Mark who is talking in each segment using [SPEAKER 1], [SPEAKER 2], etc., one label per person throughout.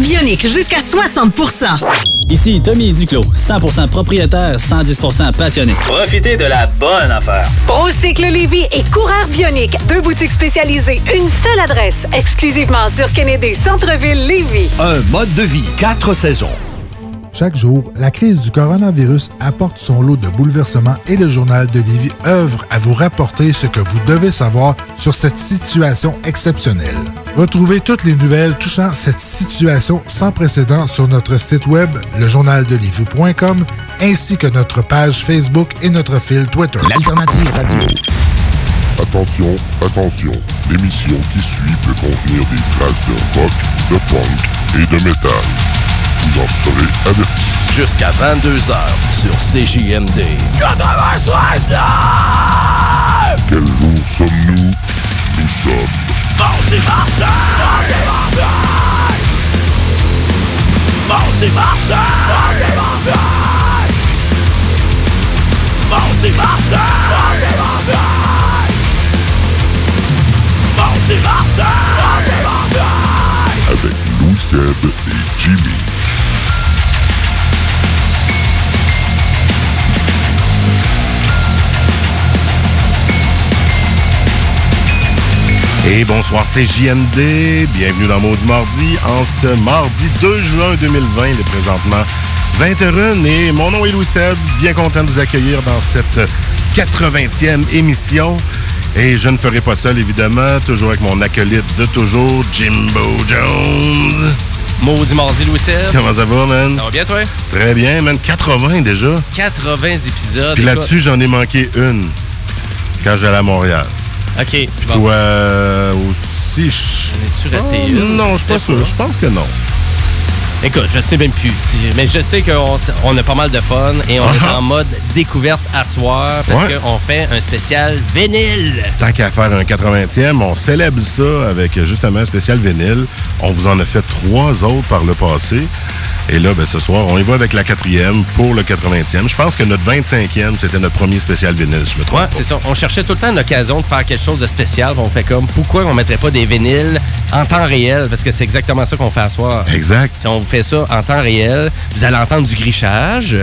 [SPEAKER 1] bionique jusqu'à 60%
[SPEAKER 2] Ici Tommy Duclos, 100% propriétaire, 110% passionné.
[SPEAKER 3] Profitez de la bonne affaire.
[SPEAKER 1] Procycle Lévy et coureur bionique, deux boutiques spécialisées, une seule adresse, exclusivement sur Kennedy Centre-ville Lévy.
[SPEAKER 4] Un mode de vie, quatre saisons.
[SPEAKER 5] Chaque jour, la crise du coronavirus apporte son lot de bouleversements et le journal de Lévis œuvre à vous rapporter ce que vous devez savoir sur cette situation exceptionnelle. Retrouvez toutes les nouvelles touchant cette situation sans précédent sur notre site web, lejournaldelivie.com, ainsi que notre page Facebook et notre fil Twitter.
[SPEAKER 4] L'alternative radio.
[SPEAKER 6] Attention, attention, l'émission qui suit peut contenir des traces de rock, de punk et de métal. Vous en serez avertis.
[SPEAKER 4] Jusqu'à 22h sur CJMD. 96
[SPEAKER 6] Quel jour sommes-nous Nous sommes
[SPEAKER 4] Mardi Martin! Mardi Martin! Mardi Martin! Mardi Martin! Mardi Martin! Mardi Martin! Mardi Martin!
[SPEAKER 6] avec Louis Seb et Jimmy.
[SPEAKER 7] Et bonsoir, c'est JMD. Bienvenue dans Maudit Mardi en ce mardi 2 juin 2020. Il est présentement 21 et mon nom est Louis Seb. Bien content de vous accueillir dans cette 80e émission. Et je ne ferai pas seul, évidemment. Toujours avec mon acolyte de toujours, Jimbo Jones.
[SPEAKER 8] Maudit mardi, Louis Seb.
[SPEAKER 7] Comment ça va, man?
[SPEAKER 8] Ça va bien, toi?
[SPEAKER 7] Très bien, man. 80 déjà.
[SPEAKER 8] 80 épisodes.
[SPEAKER 7] Puis là-dessus, j'en ai manqué une quand j'allais à Montréal.
[SPEAKER 8] OK. Bon.
[SPEAKER 7] Toi euh, aussi, je...
[SPEAKER 8] Raté
[SPEAKER 7] Oh,
[SPEAKER 8] une?
[SPEAKER 7] Non, je pas sûr. Je pense que non.
[SPEAKER 8] Écoute, je sais même plus. Si- Mais je sais qu'on on a pas mal de fun et on est
[SPEAKER 7] Ah.
[SPEAKER 8] en mode découverte à soir parce
[SPEAKER 7] Ouais.
[SPEAKER 8] qu'on fait un spécial vinyle.
[SPEAKER 7] Tant qu'à faire un 80e, on célèbre ça avec euh, justement un spécial vinyle. On vous en a fait trois autres par le passé. Et là, ben, ce soir, on y va avec la quatrième pour le 80e. Je pense que notre 25e, c'était notre premier spécial vinyle, je me trompe
[SPEAKER 8] Ouais, c'est ça. On cherchait tout le temps une occasion de faire quelque chose de spécial. On fait comme, pourquoi on mettrait pas des vinyles en temps réel? Parce que c'est exactement ça qu'on fait à soir.
[SPEAKER 7] Exact.
[SPEAKER 8] Si on vous fait ça en temps réel, vous allez entendre du grichage.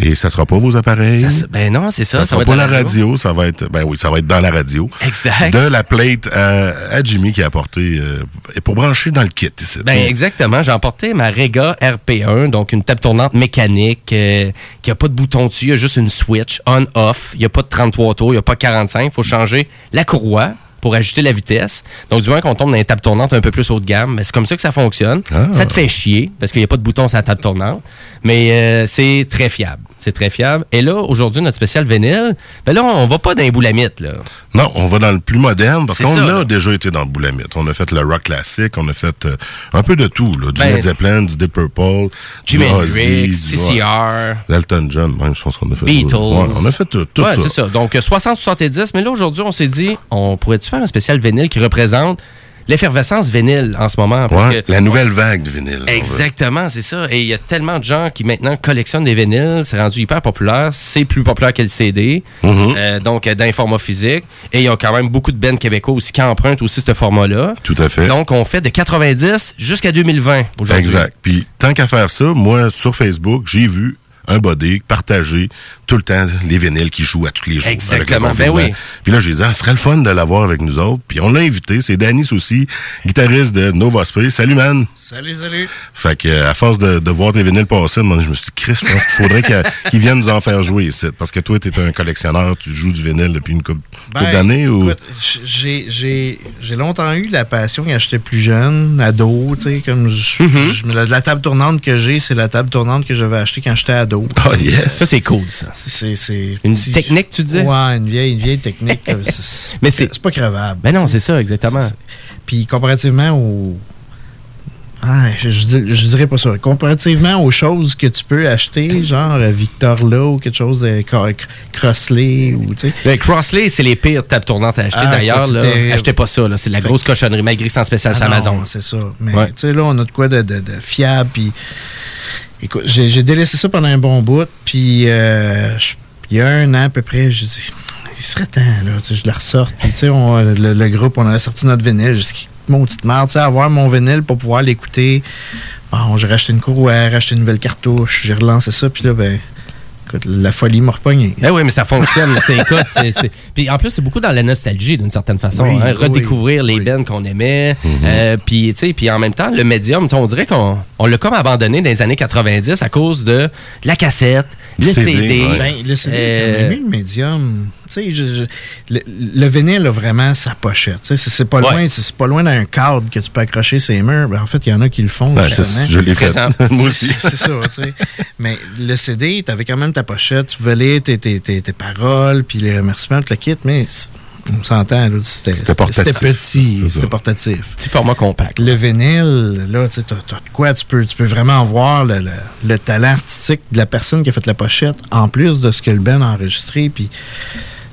[SPEAKER 7] Et ça sera pas vos appareils.
[SPEAKER 8] Ça ben non, c'est ça.
[SPEAKER 7] Ça,
[SPEAKER 8] Ça,
[SPEAKER 7] sera
[SPEAKER 8] va
[SPEAKER 7] pas la radio. ça va être. Ben oui, ça va être dans la radio.
[SPEAKER 8] Exact.
[SPEAKER 7] De la plate à, à Jimmy qui a apporté euh, et pour brancher dans le kit ici.
[SPEAKER 8] Ben exactement. J'ai emporté ma Rega RP1, donc une table tournante mécanique euh, qui a pas de bouton dessus, il y a juste une switch on-off. Il n'y a pas de 33 tours, il n'y a pas 45. Il faut changer la courroie pour ajuster la vitesse. Donc, du moins qu'on tombe dans une table tournante un peu plus haut de gamme, mais c'est comme ça que ça fonctionne.
[SPEAKER 7] Ah.
[SPEAKER 8] Ça te fait chier parce qu'il n'y a pas de bouton sur la table tournante, mais euh, c'est très fiable. C'est très fiable. Et là, aujourd'hui, notre spécial vinyle, ben là, on va pas dans les boulamite, là.
[SPEAKER 7] Non, on va dans le plus moderne parce qu'on a
[SPEAKER 8] là.
[SPEAKER 7] déjà été dans le boulamite. On a fait le rock classique, on a fait euh, un peu de tout, là, du
[SPEAKER 8] Ben,
[SPEAKER 7] Led Zeppelin, du Deep Purple,
[SPEAKER 8] Jimi Hendrix,
[SPEAKER 7] du-
[SPEAKER 8] CCR.
[SPEAKER 7] L'Elton John, même, je pense qu'on a fait
[SPEAKER 8] Beatles.
[SPEAKER 7] Ouais, on a fait tout, tout
[SPEAKER 8] ouais,
[SPEAKER 7] ça.
[SPEAKER 8] c'est ça. Donc, euh, 60-70. Mais là, aujourd'hui, on s'est dit, on pourrait-tu faire un spécial vinyle qui représente l'effervescence vinyle en ce moment? Parce
[SPEAKER 7] Ouais,
[SPEAKER 8] que
[SPEAKER 7] la nouvelle vague de vinyle.
[SPEAKER 8] Exactement, c'est ça. Et il y a tellement de gens qui maintenant collectionnent des vinyles. C'est rendu hyper populaire. C'est plus populaire que le CD.
[SPEAKER 7] Mhm.
[SPEAKER 8] Euh, donc, euh, dans les formats physiques. Et il y a quand même beaucoup de bands québécois aussi qui empruntent aussi ce format-là.
[SPEAKER 7] Tout à fait.
[SPEAKER 8] Donc, on fait de 90 jusqu'à 2020 aujourd'hui.
[SPEAKER 7] Exact. Puis, tant qu'à faire ça, moi, sur Facebook, j'ai vu un body partager tout le temps les vinyles qui jouent à tous les jours. avec le
[SPEAKER 8] Exactement. Ben oui.
[SPEAKER 7] Puis là, j'ai dit, ah, ce serait le fun de l'avoir avec nous autres. Puis on l'a invité, c'est Danny Soucy, guitariste de Nova Space. Salut, man!
[SPEAKER 9] Salut, salut.
[SPEAKER 7] Fait que, à force de, de voir tes vinyles passer, moi, je me suis dit, Chris, je pense qu'il faudrait que- qu'ils viennent nous en faire jouer ici. Parce que toi, tu es un collectionneur, tu joues du vinyle depuis une couple, couple
[SPEAKER 9] Ben,
[SPEAKER 7] d'années ou?
[SPEAKER 9] j'ai- J'ai j'ai longtemps eu la passion quand j'étais plus jeune, ado, tu sais, comme je-
[SPEAKER 7] Mm-hmm.
[SPEAKER 9] je- la, la table tournante que j'ai, c'est la table tournante que j'avais achetée quand j'étais ado.
[SPEAKER 7] Oh, yes!
[SPEAKER 8] Ça, c'est cool, ça.
[SPEAKER 9] C'est
[SPEAKER 8] Une
[SPEAKER 9] petit-
[SPEAKER 8] technique, tu disais?
[SPEAKER 9] Ouais, une vieille, une vieille technique.
[SPEAKER 8] Mais c'est-
[SPEAKER 9] c'est pas crevable.
[SPEAKER 8] Ben non, c'est ça, exactement.
[SPEAKER 9] Puis comparativement au. Ah, je, je dis- je dirais pas ça. Comparativement aux choses que tu peux acheter, genre euh, Victor Lowe ou quelque chose de Cro- Crossley ou tu sais.
[SPEAKER 8] Le Crossley, c'est les pires tables tournantes à acheter.
[SPEAKER 9] Ah,
[SPEAKER 8] D'ailleurs, achetez pas ça. là. C'est de la
[SPEAKER 9] Fait
[SPEAKER 8] grosse cochonnerie, malgré en spécial
[SPEAKER 9] Ah
[SPEAKER 8] sur
[SPEAKER 9] non,
[SPEAKER 8] Amazon.
[SPEAKER 9] C'est ça. Mais
[SPEAKER 8] Ouais.
[SPEAKER 9] tu sais, là, on a de quoi de, de- de fiable. Puis, écoute, j'ai délaissé ça pendant un bon bout. Puis, euh, il y a un an à peu près, je dis, il serait temps, là, je la ressorte. Puis, tu sais, on- le, le groupe, on avait sorti notre vinyle. Dis, mon petite merde, tu sais, avoir mon vinyle pour pouvoir l'écouter bon, j'ai racheté une courroie, racheté une nouvelle cartouche, j'ai relancé ça, puis là, ben, écoute, la folie m'a repogné.
[SPEAKER 8] Ben oui, mais ça fonctionne. c'est, écoute, c'est, c'est- Puis en plus, c'est beaucoup dans la nostalgie, d'une certaine façon.
[SPEAKER 9] Oui,
[SPEAKER 8] hein.
[SPEAKER 9] oui,
[SPEAKER 8] Redécouvrir les bands qu'on aimait. Euh, puis, tu sais, puis en même temps, le médium, on dirait qu'on on l'a comme abandonné dans les années 90 à cause de la cassette, le
[SPEAKER 7] CD,
[SPEAKER 8] CD.
[SPEAKER 7] ouais.
[SPEAKER 9] Ben, le CD,
[SPEAKER 8] Euh,
[SPEAKER 9] quand même eu le médium. Je- je- le, le vinyle a vraiment sa pochette. Tu sais, c'est, c'est pas
[SPEAKER 8] Ouais.
[SPEAKER 9] loin, c'est, c'est pas loin d'un cadre que tu peux accrocher ses murs. Ben, en fait, il y en a qui le font.
[SPEAKER 7] Ben, je l'ai fait. Moi aussi.
[SPEAKER 9] C'est ça, tu sais. Mais le CD, t'avais quand même ta pochette, tu voulais tes, tes, tes, tes paroles, puis les remerciements, tout le kit, mais on s'entend, là, c'était,
[SPEAKER 7] C'était portatif.
[SPEAKER 9] c'était petit, c'était portatif.
[SPEAKER 8] Petit format compact.
[SPEAKER 9] Le vinyle, là, tu t'as de quoi, tu peux, tu peux vraiment voir le, le- le talent artistique de la personne qui a fait la pochette, en plus de ce que le Ben a enregistré, puis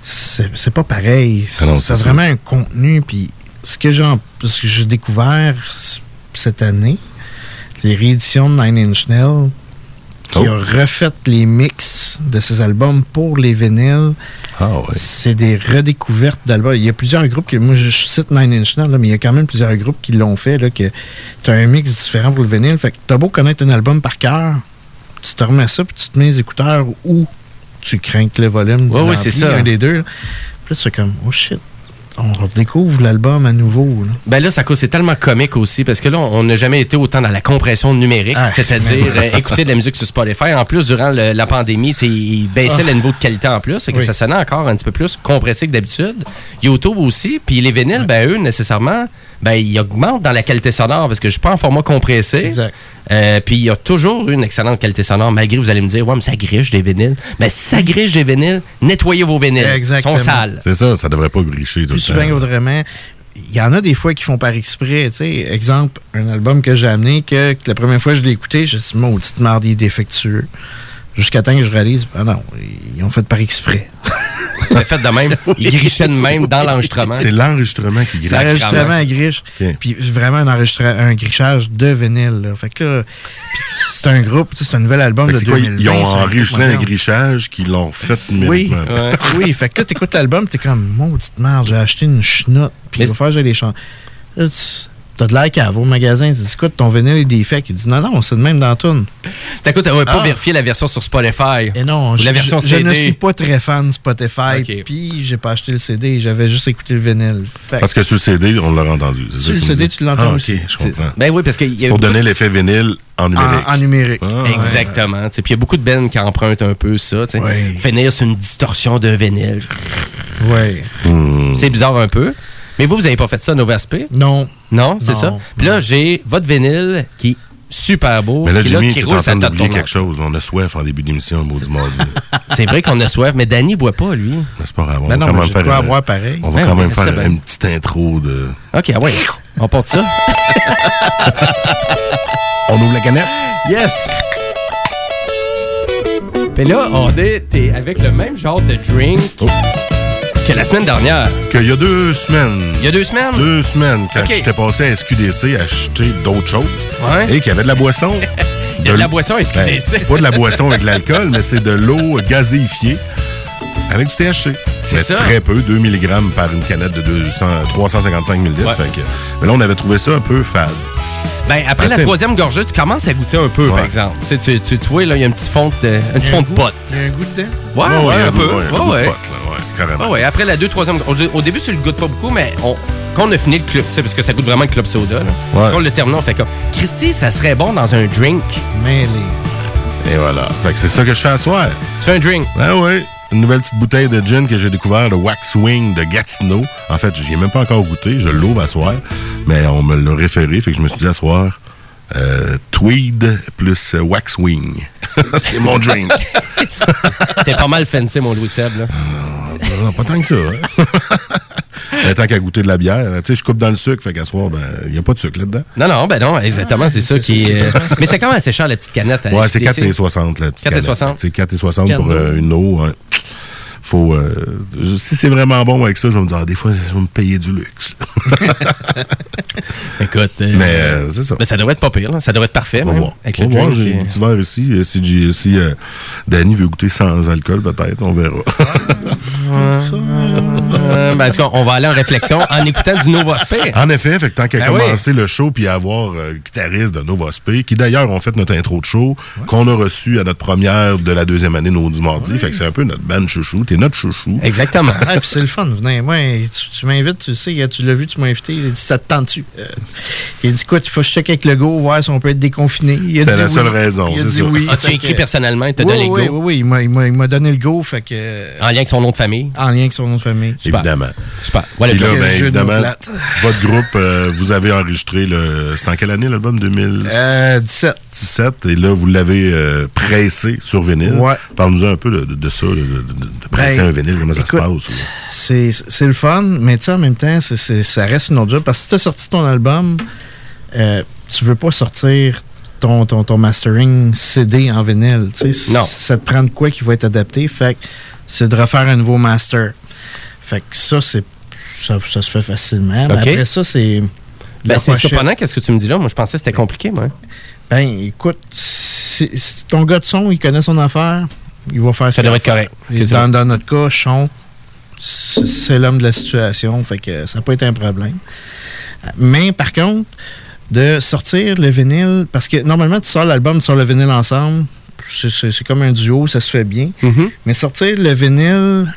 [SPEAKER 9] c'est, pas pareil.
[SPEAKER 7] Ah
[SPEAKER 9] c'est
[SPEAKER 7] ça.
[SPEAKER 9] vraiment un contenu, puis ce que j'ai, découvert cette année, les rééditions de Nine Inch Nails, qui
[SPEAKER 7] Oh.
[SPEAKER 9] a refait les mix de ses albums pour les vinyles.
[SPEAKER 7] Ah ouais.
[SPEAKER 9] C'est des redécouvertes d'albums. Il y a plusieurs groupes que moi je cite Nine Inch Nails, là, mais il y a quand même plusieurs groupes qui l'ont fait. Là, que tu as un mix différent pour le vinyle. Fait que t'as beau connaître un album par cœur, tu te remets ça puis tu te mets les écouteurs ou tu crains que le volume.
[SPEAKER 8] Ouais,
[SPEAKER 9] ampli,
[SPEAKER 8] c'est ça.
[SPEAKER 9] Un des deux. Puis là, c'est comme oh shit. On redécouvre l'album à nouveau. là.
[SPEAKER 8] Ben là, ça cause, c'est tellement comique aussi parce que là, on n'a jamais été autant dans la compression numérique,
[SPEAKER 9] Ah,
[SPEAKER 8] c'est-à-dire euh, écouter de la musique sur Spotify. En plus, durant le- la pandémie, tu sais, il baissait
[SPEAKER 9] Ah.
[SPEAKER 8] le niveau de qualité en plus, fait que
[SPEAKER 9] Oui.
[SPEAKER 8] ça sonnait encore un petit peu plus compressé que d'habitude. YouTube aussi, puis les vinyles, ben eux, nécessairement, ben ils augmentent dans la qualité sonore parce que je suis pas en format compressé.
[SPEAKER 9] Exact.
[SPEAKER 8] Euh, puis il y a toujours une excellente qualité sonore, malgré vous allez me dire, ouais, mais ça griche des vinyles. Mais si ça griche des vinyles, nettoyez vos vinyles.
[SPEAKER 9] Exactement.
[SPEAKER 8] Ils sont sales.
[SPEAKER 7] C'est ça, ça devrait pas gricher tout
[SPEAKER 9] plus
[SPEAKER 7] le temps.
[SPEAKER 9] Il y en a des fois qui font par exprès. tu sais. Exemple, un album que j'ai amené, que, que la première fois que je l'ai écouté, je me suis dit, maudite est défectueux. Jusqu'à temps que je réalise, ah non, ils ont fait par exprès.
[SPEAKER 8] C'est fait de même? Ils grichaient de même dans l'enregistrement.
[SPEAKER 7] C'est l'enregistrement qui griche.
[SPEAKER 9] C'est l'enregistrement à griche.
[SPEAKER 7] Ok.
[SPEAKER 9] Puis vraiment un, un grichage de vinyle. là. Fait que là, c'est un groupe, tu sais, c'est un nouvel album de
[SPEAKER 7] c'est quoi,
[SPEAKER 9] 2020.
[SPEAKER 7] ils ont
[SPEAKER 9] un
[SPEAKER 7] enregistré un grichage qui l'ont fait
[SPEAKER 9] Oui,
[SPEAKER 7] numériquement.
[SPEAKER 9] oui. Fait que là, t'écoutes l'album, t'es comme, maudite merde, j'ai acheté une chenoute, puis il va faire que j'ai les chants. T'as de l'air cave au magasin, tu dis, écoute, ton vinyle est défect. Il dit, non, non, c'est de même dans la toune.
[SPEAKER 8] T'écoutes, t'avais pas
[SPEAKER 9] Ah.
[SPEAKER 8] vérifié la version sur Spotify?
[SPEAKER 9] Et non,
[SPEAKER 8] Ou
[SPEAKER 9] je,
[SPEAKER 8] la version
[SPEAKER 9] je- je ne
[SPEAKER 8] CD.
[SPEAKER 9] suis pas très fan de Spotify,
[SPEAKER 8] Ok.
[SPEAKER 9] puis j'ai pas acheté le CD, j'avais juste écouté le vinyle. Fait
[SPEAKER 7] Parce que sur le CD, on l'a entendu. c'est
[SPEAKER 9] Sur le
[SPEAKER 7] que
[SPEAKER 9] CD, tu l'entends
[SPEAKER 7] ah,
[SPEAKER 9] aussi.
[SPEAKER 7] Je comprends.
[SPEAKER 8] Ben oui, parce y
[SPEAKER 7] C'est
[SPEAKER 8] a
[SPEAKER 7] pour donner l'effet vinyle en numérique.
[SPEAKER 9] en, en numérique.
[SPEAKER 7] Ah.
[SPEAKER 8] Exactement. Puis il y a beaucoup de bands qui empruntent un peu ça. Finir sur une distorsion de vinyle.
[SPEAKER 9] Ouais.
[SPEAKER 7] Hmm.
[SPEAKER 8] C'est bizarre un peu. Mais vous, vous avez pas fait ça, Nova Aspect?
[SPEAKER 9] Non.
[SPEAKER 8] Non, c'est ça? Puis là, j'ai votre vinyle qui est super beau.
[SPEAKER 7] Mais là,
[SPEAKER 8] qui,
[SPEAKER 7] Jimmy,
[SPEAKER 8] qui
[SPEAKER 7] tu es en train d'oublier quelque chose. On a soif en début d'émission, le mot du mardi.
[SPEAKER 8] C'est vrai qu'on a soif, mais Danny boit pas, lui.
[SPEAKER 7] C'est pas grave. On
[SPEAKER 9] Ben
[SPEAKER 7] va
[SPEAKER 9] non,
[SPEAKER 7] quand
[SPEAKER 9] mais
[SPEAKER 7] même faire un-
[SPEAKER 9] avoir pareil.
[SPEAKER 7] On va
[SPEAKER 8] Ben
[SPEAKER 7] quand
[SPEAKER 8] oui,
[SPEAKER 7] même faire
[SPEAKER 8] ben.
[SPEAKER 7] une petite intro de.
[SPEAKER 8] OK, ah ouais. On porte ça.
[SPEAKER 7] On ouvre la canette?
[SPEAKER 8] Yes! Puis là, on est t'es avec le même genre de drink
[SPEAKER 7] Oh.
[SPEAKER 8] Que la semaine dernière.
[SPEAKER 7] Qu'il y a deux semaines.
[SPEAKER 8] Il y a deux semaines?
[SPEAKER 7] Deux semaines, quand j'étais passé à SQDC acheter d'autres choses
[SPEAKER 8] Ouais.
[SPEAKER 7] et qu'il y avait de la boisson.
[SPEAKER 8] Il y a de la boisson à SQDC.
[SPEAKER 7] Ben, pas de la boisson avec de l'alcool, mais c'est de l'eau gazéifiée avec du THC.
[SPEAKER 8] C'est ça.
[SPEAKER 7] Très peu, 2 mg par une canette de 200, 355 ml.
[SPEAKER 8] Ouais.
[SPEAKER 7] Mais là, on avait trouvé ça un peu fade.
[SPEAKER 8] Ben, après
[SPEAKER 7] Ben,
[SPEAKER 8] la troisième gorgée, tu commences à goûter un peu, par
[SPEAKER 7] Ouais.
[SPEAKER 8] exemple. Tu, tu, tu, tu vois, là, il y a un petit fond de, un petit fond
[SPEAKER 9] un
[SPEAKER 8] de pote.
[SPEAKER 9] Il y a un goût dedans?
[SPEAKER 8] Ouais, ouais,
[SPEAKER 7] a
[SPEAKER 8] un peu.
[SPEAKER 7] goût- ouais,
[SPEAKER 8] Ouais,
[SPEAKER 7] goût de
[SPEAKER 8] ouais.
[SPEAKER 7] pote, là, ouais, carrément.
[SPEAKER 8] Ah ouais, après la deux, troisième. Au, au début, tu le goûtes pas beaucoup, mais on, quand on a fini le club, tu sais, parce que ça goûte vraiment le club soda, là.
[SPEAKER 7] Ouais.
[SPEAKER 8] Quand on le terminé, on fait comme Christy, ça serait bon dans un drink.
[SPEAKER 9] Mais les.
[SPEAKER 7] Et voilà. Fait que c'est ça que je fais à soir.
[SPEAKER 8] Tu fais un drink.
[SPEAKER 7] Ah oui. Une nouvelle petite bouteille de gin que j'ai découvert, le Waxwing de Gatineau. En fait, j'y ai même pas encore goûté. Je l'ouvre à soir. Mais on me l'a référé. Fait que je me suis dit à soir, euh, Tweed plus euh, Waxwing. c'est mon drink.
[SPEAKER 8] T'es pas mal fancy, mon Louis Seb, là.
[SPEAKER 7] Non, pas tant que ça. Hein? Mais tant qu'à goûter de la bière, tu sais, je coupe dans le sucre. Fait qu'à soir, ben, il n'y a pas de sucre là-dedans.
[SPEAKER 8] Non, non, ben non, exactement, c'est ça
[SPEAKER 9] c'est-
[SPEAKER 8] qui
[SPEAKER 9] c'est
[SPEAKER 8] est.
[SPEAKER 9] ça.
[SPEAKER 8] Mais c'est quand même assez cher, la petite canette. à
[SPEAKER 7] Ouais, c'est
[SPEAKER 8] SQDC.
[SPEAKER 7] 4,60 la petite
[SPEAKER 8] 4,60.
[SPEAKER 7] canette. C'est 4,60 pour euh, une eau. hein. Faut, euh, je- si c'est vraiment bon avec ça, je vais me dire, ah, des fois, je vais me payer du luxe.
[SPEAKER 8] Écoute. euh,
[SPEAKER 7] Mais euh, c'est ça.
[SPEAKER 8] ça devrait être pas pire, là. Ça devrait être parfait,
[SPEAKER 7] On va
[SPEAKER 8] même,
[SPEAKER 7] voir.
[SPEAKER 8] Avec
[SPEAKER 7] On
[SPEAKER 8] le
[SPEAKER 7] va voir, j'ai
[SPEAKER 8] et-
[SPEAKER 7] un petit verre ici. Euh, Si, j'ai- si euh, Danny veut goûter sans alcool, peut-être, on verra.
[SPEAKER 8] Ben, en tout cas, on va aller en réflexion en écoutant du Nova Spé.
[SPEAKER 7] En effet, fait que tant qu'à
[SPEAKER 8] Ben oui.
[SPEAKER 7] commencer le show puis à avoir euh, guitariste de Nova Spé, qui d'ailleurs ont fait notre intro de show, qu'on a reçu à notre première de la deuxième année, nos du mardi. Fait que c'est un peu notre band chouchou. T'es notre chouchou.
[SPEAKER 8] Exactement.
[SPEAKER 9] Ouais, puis c'est le fun. Venez, moi, tu, tu m'invites, tu sais, tu l'as vu, tu m'as invité. Il a dit, ça te tente-tu? Euh, il a dit, quoi, il faut que je check avec le go, voir si on peut être déconfiné.
[SPEAKER 7] C'est la
[SPEAKER 9] oui.
[SPEAKER 7] seule raison,
[SPEAKER 9] Il a dit
[SPEAKER 7] ça.
[SPEAKER 9] oui.
[SPEAKER 8] As-tu
[SPEAKER 9] Fait
[SPEAKER 8] écrit personnellement, il t'a
[SPEAKER 9] Oui,
[SPEAKER 8] donné
[SPEAKER 9] oui,
[SPEAKER 8] le go?
[SPEAKER 9] Oui, oui, il m'a- il m'a il m'a donné le go, fait que.
[SPEAKER 8] En lien avec son nom de famille.
[SPEAKER 9] En lien avec son nom de famille.
[SPEAKER 8] Super.
[SPEAKER 7] Évidemment.
[SPEAKER 8] Super. Voilà,
[SPEAKER 7] Puis là, ben, évidemment, votre groupe, euh, vous avez enregistré le. C'était en quelle année l'album? 2017
[SPEAKER 9] Euh, 17.
[SPEAKER 7] Et là, vous l'avez euh, pressé sur vinyle.
[SPEAKER 9] Ouais.
[SPEAKER 7] Parle-nous un peu de, de- de ça, de, de- de presser
[SPEAKER 9] Ben,
[SPEAKER 7] un vinyle, comment ça se passe.
[SPEAKER 9] C'est c'est le fun, mais tu sais, en même temps, c'est- c'est- ça reste une autre job. Parce que si tu as sorti ton album, euh, tu veux pas sortir ton, ton, ton mastering CD en vinyle.
[SPEAKER 8] Non.
[SPEAKER 9] Ça te prend de quoi qui va être adapté. Fait que c'est de refaire un nouveau master. Fait que ça, c'est ça, ça se fait facilement. Mais après ça, c'est.
[SPEAKER 8] Ben, c'est surprenant, qu'est-ce que tu me dis là? Moi, je pensais que c'était compliqué, moi.
[SPEAKER 9] Ben, écoute, si, si ton gars de son, il connaît son affaire, il va faire
[SPEAKER 8] Ça devrait être correct.
[SPEAKER 9] Dans, dans notre cas, Sean, c'est l'homme de la situation, fait que ça pas été un problème. Mais par contre, de sortir le vinyle, parce que normalement, tu sors l'album, tu sors le vinyle ensemble, c'est- comme un duo, ça se fait bien.
[SPEAKER 8] Mhm.
[SPEAKER 9] Mais sortir le vinyle,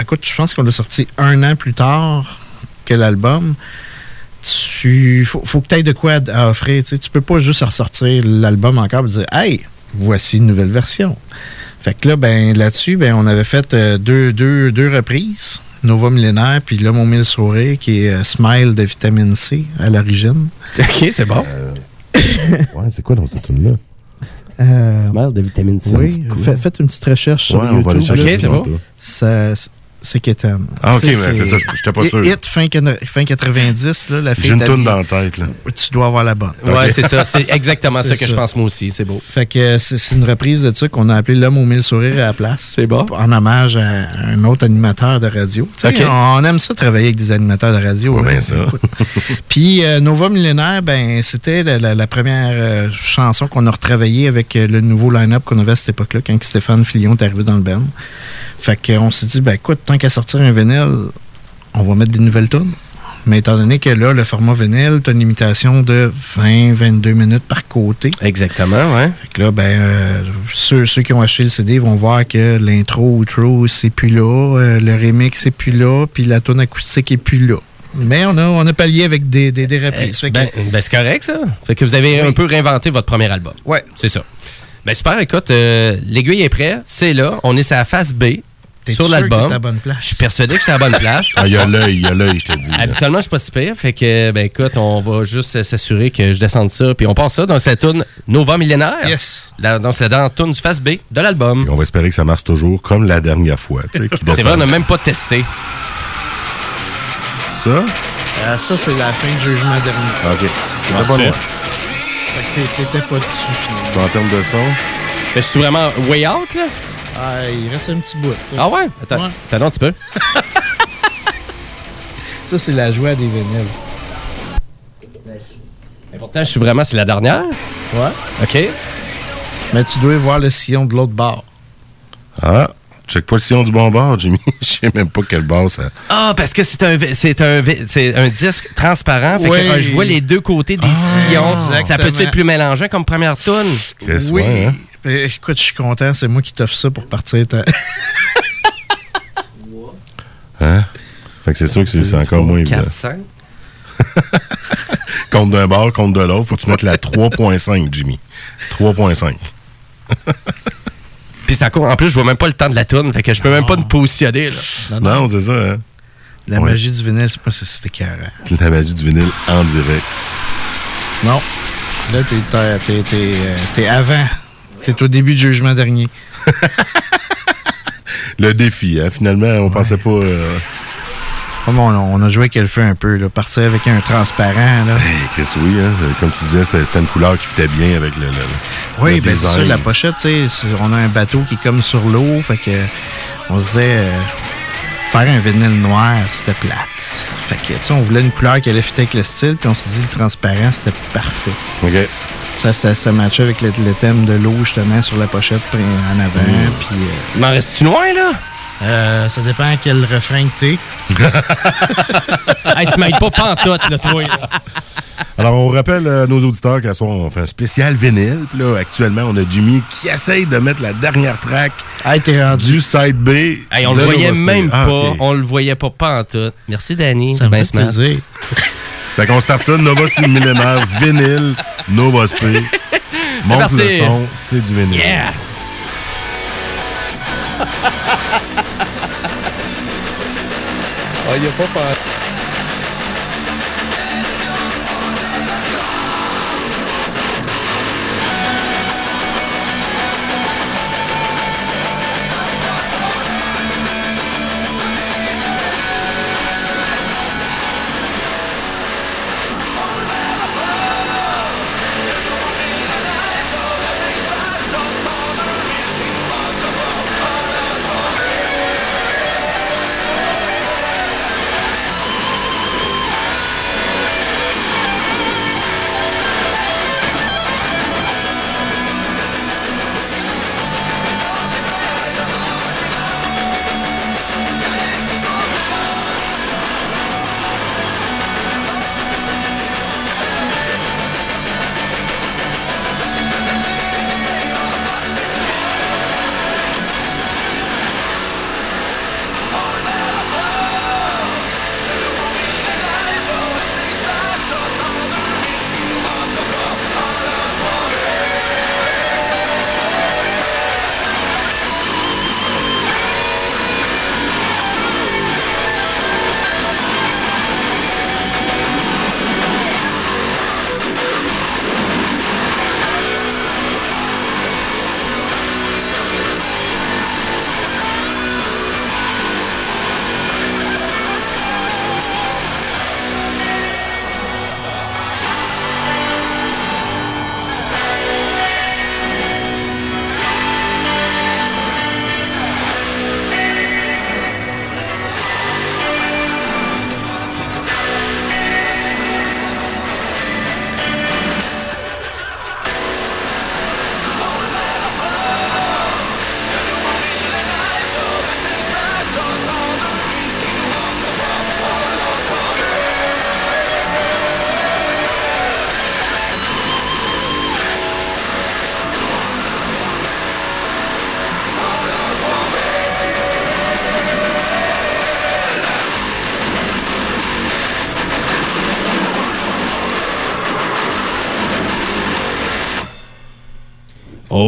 [SPEAKER 9] écoute, je pense qu'on l'a sorti un an plus tard que l'album. Tu faut, faut que tu aies de quoi à offrir. Tu sais. Tu peux pas juste ressortir l'album encore et dire Hey, voici une nouvelle version. Fait que là, ben là-dessus, ben, on avait fait euh, deux, deux, deux reprises. Nova Millénaire, puis là, mon mille sourire, qui est euh, Smile de vitamine C à l'origine.
[SPEAKER 8] OK, c'est bon.
[SPEAKER 7] Ouais, c'est quoi dans cette tune là
[SPEAKER 9] Euh,
[SPEAKER 8] Smile de vitamine C.
[SPEAKER 9] oui, fait- faites une petite recherche sur
[SPEAKER 7] Ouais, on va aller
[SPEAKER 9] YouTube.
[SPEAKER 7] chercher
[SPEAKER 9] là.
[SPEAKER 8] Ok, c'est bon.
[SPEAKER 9] Ça, c'est Kéten.
[SPEAKER 7] Ah, ok, mais c'est ça, j'étais pas sûr.
[SPEAKER 9] Hit fin, fin 90, là, la fille.
[SPEAKER 7] J'ai une toune dans la tête. Là.
[SPEAKER 9] Tu dois avoir la bonne.
[SPEAKER 8] Ouais, c'est ça. C'est exactement ça que je pense moi aussi. C'est beau.
[SPEAKER 9] Fait que c'est une reprise de ça qu'on a appelé L'homme aux mille sourires à la place.
[SPEAKER 8] C'est bon.
[SPEAKER 9] En hommage à un autre animateur de radio. On aime ça travailler avec des animateurs de radio.
[SPEAKER 7] Ouais,
[SPEAKER 9] là.
[SPEAKER 7] ben ça.
[SPEAKER 9] Puis euh, Nova Millénaire, ben c'était la, la- la première euh, chanson qu'on a retravaillée avec euh, le nouveau line-up qu'on avait à cette époque-là, quand Stéphane Filion est arrivé dans le band. Fait qu'on s'est dit, ben écoute, tant qu'à sortir un vinyle, on va mettre des nouvelles tunes. Mais étant donné que là, le format vinyle, tu as une limitation de 20-22 minutes par côté.
[SPEAKER 8] Exactement, ouais.
[SPEAKER 9] Fait que là, ben, euh, ceux, ceux qui ont acheté le CD vont voir que l'intro outro, c'est plus là, euh, le remix, c'est plus là, puis la tune acoustique est plus là. Mais on a, on a pallié avec des, des, des reprises. Que-
[SPEAKER 8] Ben, ben, c'est correct, ça. Fait que vous avez
[SPEAKER 9] Oui.
[SPEAKER 8] un peu réinventé votre premier album.
[SPEAKER 9] ouais,
[SPEAKER 8] C'est ça. Ben super, écoute, euh, l'aiguille est prête, c'est là, on est sur la face B, sur l'album.
[SPEAKER 9] bonne.
[SPEAKER 8] Je suis persuadé que j'étais à la bonne place.
[SPEAKER 7] Ah, il y a l'œil, il y a l'œil, je te dis.
[SPEAKER 8] Habituellement, je suis pas si pire. Fait que, ben écoute, on va juste s'assurer que je descende ça. Puis on passe ça dans cette tune Nova Millénaire.
[SPEAKER 9] Yes.
[SPEAKER 8] Donc, c'est dans la tune du face B de l'album.
[SPEAKER 7] Et on va espérer que ça marche toujours comme la dernière fois. tu sais, qui
[SPEAKER 8] C'est vrai, on n'a même pas testé.
[SPEAKER 7] Ça?
[SPEAKER 9] Euh, ça, c'est la fin du jugement dernier.
[SPEAKER 7] OK. C'était pas loin.
[SPEAKER 9] Fait que t'es- t'étais pas dessus, finalement.
[SPEAKER 7] En termes de son,
[SPEAKER 8] Ben, je suis vraiment way out, là.
[SPEAKER 9] Ah, il reste un petit bout. ça.
[SPEAKER 8] Ah ouais? Attends,
[SPEAKER 9] Ouais.
[SPEAKER 8] attends un petit peu.
[SPEAKER 9] Ça, c'est la joie des vinyles.
[SPEAKER 8] Mais pourtant, je suis vraiment, c'est la dernière.
[SPEAKER 9] Ouais.
[SPEAKER 8] OK.
[SPEAKER 9] Mais tu dois voir le sillon de l'autre bord.
[SPEAKER 7] ah, check pas le sillon du bon bord, Jimmy. Je sais même pas quel bord ça.
[SPEAKER 8] Ah, parce que c'est un, c'est un, c'est un disque transparent. Fait que,
[SPEAKER 9] Oui.
[SPEAKER 8] euh, je vois les deux côtés des sillons. Ça
[SPEAKER 9] exactement.
[SPEAKER 8] peut être plus mélangeant comme première tune.
[SPEAKER 9] Oui.
[SPEAKER 7] hein?
[SPEAKER 9] Euh, Écoute, je suis content. C'est moi qui t'offre ça pour partir. ta-
[SPEAKER 7] Hein? Fait que c'est sûr que c'est encore moins évident.
[SPEAKER 8] 4, 5.
[SPEAKER 7] Compte d'un bord, compte de l'autre, faut que tu mettes la 3.5, Jimmy. 3.5.
[SPEAKER 8] Puis c'est encore, en plus, je vois même pas le temps de la tune. Fait que je peux même pas me positionner, là.
[SPEAKER 7] Non, c'est ça, hein?
[SPEAKER 9] La
[SPEAKER 7] Ouais.
[SPEAKER 9] magie du vinyle, c'est pas si c'était carré.
[SPEAKER 7] La magie du vinyle en direct.
[SPEAKER 9] Non. Là, t'es, t'es, euh, t'es avant. T'es au début du jugement dernier.
[SPEAKER 7] Le défi, hein? Finalement, on pensait pas. euh,
[SPEAKER 9] Comme on, on a joué avec le feu un peu, là. Partir avec un transparent, là.
[SPEAKER 7] Hey, Chris, oui, hein? Comme tu disais, c'était une couleur qui fitait bien avec le.
[SPEAKER 9] Oui,
[SPEAKER 7] le
[SPEAKER 9] ben c'est ça, la pochette, tu sais, c'est- on a un bateau qui est comme sur l'eau, fait que on se disait euh, faire un vinyle noir, c'était plate. Fait que, tu sais, on voulait une couleur qui allait fitter avec le style, puis on s'est dit le transparent, c'était parfait.
[SPEAKER 7] OK.
[SPEAKER 9] Ça, ça, ça matchait avec le, le thème de l'eau, justement, sur la pochette en avant,
[SPEAKER 7] Mm.
[SPEAKER 9] puis... euh,
[SPEAKER 8] Il m'en reste-tu loin, là?
[SPEAKER 9] Euh, ça dépend à quel refrain que t'es.
[SPEAKER 8] hey, tu m'aides pas pantoute, là, toi. là.
[SPEAKER 7] Alors, on rappelle à nos auditeurs qu'à soir, on fait un spécial vinyle. Puis là, actuellement, on a Jimmy qui essaye de mettre la dernière track du side B.
[SPEAKER 8] Hey, on le voyait même.
[SPEAKER 7] Ah,
[SPEAKER 8] pas. On le voyait pas pantoute. Merci, Danny.
[SPEAKER 9] Ça me
[SPEAKER 8] Ben
[SPEAKER 9] fait plaisir.
[SPEAKER 7] Fait qu'on starte ça, Nova c'est le millénaire, vinyle, Nova Spray. Monte le son, c'est du vinyle.
[SPEAKER 8] Yeah!
[SPEAKER 7] Ah, il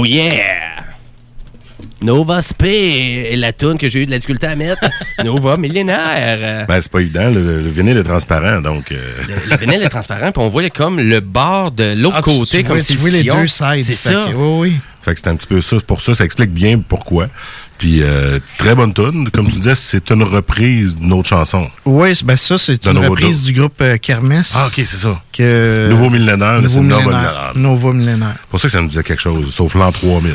[SPEAKER 8] Oh yeah! Nova Spay est la toune que j'ai eu de la difficulté à mettre. Nova millénaire.
[SPEAKER 7] Ben, c'est pas évident, le, le vinyle est transparent, donc... euh,
[SPEAKER 8] Le vinyle est transparent, puis on voit comme le bord de l'autre
[SPEAKER 9] Ah,
[SPEAKER 8] côté,
[SPEAKER 9] tu
[SPEAKER 8] comme si
[SPEAKER 9] tu
[SPEAKER 8] le
[SPEAKER 9] vois les deux sides.
[SPEAKER 8] C'est ça.
[SPEAKER 9] que, oui, oui.
[SPEAKER 7] Fait que c'est un petit peu ça. Pour ça, ça explique bien pourquoi. Puis, euh, très bonne tune. Comme tu disais, c'est une reprise d'une autre chanson.
[SPEAKER 9] Oui, ben ça, c'est une reprise du groupe euh, Kermesse.
[SPEAKER 7] Ah, ok, c'est ça.
[SPEAKER 9] Que...
[SPEAKER 7] Nouveau millénaire,
[SPEAKER 9] Nouveau millénaire. Nouveau millénaire.
[SPEAKER 7] C'est pour ça que ça me disait quelque chose, sauf l'an 3000.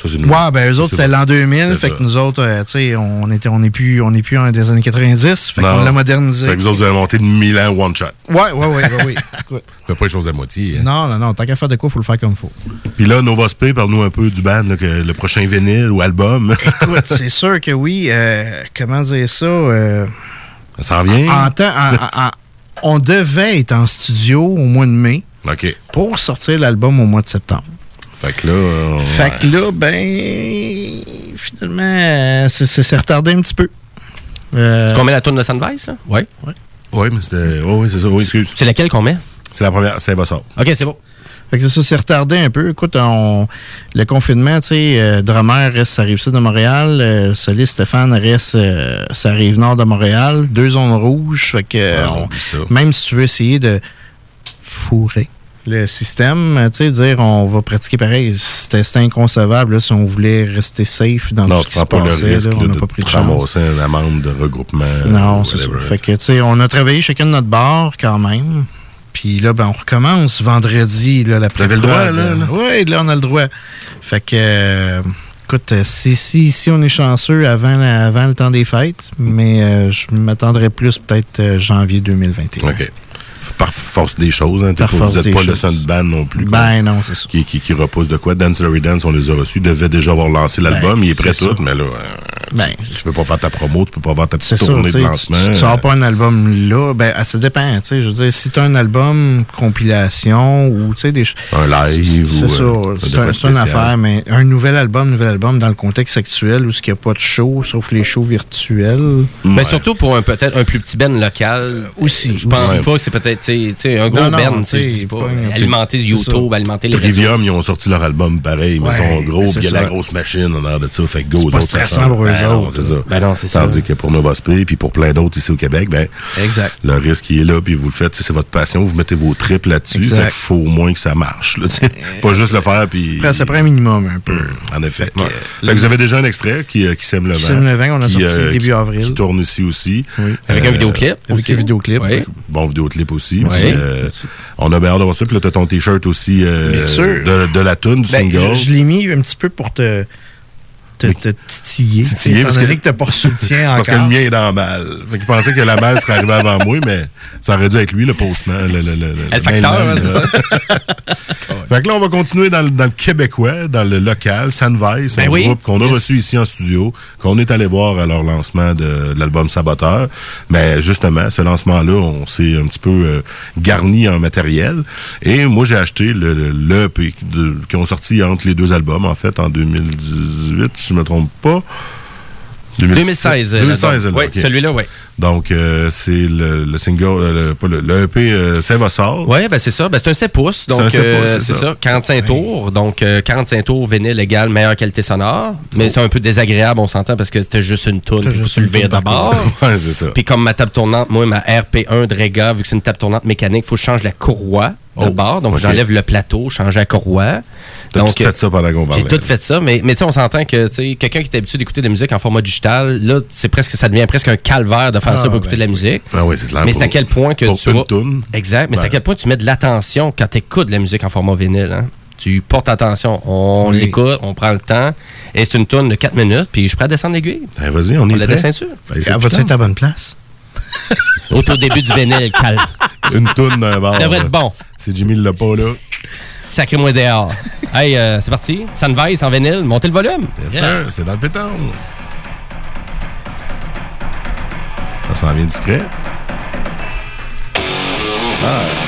[SPEAKER 7] Ça.
[SPEAKER 9] Ouais, ben eux autres,
[SPEAKER 7] C'est
[SPEAKER 9] l'an 2000.
[SPEAKER 7] C'est
[SPEAKER 9] Fait
[SPEAKER 7] ça.
[SPEAKER 9] que nous autres, euh, tu sais, on était, on n'est plus, on est plus en des années 90. Fait qu'on l'a modernisé.
[SPEAKER 7] Fait que vous autres, vous avez monté de 1000 ans one shot.
[SPEAKER 9] Ouais, ouais, ouais, ouais, oui. Écoute.
[SPEAKER 7] Faites pas les choses à moitié. hein.
[SPEAKER 9] Non, non, non. Tant qu'à faire de quoi, faut le faire comme faut.
[SPEAKER 7] Puis là, Nova Spray, parle-nous un peu du band, là, que le prochain vinyle ou album.
[SPEAKER 9] Écoute, c'est sûr que oui. euh, comment dire ça? euh,
[SPEAKER 7] ça s'en vient?
[SPEAKER 9] en temps, en- en- en- on devait être en studio au mois de mai
[SPEAKER 7] OK.
[SPEAKER 9] pour sortir l'album au mois de septembre.
[SPEAKER 7] Fait que là... euh,
[SPEAKER 9] Fait que là, ben, finalement, c'est- c'est c'est retardé un petit peu. Euh,
[SPEAKER 8] Est-ce qu'on met la tourne de Sandvice, là? Oui.
[SPEAKER 7] Oui, mais c'était... Oui, oui, c'est ça. Oui, excuse.
[SPEAKER 8] C'est laquelle qu'on met?
[SPEAKER 7] C'est la première. Ça va ça.
[SPEAKER 8] OK, c'est bon.
[SPEAKER 9] Fait que c'est ça, c'est retardé un peu. Écoute, on, le confinement, tu sais, euh, Drummer reste à Rive-Sud de Montréal, euh, Soliste Stéphane reste euh, à Rive-Nord de Montréal, deux zones rouges. Fait que,
[SPEAKER 7] Ah,
[SPEAKER 9] on- même si tu veux essayer de fourrer le système, euh, tu sais, dire on va pratiquer pareil, c'était inconcevable là, si on voulait rester safe dans
[SPEAKER 7] Non,
[SPEAKER 9] tout ce qui se
[SPEAKER 7] pas le risque
[SPEAKER 9] là, on n'a pas pris de chance.
[SPEAKER 7] une amende de regroupement.
[SPEAKER 9] Non, c'est ça. Fait que, tu sais, on a travaillé chacun de notre bar quand même. Puis là, ben, on recommence vendredi, là, la
[SPEAKER 7] avez le droit, là, là?
[SPEAKER 9] Oui, là, on a le droit. Fait que, euh, écoute, euh, si, si, si on est chanceux avant, avant le temps des fêtes, mais euh, je m'attendrais plus peut-être euh, janvier 2021.
[SPEAKER 7] OK. Par force des choses, hein.
[SPEAKER 9] Par
[SPEAKER 7] pas-
[SPEAKER 9] force
[SPEAKER 7] vous n'êtes pas le seul band non plus. quoi,
[SPEAKER 9] Ben non, c'est ça.
[SPEAKER 7] Qui, qui, qui repousse de quoi? Dance Larry Dance, on les a reçus. devait déjà avoir lancé l'album.
[SPEAKER 9] Ben,
[SPEAKER 7] il est prêt tout,
[SPEAKER 9] ça.
[SPEAKER 7] mais là, euh,
[SPEAKER 9] Ben,
[SPEAKER 7] tu, tu peux pas faire ta promo, tu peux pas faire ta petite tournée
[SPEAKER 9] tu
[SPEAKER 7] de lancement.
[SPEAKER 9] tu, tu sors pas un album là, ben ah, ça dépend, tu sais, je veux dire, si tu as un album compilation ou tu sais des
[SPEAKER 7] Un live
[SPEAKER 9] c'est
[SPEAKER 7] ou,
[SPEAKER 9] ça,
[SPEAKER 7] euh,
[SPEAKER 9] c'est une affaire, mais un nouvel album, nouvel album dans le contexte actuel où il n'y a pas de show, sauf les shows virtuels.
[SPEAKER 8] Mais surtout pour un peut-être un plus petit ben local.
[SPEAKER 9] Aussi.
[SPEAKER 8] Je pense pas que c'est peut-être tu sais, un gros
[SPEAKER 9] Non, non,
[SPEAKER 8] tu
[SPEAKER 9] tu
[SPEAKER 8] sais, je
[SPEAKER 9] sais,
[SPEAKER 8] dis pas.
[SPEAKER 9] pas un-
[SPEAKER 8] Alimenter YouTube,
[SPEAKER 9] ça.
[SPEAKER 8] alimenter les réseaux.
[SPEAKER 7] Trivium, ils ont sorti leur album pareil, mais ils sont gros, il y a
[SPEAKER 9] ça.
[SPEAKER 7] la grosse machine en arrière de ça. Fait que go,
[SPEAKER 9] C'est stressant
[SPEAKER 7] change.
[SPEAKER 9] pour eux
[SPEAKER 7] Ben
[SPEAKER 9] autres.
[SPEAKER 7] c'est ça.
[SPEAKER 8] Ben non, c'est ça.
[SPEAKER 7] Tandis que pour Novospé, puis pour plein d'autres ici au Québec, ben,
[SPEAKER 9] Exact.
[SPEAKER 7] le risque il est là, puis vous le faites, c'est votre passion, vous mettez vos tripes là-dessus. Fait qu'il faut au moins que ça marche. Pas juste le faire, puis.
[SPEAKER 9] Après, ça prend un minimum un peu.
[SPEAKER 7] En effet.
[SPEAKER 9] Fait que,
[SPEAKER 7] Ouais.
[SPEAKER 9] euh,
[SPEAKER 7] vous avez déjà un extrait qui, euh, sème le vent.
[SPEAKER 9] Qui sème le vent, qu'on a sorti début
[SPEAKER 7] qui-
[SPEAKER 9] avril.
[SPEAKER 7] Qui tourne ici aussi.
[SPEAKER 8] Avec un
[SPEAKER 7] Euh,
[SPEAKER 8] vidéoclip.
[SPEAKER 9] Avec un vidéoclip.
[SPEAKER 8] Oui.
[SPEAKER 7] Bon vidéoclip aussi.
[SPEAKER 8] Ouais.
[SPEAKER 7] Euh, on a bien hâte de voir ça. Puis là, t'as ton t-shirt aussi euh,
[SPEAKER 9] Bien sûr.
[SPEAKER 7] de, de la tune, du
[SPEAKER 9] Ben,
[SPEAKER 7] single.
[SPEAKER 9] je, je l'ai mis un petit peu pour te, te, te titiller.
[SPEAKER 7] Titiller, parce
[SPEAKER 9] donné
[SPEAKER 7] que-
[SPEAKER 9] que t'as pas reçu le tien
[SPEAKER 7] Parce que
[SPEAKER 9] encore.
[SPEAKER 7] le mien est dans la malle. Fait qu'il pensait que la malle serait arrivée avant moi, mais ça aurait dû être lui, le postman. Le, le, le,
[SPEAKER 8] facteur, hein, c'est ça?
[SPEAKER 7] Fait que là, on va continuer dans le, dans le québécois, dans le local, Sanvais, son
[SPEAKER 8] Ben oui.
[SPEAKER 7] groupe qu'on a
[SPEAKER 8] Yes.
[SPEAKER 7] reçu ici en studio, qu'on est allé voir à leur lancement de, de l'album Saboteur. Mais justement, ce lancement-là, on s'est un petit peu euh, garni en matériel. Et moi, j'ai acheté le, le, le EP de- qui ont sorti entre les deux albums, en fait, en 2018, si je me trompe pas.
[SPEAKER 8] 2016. euh,
[SPEAKER 7] 2016,
[SPEAKER 8] l'album.
[SPEAKER 7] là,
[SPEAKER 8] Oui, celui-là, oui.
[SPEAKER 7] Donc, euh, c'est le, le single, euh, le, pas le, le EP euh, All.
[SPEAKER 8] Oui, ben c'est ça. Ben, c'est un 7 pouces.
[SPEAKER 7] C'est un
[SPEAKER 8] Donc,
[SPEAKER 7] 7
[SPEAKER 8] euh,
[SPEAKER 7] pouces, c'est
[SPEAKER 8] c'est
[SPEAKER 7] ça.
[SPEAKER 8] ça. 45 tours. Donc, euh, 45 tours, vinyle égal, meilleure qualité sonore. Mais c'est un peu désagréable, on s'entend, parce que c'était juste une toune. Il faut se lever d'abord.
[SPEAKER 7] ouais, c'est ça.
[SPEAKER 8] Puis comme ma table tournante, moi, ma RP1 de Rega, vu que c'est une table tournante mécanique, il faut que je change la courroie de
[SPEAKER 7] Oh,
[SPEAKER 8] bord. Donc, j'enlève le plateau, change la courroie.
[SPEAKER 7] T'as
[SPEAKER 8] Donc,
[SPEAKER 7] tout fait ça pendant qu'on parlait.
[SPEAKER 8] J'ai tout fait ça, mais, mais tu sais, on s'entend que tu sais, quelqu'un qui est habitué d'écouter de la musique en format digital, là, c'est presque, ça devient presque un calvaire de faire
[SPEAKER 9] Ah,
[SPEAKER 8] ça pour
[SPEAKER 9] ben
[SPEAKER 8] écouter de la musique.
[SPEAKER 7] Ah oui, c'est clair.
[SPEAKER 8] Mais c'est à quel point que
[SPEAKER 7] pour
[SPEAKER 8] tu vas. Exact, mais c'est à
[SPEAKER 7] Ouais.
[SPEAKER 8] quel point tu mets de l'attention quand tu écoutes de la musique en format vinyle. Hein? Tu portes attention. On
[SPEAKER 9] Oui.
[SPEAKER 8] l'écoute, on prend le temps. Et c'est une tourne de 4 minutes, puis je suis prêt à descendre l'aiguille.
[SPEAKER 7] Ben, vas-y, on
[SPEAKER 8] On
[SPEAKER 7] est
[SPEAKER 8] la
[SPEAKER 7] prêt.
[SPEAKER 8] descend sûr.
[SPEAKER 7] Ben,
[SPEAKER 9] Vas-tu
[SPEAKER 7] putain.
[SPEAKER 9] être à bonne place?
[SPEAKER 8] Au tout début du vinyle, calme.
[SPEAKER 7] Une toune d'un bar.
[SPEAKER 8] Ça devrait être bon.
[SPEAKER 7] C'est Jimmy le pas, là.
[SPEAKER 8] Sacré-moi dehors. hey, euh, c'est parti. Sunvise en vinyle, montez le volume.
[SPEAKER 7] Yes,
[SPEAKER 8] Yeah.
[SPEAKER 7] c'est dans le pétard. Ça s'en vient discret. Oh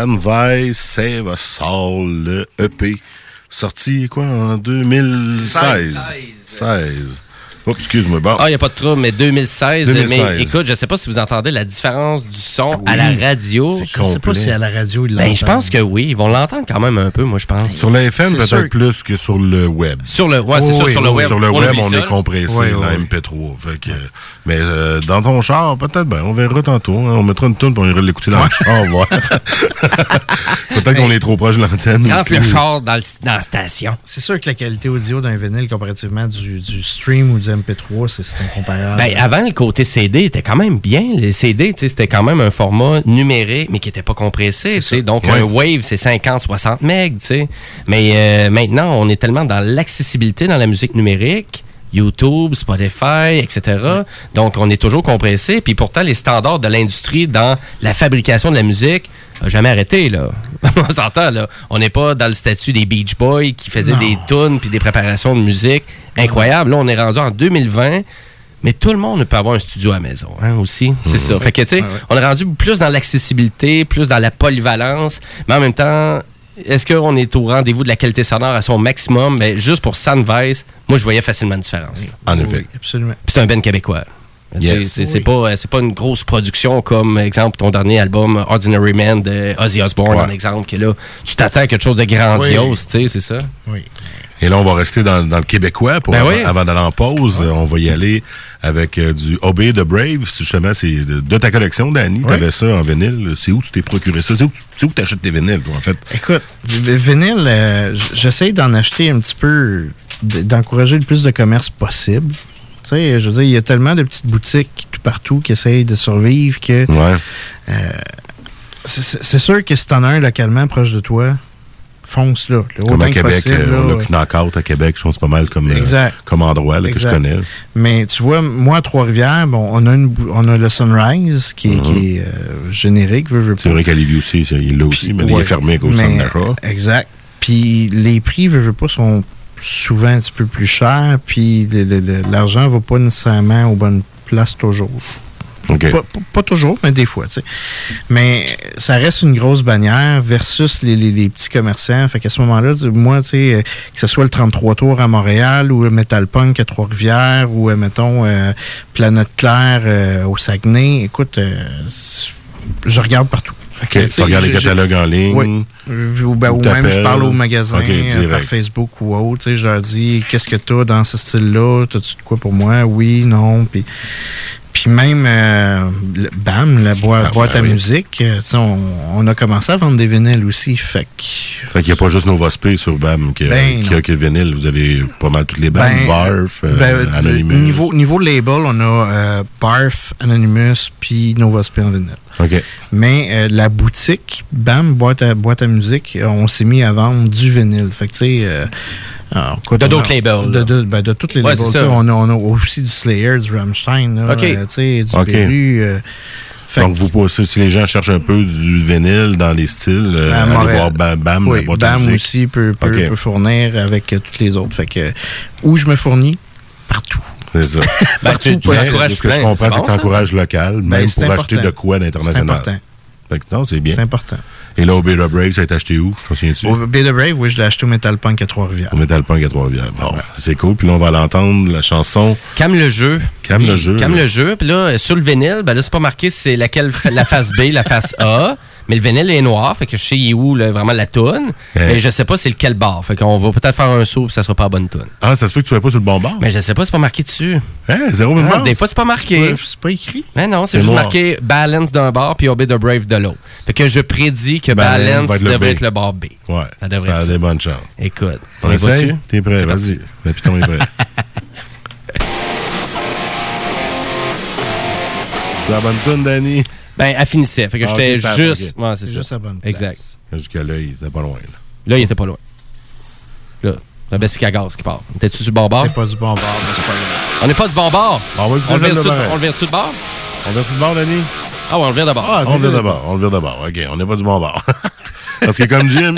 [SPEAKER 7] Sunrise Save Us All, le EP. Sorti quoi en 2016? 16. Oh, excuse-moi. Bon.
[SPEAKER 8] Ah, il n'y a pas de trouble, mais 2016,
[SPEAKER 7] 2016.
[SPEAKER 8] Mais écoute, je sais pas si vous entendez la différence du son à la radio.
[SPEAKER 9] Je sais pas si à la radio, ils
[SPEAKER 8] Ben, je pense que oui. Ils vont l'entendre quand même un peu, moi, je pense.
[SPEAKER 7] Sur la FM,
[SPEAKER 9] sûr
[SPEAKER 7] peut-être plus que sur le web.
[SPEAKER 8] Sur le, ouais, c'est
[SPEAKER 7] Oh oui,
[SPEAKER 8] sur le web.
[SPEAKER 7] Sur le
[SPEAKER 8] on
[SPEAKER 7] web, est compressé,
[SPEAKER 9] Oui,
[SPEAKER 7] la
[SPEAKER 9] oui.
[SPEAKER 7] MP3. Fait que, mais euh, dans ton char, peut-être, ben, on verra tantôt. hein. on mettra une tune pour on ira l'écouter dans le char. voir. peut-être qu'on est trop proche de l'antenne.
[SPEAKER 8] Rentre le char dans, le- dans la station.
[SPEAKER 9] C'est sûr que la qualité audio d'un vinyle comparativement du, du stream ou du MP3, c'est incomparable.
[SPEAKER 8] Ben, avant, le côté CD était quand même bien. Les CD, c'était quand même un format numérique, mais qui n'était pas compressé. Donc,
[SPEAKER 7] Ouais.
[SPEAKER 8] un Wave, c'est 50, 60 MB. Mais euh, maintenant, on est tellement dans l'accessibilité dans la musique numérique. YouTube, Spotify, etc. Donc, on est toujours compressé. Puis pourtant, les standards de l'industrie dans la fabrication de la musique jamais arrêté. Là. on s'entend, là. On n'est pas dans le statut des Beach Boys qui faisaient
[SPEAKER 9] Non.
[SPEAKER 8] des tunes puis des préparations de musique incroyables. Là, on est rendu en 2020. Mais tout le monde peut avoir un studio à la maison, hein, aussi. C'est ça. Fait que, tu sais,
[SPEAKER 9] ouais.
[SPEAKER 8] on est rendu plus dans l'accessibilité, plus dans la polyvalence, mais en même temps, est-ce qu'on est au rendez-vous de la qualité sonore à son maximum? Mais juste pour Sunvise, moi, je voyais facilement une différence. là.
[SPEAKER 7] En
[SPEAKER 9] Oui,
[SPEAKER 7] effet.
[SPEAKER 9] absolument.
[SPEAKER 8] Puis c'est un Ben québécois.
[SPEAKER 7] Yes.
[SPEAKER 8] C'est
[SPEAKER 9] Oui.
[SPEAKER 8] pas, euh, c'est pas une grosse production comme, exemple, ton dernier album Ordinary Man de Ozzy Osbourne,
[SPEAKER 7] Ouais.
[SPEAKER 8] en exemple, que là, tu t'attends à quelque chose de grandiose, tu sais, c'est ça?
[SPEAKER 9] Oui.
[SPEAKER 7] Et là, on va rester dans, dans le québécois pour
[SPEAKER 8] Ben
[SPEAKER 7] avant,
[SPEAKER 8] oui.
[SPEAKER 7] avant d'aller en pause. On va y aller avec euh, du Obey the Brave. C'est Justement, c'est de, de ta collection, Danny. T'avais ça en vinyle. C'est où tu t'es procuré ça? C'est où, tu- où achètes tes vinyles, toi, en fait?
[SPEAKER 9] Écoute, le vinyle, euh, j'essaie d'en acheter un petit peu, d'encourager le plus de commerce possible. Sais, je veux dire, il y a tellement de petites boutiques tout partout qui essayent de survivre que
[SPEAKER 7] Ouais.
[SPEAKER 9] c'est- sûr que si t'en as un localement proche de toi, fonce là.
[SPEAKER 7] Comme à Québec,
[SPEAKER 9] possible,
[SPEAKER 7] euh,
[SPEAKER 9] là,
[SPEAKER 7] on a Knockout à Québec, je pense pas mal comme, euh,
[SPEAKER 9] Exact.
[SPEAKER 7] comme endroit là, que je connais.
[SPEAKER 9] Mais tu vois, moi, à Trois-Rivières, bon, on a, une, on a le Sunrise qui est, qui est, euh, générique.
[SPEAKER 7] Mhm. C'est vrai qu'à Lévis aussi, il l'a aussi, mais il
[SPEAKER 9] Ouais.
[SPEAKER 7] est fermé à cause d'achat.
[SPEAKER 9] Exact. Puis les prix, veux, veux pas, sont souvent un petit peu plus chers. Puis l'argent va pas nécessairement aux bonnes places toujours. Pas, pas- pas toujours, mais des fois. Mais ça reste une grosse bannière versus les, les- les petits commerçants. Fait qu'à ce moment-là, moi, euh, que ce soit le 33 Tours à Montréal ou le Metal Punk à Trois-Rivières ou, euh, mettons, euh, Planète Claire euh, au Saguenay, écoute, euh, je regarde partout.
[SPEAKER 7] OK,
[SPEAKER 9] tu
[SPEAKER 7] regardes les catalogues en ligne.
[SPEAKER 9] Oui. Ou, ben,
[SPEAKER 7] Ou
[SPEAKER 9] même je parle au magasin euh, par Facebook ou autre. tu sais, Je leur dis qu'est-ce que tu as dans ce style-là? T'as-tu de quoi pour moi? Oui, non. Puis, puis même, euh, BAM, la
[SPEAKER 7] Ah,
[SPEAKER 9] boîte
[SPEAKER 7] ben
[SPEAKER 9] à
[SPEAKER 7] oui.
[SPEAKER 9] musique, euh, on, on a commencé à vendre des vinyles aussi. Fait
[SPEAKER 7] qu'il n'y a pas juste Novospé sur BAM qui, a-
[SPEAKER 9] Ben,
[SPEAKER 7] qui a que le vinyle. Vous avez pas mal toutes les BAM,
[SPEAKER 9] Ben,
[SPEAKER 7] Barf, euh, Anonymous.
[SPEAKER 9] Niveau, niveau label, on a euh, Barf, Anonymous, puis Nova Spin en vinyle. Mais euh, la boutique, bam, boîte à, boîte à musique, euh, on s'est mis à vendre du vinyle. Fait que, tu sais. euh, alors, quoi,
[SPEAKER 8] De d'autres labels,
[SPEAKER 9] De, ben, de tous les
[SPEAKER 8] Ouais,
[SPEAKER 9] labels. On a, on a aussi du Slayer, du Rammstein, là, euh, du
[SPEAKER 7] OK.
[SPEAKER 9] Beru, euh, fait
[SPEAKER 7] Donc,
[SPEAKER 9] que-
[SPEAKER 7] vous passez, si les gens cherchent un peu du vinyle dans les styles, euh,
[SPEAKER 9] À
[SPEAKER 7] allez
[SPEAKER 9] Montréal.
[SPEAKER 7] voir BAM, BAM la boîte à
[SPEAKER 9] BAM
[SPEAKER 7] musique.
[SPEAKER 9] aussi peut, peut, fournir avec euh, toutes les autres. Fait que, où je me fournis? Partout.
[SPEAKER 7] C'est ça.
[SPEAKER 8] Ben, tu, tu encourages
[SPEAKER 7] ce que je comprends,
[SPEAKER 8] c'est
[SPEAKER 7] c'est
[SPEAKER 8] bon,
[SPEAKER 7] que tu encourages local, même
[SPEAKER 9] Ben, c'est
[SPEAKER 7] pour acheter
[SPEAKER 9] important.
[SPEAKER 7] de quoi
[SPEAKER 9] C'est
[SPEAKER 7] d'international.
[SPEAKER 9] important.
[SPEAKER 7] Fait que non, c'est bien.
[SPEAKER 9] C'est important.
[SPEAKER 7] Et là, au Beta Brave, ça a été acheté où? Souviens-tu?
[SPEAKER 9] Au Be the Brave, oui, je l'ai acheté au Metal Punk à Trois-Rivières.
[SPEAKER 7] Au Metal Punk à Trois-Rivières. Bon, c'est cool. Puis là, on va l'entendre, la chanson
[SPEAKER 8] Calme le jeu.
[SPEAKER 7] Calme le jeu.
[SPEAKER 8] Calme le jeu. Puis là, euh, sur le vinyle, ben là, c'est pas marqué si c'est laquelle, la face B, la face A. Mais le vinyle est noir, fait que je sais il est où là, vraiment la toune. Mais je sais pas c'est lequel bar. Fait qu'on va peut-être faire un saut puis ça sera pas la bonne toune.
[SPEAKER 7] Ah, ça se peut que tu sois pas sur le bon bord?
[SPEAKER 8] Mais je sais pas, c'est pas marqué dessus.
[SPEAKER 7] Hein, zéro
[SPEAKER 8] Ah? Des fois, c'est pas marqué.
[SPEAKER 9] C'est pas écrit.
[SPEAKER 8] Mais non, c'est juste
[SPEAKER 7] noir.
[SPEAKER 8] marqué balance d'un bar puis obey the brave de l'autre. Fait que je prédis que
[SPEAKER 7] Balance
[SPEAKER 8] balance,
[SPEAKER 7] va être le
[SPEAKER 8] devrait
[SPEAKER 7] B.
[SPEAKER 8] être le bar B.
[SPEAKER 7] Ouais.
[SPEAKER 8] Ça devrait
[SPEAKER 7] ça
[SPEAKER 8] être
[SPEAKER 7] a
[SPEAKER 8] ça.
[SPEAKER 7] des bonnes chances.
[SPEAKER 8] Écoute,
[SPEAKER 7] On essaye?
[SPEAKER 8] va-tu?
[SPEAKER 7] T'es prêt? Vas-y. Le piton est prêt. C'est la bonne tune, Danny?
[SPEAKER 8] Ben, elle finissait. Fait que
[SPEAKER 7] Ah,
[SPEAKER 8] j'étais juste. Ouais, c'est
[SPEAKER 9] juste à bonne place.
[SPEAKER 8] Exact.
[SPEAKER 7] Jusqu'à l'œil, c'était pas loin. Là.
[SPEAKER 8] Là, il était pas loin. Là, c'est un Bessic à gaz qui part. T'es-tu sur le bon bord?
[SPEAKER 9] C'est pas du bon bord, mais c'est pas grave.
[SPEAKER 8] On n'est pas du bon bord.
[SPEAKER 7] On
[SPEAKER 8] le
[SPEAKER 7] celle de bord.
[SPEAKER 8] on le vire-tu de bord?
[SPEAKER 7] On Danny?
[SPEAKER 8] Ah ouais, on le vire de bord.
[SPEAKER 9] Ah,
[SPEAKER 7] On le vire d'abord. On le vire d'abord. OK, on n'est pas du bon bord. Parce que comme Jim,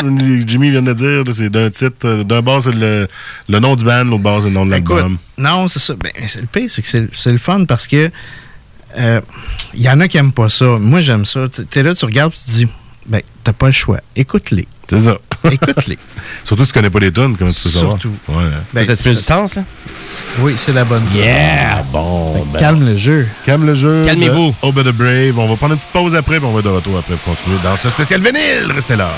[SPEAKER 7] Jimmy vient de dire, c'est d'un titre. D'un bord, c'est le, le nom du band, l'autre bord, c'est le nom de l'album.
[SPEAKER 9] non, c'est ça. Ben, c'est- le pire, c'est que c'est c'est le fun parce que euh, il y en a qui aiment pas ça. Moi, j'aime ça. Tu es là, tu regardes, tu te dis, ben, t'as pas le choix. Écoute-les.
[SPEAKER 7] C'est ça.
[SPEAKER 9] Écoute-les.
[SPEAKER 7] Surtout si tu connais pas les tunes, comment tu peux savoir?
[SPEAKER 9] Surtout.
[SPEAKER 7] Ouais.
[SPEAKER 9] Ben,
[SPEAKER 8] Vous êtes plus du sens, là?
[SPEAKER 9] Oui, c'est la bonne.
[SPEAKER 8] Yeah! Bon, ben.
[SPEAKER 9] Calme le jeu.
[SPEAKER 7] Calme le jeu.
[SPEAKER 8] Calmez-vous.
[SPEAKER 7] Obey the Brave. On va prendre une petite pause après, puis on va être de retour après pour continuer dans ce spécial vinyle. Restez là.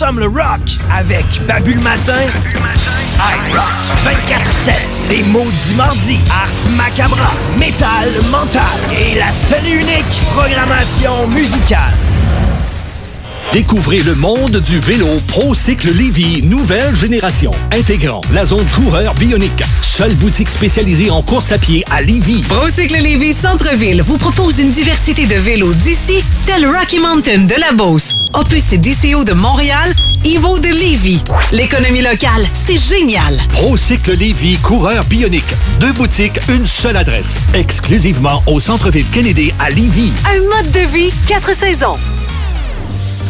[SPEAKER 10] Sommes le rock avec Babu le matin, I Rock 24-7, les maudits mardis, Ars Macabra, Metal Mental. Et la seule et unique programmation musicale.
[SPEAKER 11] Découvrez le monde du vélo ProCycle Lévy nouvelle génération, intégrant la zone coureur bionique. Seule boutique spécialisée en course à pied à Lévy.
[SPEAKER 1] Procycle Lévis Centre-Ville vous propose une diversité de vélos d'ici, tel Rocky Mountain de la Beauce, Opus et DCO de Montréal, Evo de Lévis. L'économie locale, c'est génial.
[SPEAKER 11] ProCycle Lévy coureur bionique. Deux boutiques, une seule adresse. Exclusivement au centre-ville Kennedy à Lévy.
[SPEAKER 1] Un mode de vie, quatre saisons.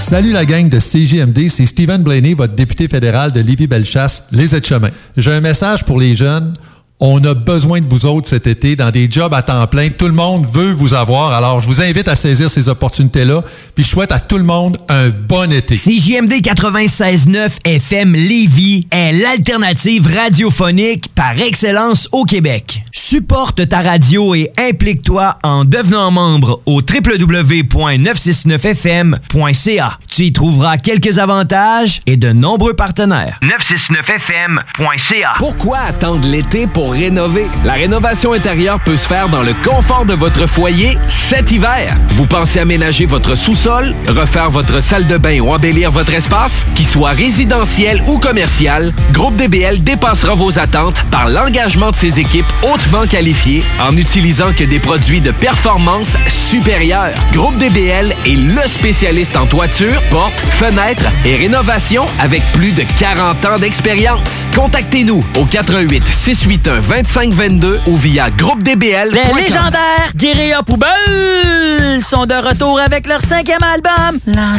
[SPEAKER 12] Salut la gang de CGMD, c'est Stephen Blaney, votre député fédéral de Lévis-Bellechasse, les aides-chemins. J'ai un message pour les jeunes. On a besoin de vous autres cet été dans des jobs à temps plein. Tout le monde veut vous avoir. Alors, je vous invite à saisir ces opportunités-là. Puis, je souhaite à tout le monde un bon été.
[SPEAKER 13] CJMD 96.9 FM Lévis est l'alternative radiophonique par excellence au Québec.
[SPEAKER 14] Supporte ta radio et implique-toi en devenant membre au www.969fm.ca. Tu y trouveras quelques avantages et de nombreux partenaires.
[SPEAKER 15] 969fm.ca. Pourquoi attendre l'été pour rénover? La rénovation intérieure peut se faire dans le confort de votre foyer cet hiver. Vous pensez aménager votre sous-sol, refaire votre salle de bain ou embellir votre espace? Qu'il soit résidentiel ou commercial, Groupe DBL dépassera vos attentes par l'engagement de ses équipes hautement qualifiées en n'utilisant que des produits de performance supérieure. Groupe DBL est le spécialiste en toiture, portes, fenêtres et rénovation avec plus de 40 ans d'expérience. Contactez-nous au 88 681 2522 ou via groupedbl.
[SPEAKER 13] Les légendaires Guérilla Poubelle sont de retour avec leur cinquième album, La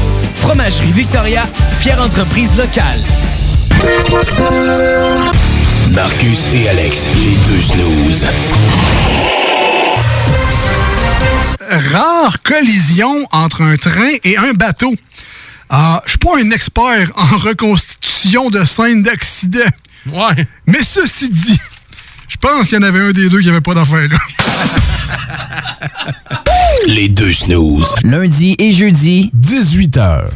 [SPEAKER 16] Fromagerie Victoria, fière entreprise locale.
[SPEAKER 17] Marcus et Alex, les deux snooze.
[SPEAKER 18] Rare collision entre un train et un bateau. Ah, je suis pas un expert en reconstitution de scènes d'accident.
[SPEAKER 7] Ouais.
[SPEAKER 18] Mais ceci dit, je pense qu'il y en avait un des deux qui avait pas d'affaire là.
[SPEAKER 17] Les deux snooze.
[SPEAKER 14] Lundi et jeudi,
[SPEAKER 17] 18h.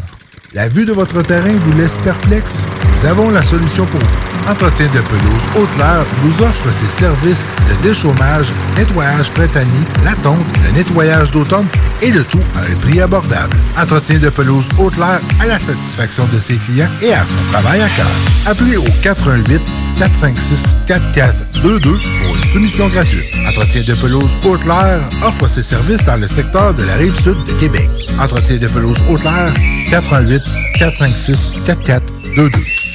[SPEAKER 5] La vue de votre terrain vous laisse perplexe? Nous avons la solution pour vous. Entretien de pelouse Haute-Lair vous offre ses services de déchômage, nettoyage printanier, la tonte, le nettoyage d'automne et le tout à un prix abordable. Entretien de pelouse Haute-Lair à la satisfaction de ses clients et à son travail à cœur. Appelez au 88 456 4422 pour une soumission gratuite. Entretien de pelouse Haute-Lair offre ses services dans le secteur de la rive sud de Québec. Entretien de pelouse Haute-Lair 88 456 4422.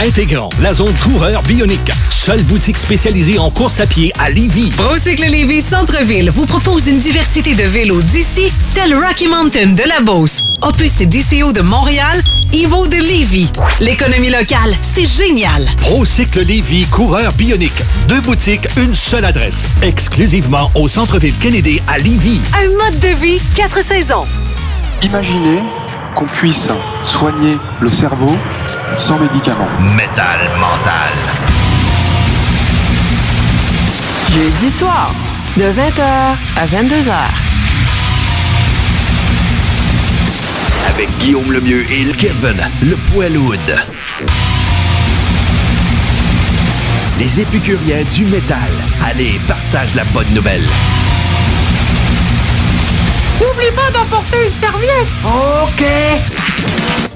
[SPEAKER 11] Intégrant la zone coureur bionique. Seule boutique spécialisée en course à pied à Lévy.
[SPEAKER 1] Procycle Lévis Centre-Ville vous propose une diversité de vélos d'ici, tel Rocky Mountain de la Beauce, Opus et DCO de Montréal, Evo de Lévis. L'économie locale, c'est génial.
[SPEAKER 11] ProCycle Lévy, coureur bionique. Deux boutiques, une seule adresse. Exclusivement au centre-ville Kennedy à Lévy.
[SPEAKER 1] Un mode de vie, quatre saisons.
[SPEAKER 19] Imaginez qu'on puisse soigner le cerveau sans médicaments.
[SPEAKER 17] Métal mental.
[SPEAKER 20] Jeudi soir, de 20h à 22h.
[SPEAKER 17] Avec Guillaume Lemieux et le Kevin, le poiloud. Les épicuriens du métal. Allez, partage la bonne nouvelle.
[SPEAKER 21] N'oublie pas d'emporter une serviette.
[SPEAKER 13] OK.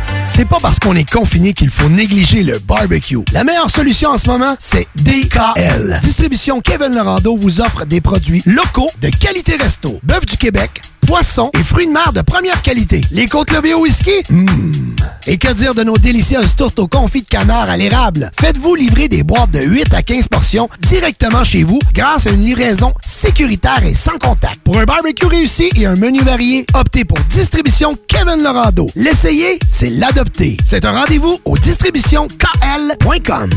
[SPEAKER 22] C'est pas parce qu'on est confiné qu'il faut négliger le barbecue. La meilleure solution en ce moment, c'est DKL. Distribution Kevin Lorando vous offre des produits locaux de qualité resto. Bœuf du Québec, poissons et fruits de mer de première qualité. Les côtes levées au whisky? Mmh. Et que dire de nos délicieuses tourtes au confit de canard à l'érable? Faites-vous livrer des boîtes de 8 à 15 portions directement chez vous grâce à une livraison sécuritaire et sans contact. Pour un barbecue réussi et un menu varié, optez pour Distribution Kevin Lorando. L'essayer, c'est l'adopter. C'est un rendez-vous au distributionkl.com.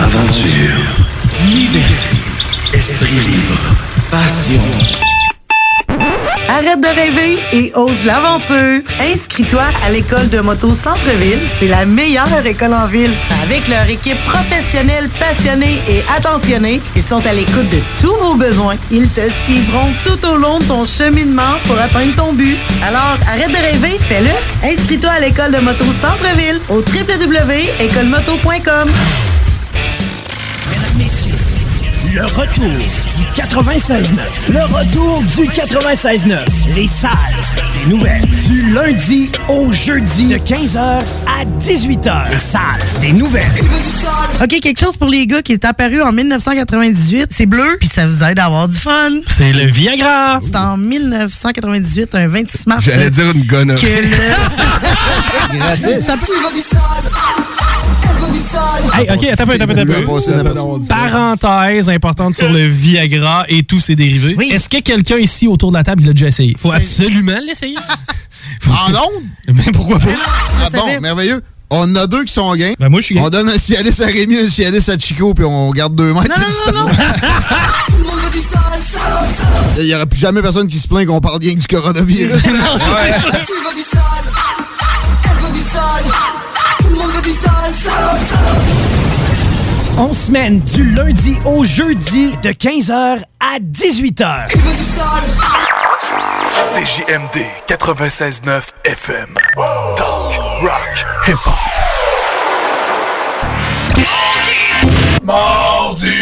[SPEAKER 23] Aventure. Liberté. Esprit libre. Passion.
[SPEAKER 24] Arrête de rêver et ose l'aventure. Inscris-toi à l'école de moto Centre-ville. C'est la meilleure école en ville. Avec leur équipe professionnelle, passionnée et attentionnée, ils sont à l'écoute de tous vos besoins. Ils te suivront tout au long de ton cheminement pour atteindre ton but. Alors, arrête de rêver, fais-le. Inscris-toi à l'école de moto Centre-ville au www.écolemoto.com.
[SPEAKER 4] Le retour du 96.9. Le retour du 96.9. Les salles des nouvelles. Du lundi au jeudi de 15h à 18h. Les salles des nouvelles.
[SPEAKER 24] OK, quelque chose pour les gars qui est apparu en 1998. C'est bleu, puis ça vous aide à avoir du fun.
[SPEAKER 25] C'est le Viagra.
[SPEAKER 24] C'est en 1998, un 26 mars.
[SPEAKER 7] J'allais dire une gonne.
[SPEAKER 24] Que le...
[SPEAKER 22] Gratis.
[SPEAKER 24] Ça peut-
[SPEAKER 25] Hey, ok, attends un peu, attends un. Parenthèse importante sur le Viagra et tous ses dérivés. Est-ce que quelqu'un ici autour de la table l'a déjà essayé? Faut absolument l'essayer.
[SPEAKER 26] En ondes?
[SPEAKER 25] Mais pourquoi pas?
[SPEAKER 26] Ah bon, merveilleux. On en a deux qui sont gains.
[SPEAKER 25] Ben moi, je suis gain.
[SPEAKER 26] On donne un Cialis à Rémi, un Cialis à Chico, puis on garde deux mètres.
[SPEAKER 24] Non, non, non,
[SPEAKER 26] Il n'y aura plus jamais personne qui se plaint qu'on parle bien du coronavirus.
[SPEAKER 24] Non, c'est
[SPEAKER 26] Ouais.
[SPEAKER 24] vrai.
[SPEAKER 10] Tu veux du sale Elle veut du Tout le monde veut du sale, sale, sale.
[SPEAKER 4] On semaine du lundi au jeudi de 15h à 18h.
[SPEAKER 23] CJMD 96.9 FM. Talk, rock, hip-hop. Mardi!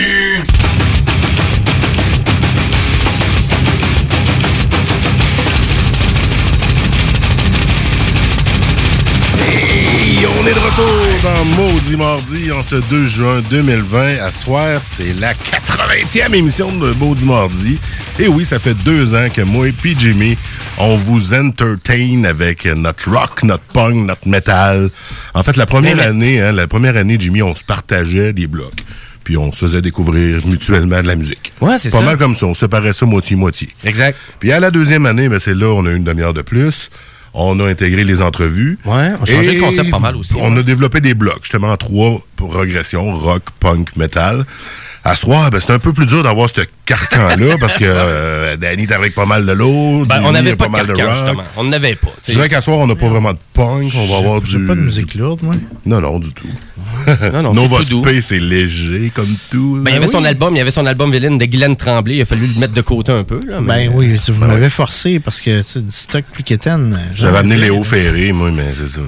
[SPEAKER 7] Est de retour dans Maudit Mardi en ce 2 juin 2020. À soir, c'est la 80e émission de Maudit Mardi. Et oui, ça fait deux ans que moi et puis Jimmy, on vous entertain avec notre rock, notre punk, notre metal. En fait, la première année, hein, la première année, Jimmy, on se partageait des blocs. Puis on se faisait découvrir mutuellement de la musique.
[SPEAKER 8] Ouais, c'est
[SPEAKER 7] Pas
[SPEAKER 8] ça.
[SPEAKER 7] mal comme ça. On séparait ça moitié-moitié.
[SPEAKER 8] Exact.
[SPEAKER 7] Puis à la deuxième année, ben, c'est là on a une demi-heure de plus. On a intégré les entrevues.
[SPEAKER 8] Ouais, on a changé le concept pas mal aussi,
[SPEAKER 7] On
[SPEAKER 8] ouais.
[SPEAKER 7] a développé des blocs, justement, en trois progressions, rock, punk, metal. À soir, ben, c'est un peu plus dur d'avoir ce carcan-là parce que euh, Danny est avec pas mal de l'eau.
[SPEAKER 8] Ben, on n'avait
[SPEAKER 7] a
[SPEAKER 8] pas de
[SPEAKER 7] mal
[SPEAKER 8] carcan,
[SPEAKER 7] rock.
[SPEAKER 8] justement. On n'avait pas. tu sais.
[SPEAKER 7] Je dirais qu'à soir, on n'a pas vraiment de punk. On va avoir du.
[SPEAKER 9] pas de musique lourde, moi.
[SPEAKER 7] Non, non, du tout.
[SPEAKER 8] Non, non,
[SPEAKER 7] Nova
[SPEAKER 8] c'est
[SPEAKER 7] c'est léger comme tout.
[SPEAKER 8] Ben, il y avait son album, il y avait son album Villaine de Guylaine Tremblay. Il a fallu le mettre de côté un peu. Là, mais-
[SPEAKER 9] Ben oui, si vous
[SPEAKER 7] Ben
[SPEAKER 9] m'avez forcé parce que tu sais, du stock plus qu'étaine.
[SPEAKER 7] J'avais amené Léo Ferré, moi, mais c'est ça.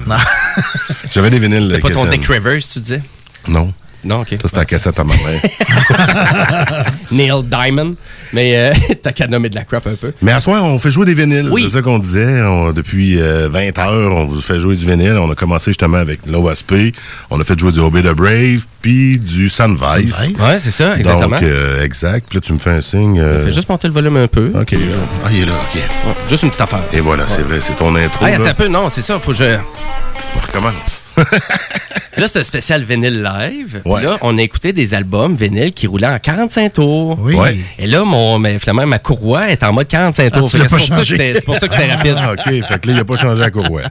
[SPEAKER 7] J'avais des vinyles.
[SPEAKER 8] C'était pas ton. Dick Rivers, tu disais?
[SPEAKER 7] Non.
[SPEAKER 8] Non, ok.
[SPEAKER 7] Ça, c'était la cassette à ma mère.
[SPEAKER 8] Neil Diamond. Mais euh, t'as qu'à nommer de la crap un peu.
[SPEAKER 7] Mais à soir, on fait jouer des vinyles.
[SPEAKER 8] Oui.
[SPEAKER 7] C'est ça qu'on disait. On- depuis euh, 20 heures, on vous fait jouer du vinyle. On a commencé justement avec Aspect. On a fait jouer du Obey the Brave, puis du Sunvice.
[SPEAKER 8] Ouais, c'est ça, exactement.
[SPEAKER 7] Donc, euh, exact. Puis là, tu me fais un signe. euh,
[SPEAKER 8] Fais juste monter le volume un peu.
[SPEAKER 7] OK. là. Ah, il est là, OK.
[SPEAKER 8] Juste une petite affaire.
[SPEAKER 7] Et voilà, c'est vrai. C'est ton intro.
[SPEAKER 8] Attends
[SPEAKER 7] là.
[SPEAKER 8] un peu, non, c'est ça, faut que je.
[SPEAKER 7] On recommence.
[SPEAKER 8] Là, c'est un spécial vinyle live.
[SPEAKER 7] Ouais.
[SPEAKER 8] Là, on a écouté des albums vinyle qui roulaient en 45 tours.
[SPEAKER 9] Oui.
[SPEAKER 7] Ouais.
[SPEAKER 8] Et là, mon, mais, finalement, ma courroie est en mode 45 tours.
[SPEAKER 7] Ah,
[SPEAKER 8] c'est pour ça que c'était- c'est pour ça que c'était rapide.
[SPEAKER 7] Ah, OK. Fait que là, il n'a pas changé à courroie.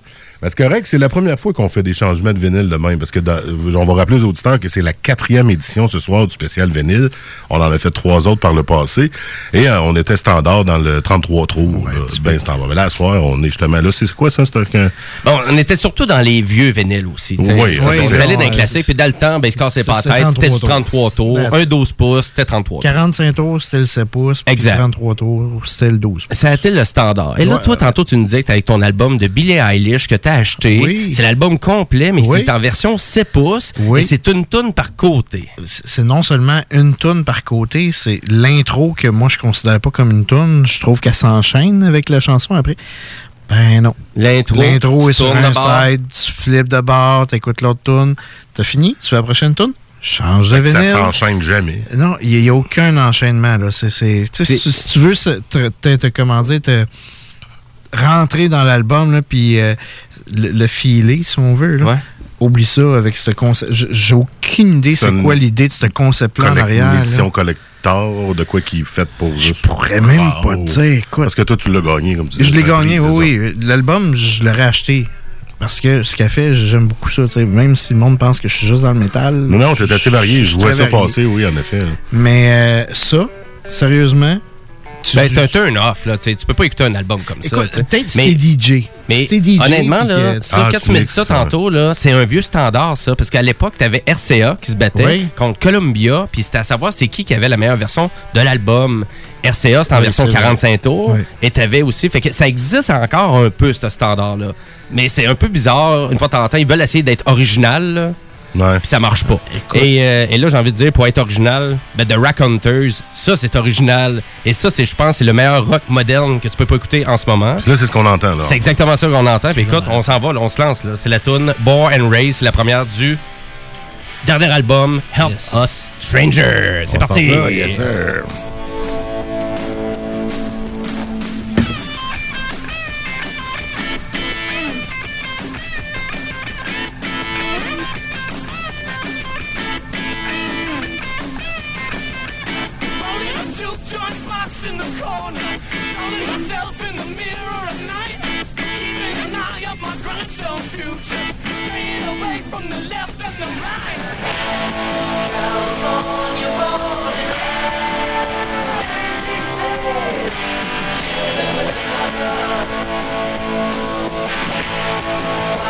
[SPEAKER 7] Mais c'est correct, c'est la première fois qu'on fait des changements de vinyle de même. Parce que dans- on va rappeler aux auditeurs que c'est la quatrième édition ce soir du spécial vinyle. On en a fait trois autres par le passé. Et euh, on était standard dans le 33 trous. là, ben standard. Mais là, ce soir, on est justement là. C'est quoi ça? C'est un.
[SPEAKER 8] Bon, on était surtout dans les vieux vinyles aussi.
[SPEAKER 7] Oui, oui,
[SPEAKER 8] dans les classiques. Puis dans le temps, ben, il se cassait pas la tête. C'était du
[SPEAKER 9] 33
[SPEAKER 8] 33 tours.
[SPEAKER 9] That's-
[SPEAKER 8] Un 12 pouces, c'était 33 tours.
[SPEAKER 9] 45 tours, c'était le 7 pouces.
[SPEAKER 8] Exact.
[SPEAKER 9] 33 tours, c'était le 12 pouces.
[SPEAKER 8] Ça a été le standard? Et là, toi, tantôt, tu nous disais que t'as avec ton album de Billie Eilish que t'as acheté.
[SPEAKER 9] Oui.
[SPEAKER 8] C'est l'album complet, mais c'est en version 7 pouces.
[SPEAKER 9] Oui.
[SPEAKER 8] Et c'est une toune par côté.
[SPEAKER 9] C'est non seulement une toune par côté, c'est l'intro que moi je considère pas comme une toune. Je trouve qu'elle s'enchaîne avec la chanson après. Ben non.
[SPEAKER 8] L'intro.
[SPEAKER 9] Est sur un side, tu flippes de bord, t'écoutes l'autre toune. T'as fini? Tu fais la prochaine toune? Change de
[SPEAKER 7] que ça
[SPEAKER 9] vinyle.
[SPEAKER 7] s'enchaîne jamais.
[SPEAKER 9] Non, il n'y a, aucun enchaînement. Là. C'est, c'est- si, si tu veux te, te- te- comment dire, te rentrer dans l'album, là, puis euh, le, le filer, si on veut, là, oublie ça avec ce concept. J'ai aucune idée
[SPEAKER 7] C'est
[SPEAKER 9] quoi l'idée de ce concept-là en arrière.
[SPEAKER 7] Une
[SPEAKER 9] là.
[SPEAKER 7] Collector de quoi qui est faite pour juste. Je
[SPEAKER 9] pourrais même pas te dire. Écoute,
[SPEAKER 7] Parce que toi, tu l'as gagné, comme tu
[SPEAKER 9] Je l'ai
[SPEAKER 7] c'est
[SPEAKER 9] gagné,
[SPEAKER 7] c'est
[SPEAKER 9] oui, oui. L'album, je l'aurais acheté Parce que ce qu'elle fait, j'aime beaucoup ça. tu sais, Même si le monde pense que je suis juste dans le métal.
[SPEAKER 7] Non, non, t'es assez varié. Je vois ça
[SPEAKER 9] varié.
[SPEAKER 7] passer, oui, en effet.
[SPEAKER 9] Mais euh, ça, sérieusement. Tu-
[SPEAKER 8] Ben, c'est un turn-off, là. tu peux pas écouter un album comme ça.
[SPEAKER 9] Peut-être si
[SPEAKER 8] Mais-
[SPEAKER 9] t'es DJ.
[SPEAKER 8] Mais
[SPEAKER 9] DJ,
[SPEAKER 8] honnêtement, là,
[SPEAKER 9] que-
[SPEAKER 8] ça,
[SPEAKER 9] Ah,
[SPEAKER 8] quand
[SPEAKER 9] tu
[SPEAKER 8] m'as dit ça
[SPEAKER 9] ça.
[SPEAKER 8] tantôt, là, c'est un vieux standard, ça. Parce qu'à l'époque, tu avais RCA qui se battait
[SPEAKER 9] Oui.
[SPEAKER 8] contre Columbia, puis c'était à savoir c'est qui qui avait la meilleure version de l'album. RCA, c'était en
[SPEAKER 9] Oui,
[SPEAKER 8] version
[SPEAKER 9] c'est vrai.
[SPEAKER 8] 45 tours.
[SPEAKER 9] Oui.
[SPEAKER 8] Et tu avais aussi. Fait que ça existe encore un peu, ce standard-là. Mais c'est un peu bizarre. Une fois de temps en temps, ils veulent essayer d'être original, là. Puis ça marche pas. Et, euh, et là, j'ai envie de dire, pour être original, ben, The Rack Hunters, ça, c'est original. Et ça, c'est, je pense, c'est le meilleur rock moderne que tu peux pas écouter en ce moment.
[SPEAKER 7] Là, c'est ce qu'on entend, là.
[SPEAKER 8] C'est exactement ça qu'on entend. Puis écoute, on s'en va, là, on se lance. là. C'est la tune Born and Raised, c'est la première du dernier album, Help Us Stranger. C'est
[SPEAKER 7] On
[SPEAKER 8] parti.
[SPEAKER 7] yes, sir.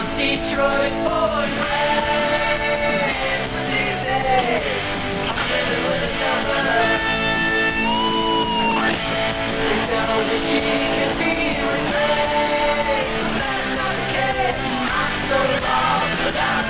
[SPEAKER 10] I'm Detroit born, with disease. I'm living with another. They tell me she can be replaced, but that's not the case. I'm so lost without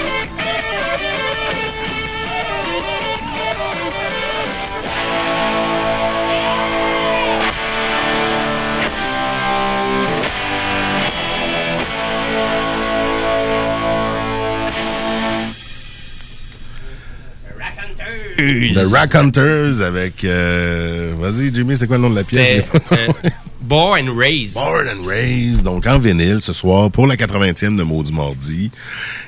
[SPEAKER 7] The Rack Hunters avec. euh, Vas-y, Jimmy, c'est quoi le nom de la pièce?
[SPEAKER 8] Euh, Born and Raised.
[SPEAKER 7] Born and Raised, donc en vinyle ce soir pour la 80e de Maudit Mardi.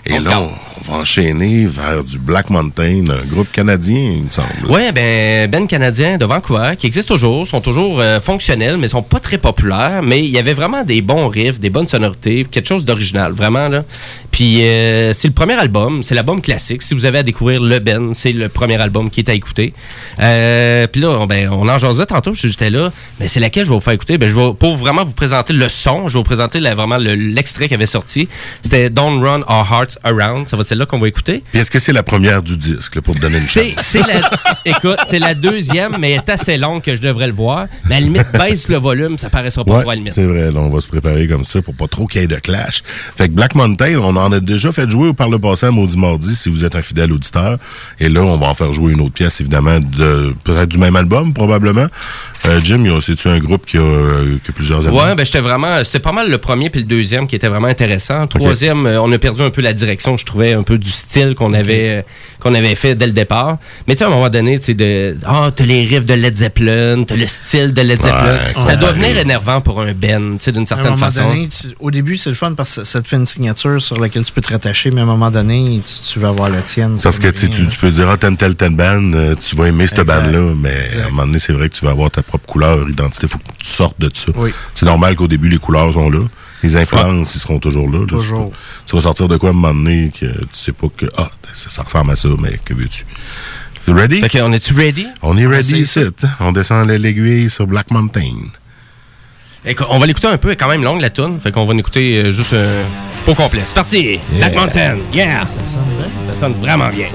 [SPEAKER 7] Et
[SPEAKER 8] On
[SPEAKER 7] là, on, on va enchaîner vers du Black Mountain, un groupe canadien, il me semble.
[SPEAKER 8] Ouais, ben, Ben canadien de Vancouver, qui existe toujours, sont toujours euh, fonctionnels, mais sont pas très populaires. Mais il y avait vraiment des bons riffs, des bonnes sonorités, quelque chose d'original, vraiment, là. Puis euh, c'est le premier album, c'est l'album classique. Si vous avez à découvrir le Ben, c'est le premier album qui est à écouter. Euh, Puis là, on- ben, on en jasait tantôt, j'étais là. Mais c'est laquelle je vais vous faire écouter? Ben, je vais, pour vraiment vous présenter le son, je vais vous présenter la- vraiment le- l'extrait qui avait sorti. C'était Don't Run Our Hearts Around. Ça va être celle-là qu'on va écouter.
[SPEAKER 7] Puis est-ce que c'est la première du disque, là, pour te donner une chance?
[SPEAKER 8] c'est la, écoute, c'est la deuxième, mais elle est assez longue que je devrais le voir. Mais à la limite, baisse le volume, ça paraîtra pas
[SPEAKER 7] Ouais,
[SPEAKER 8] trop à la limite.
[SPEAKER 7] c'est vrai, là, on va se préparer comme ça pour pas trop qu'il y ait de clash. Fait que Black Mountain, on en a déjà fait jouer par le passé à Maudit Mardi si vous êtes un fidèle auditeur. Et là, on va en faire jouer une autre pièce, évidemment, de peut-être du même album, probablement. Euh, Jim, y a- c'est-tu un groupe qui a que plusieurs années.
[SPEAKER 8] Ouais, ben j'étais vraiment. C'était pas mal le premier puis le deuxième qui était vraiment intéressant. Troisième, euh, on a perdu un peu la direction, je trouvais, un peu du style qu'on avait, euh, qu'on avait fait dès le départ. Mais tu sais, à un moment donné, tu sais, de. Ah, t'as les riffs de Led Zeppelin, t'as le style de Led Zeppelin.
[SPEAKER 9] Ouais,
[SPEAKER 8] ça doit
[SPEAKER 9] ouais.
[SPEAKER 8] venir énervant pour un band, tu sais, d'une
[SPEAKER 9] À un
[SPEAKER 8] certaine
[SPEAKER 9] moment
[SPEAKER 8] façon.
[SPEAKER 9] donné, tu- au début, c'est le fun parce que ça te fait une signature sur laquelle tu peux te rattacher, mais à un moment donné, tu, tu vas avoir la tienne.
[SPEAKER 7] Parce que tu, tu, tu peux dire, ah, t'aimes telle, telle band, euh, tu vas aimer cette band-là, mais à un moment donné, c'est vrai que tu vas avoir ta propre couleur, identité, faut que tu sortes de ça.
[SPEAKER 9] Oui.
[SPEAKER 7] C'est normal qu'au début, les couleurs sont là. Les influences, ils seront toujours là. là.
[SPEAKER 9] Toujours.
[SPEAKER 7] Tu, tu vas sortir de quoi à un moment donné que tu sais pas que, ah, ça, ça ressemble à ça, mais que veux-tu? Ready?
[SPEAKER 8] Fait qu'on est-tu ready?
[SPEAKER 7] On est ready
[SPEAKER 8] essaye
[SPEAKER 7] ici. On descend l'aiguille sur Black Mountain.
[SPEAKER 8] On va l'écouter un peu, elle est quand même longue la tune. Fait qu'on va l'écouter euh, juste euh, pas au complet. C'est parti! Black Mountain, yeah!
[SPEAKER 9] Ça sonne bien.
[SPEAKER 8] Ça sonne vraiment bien.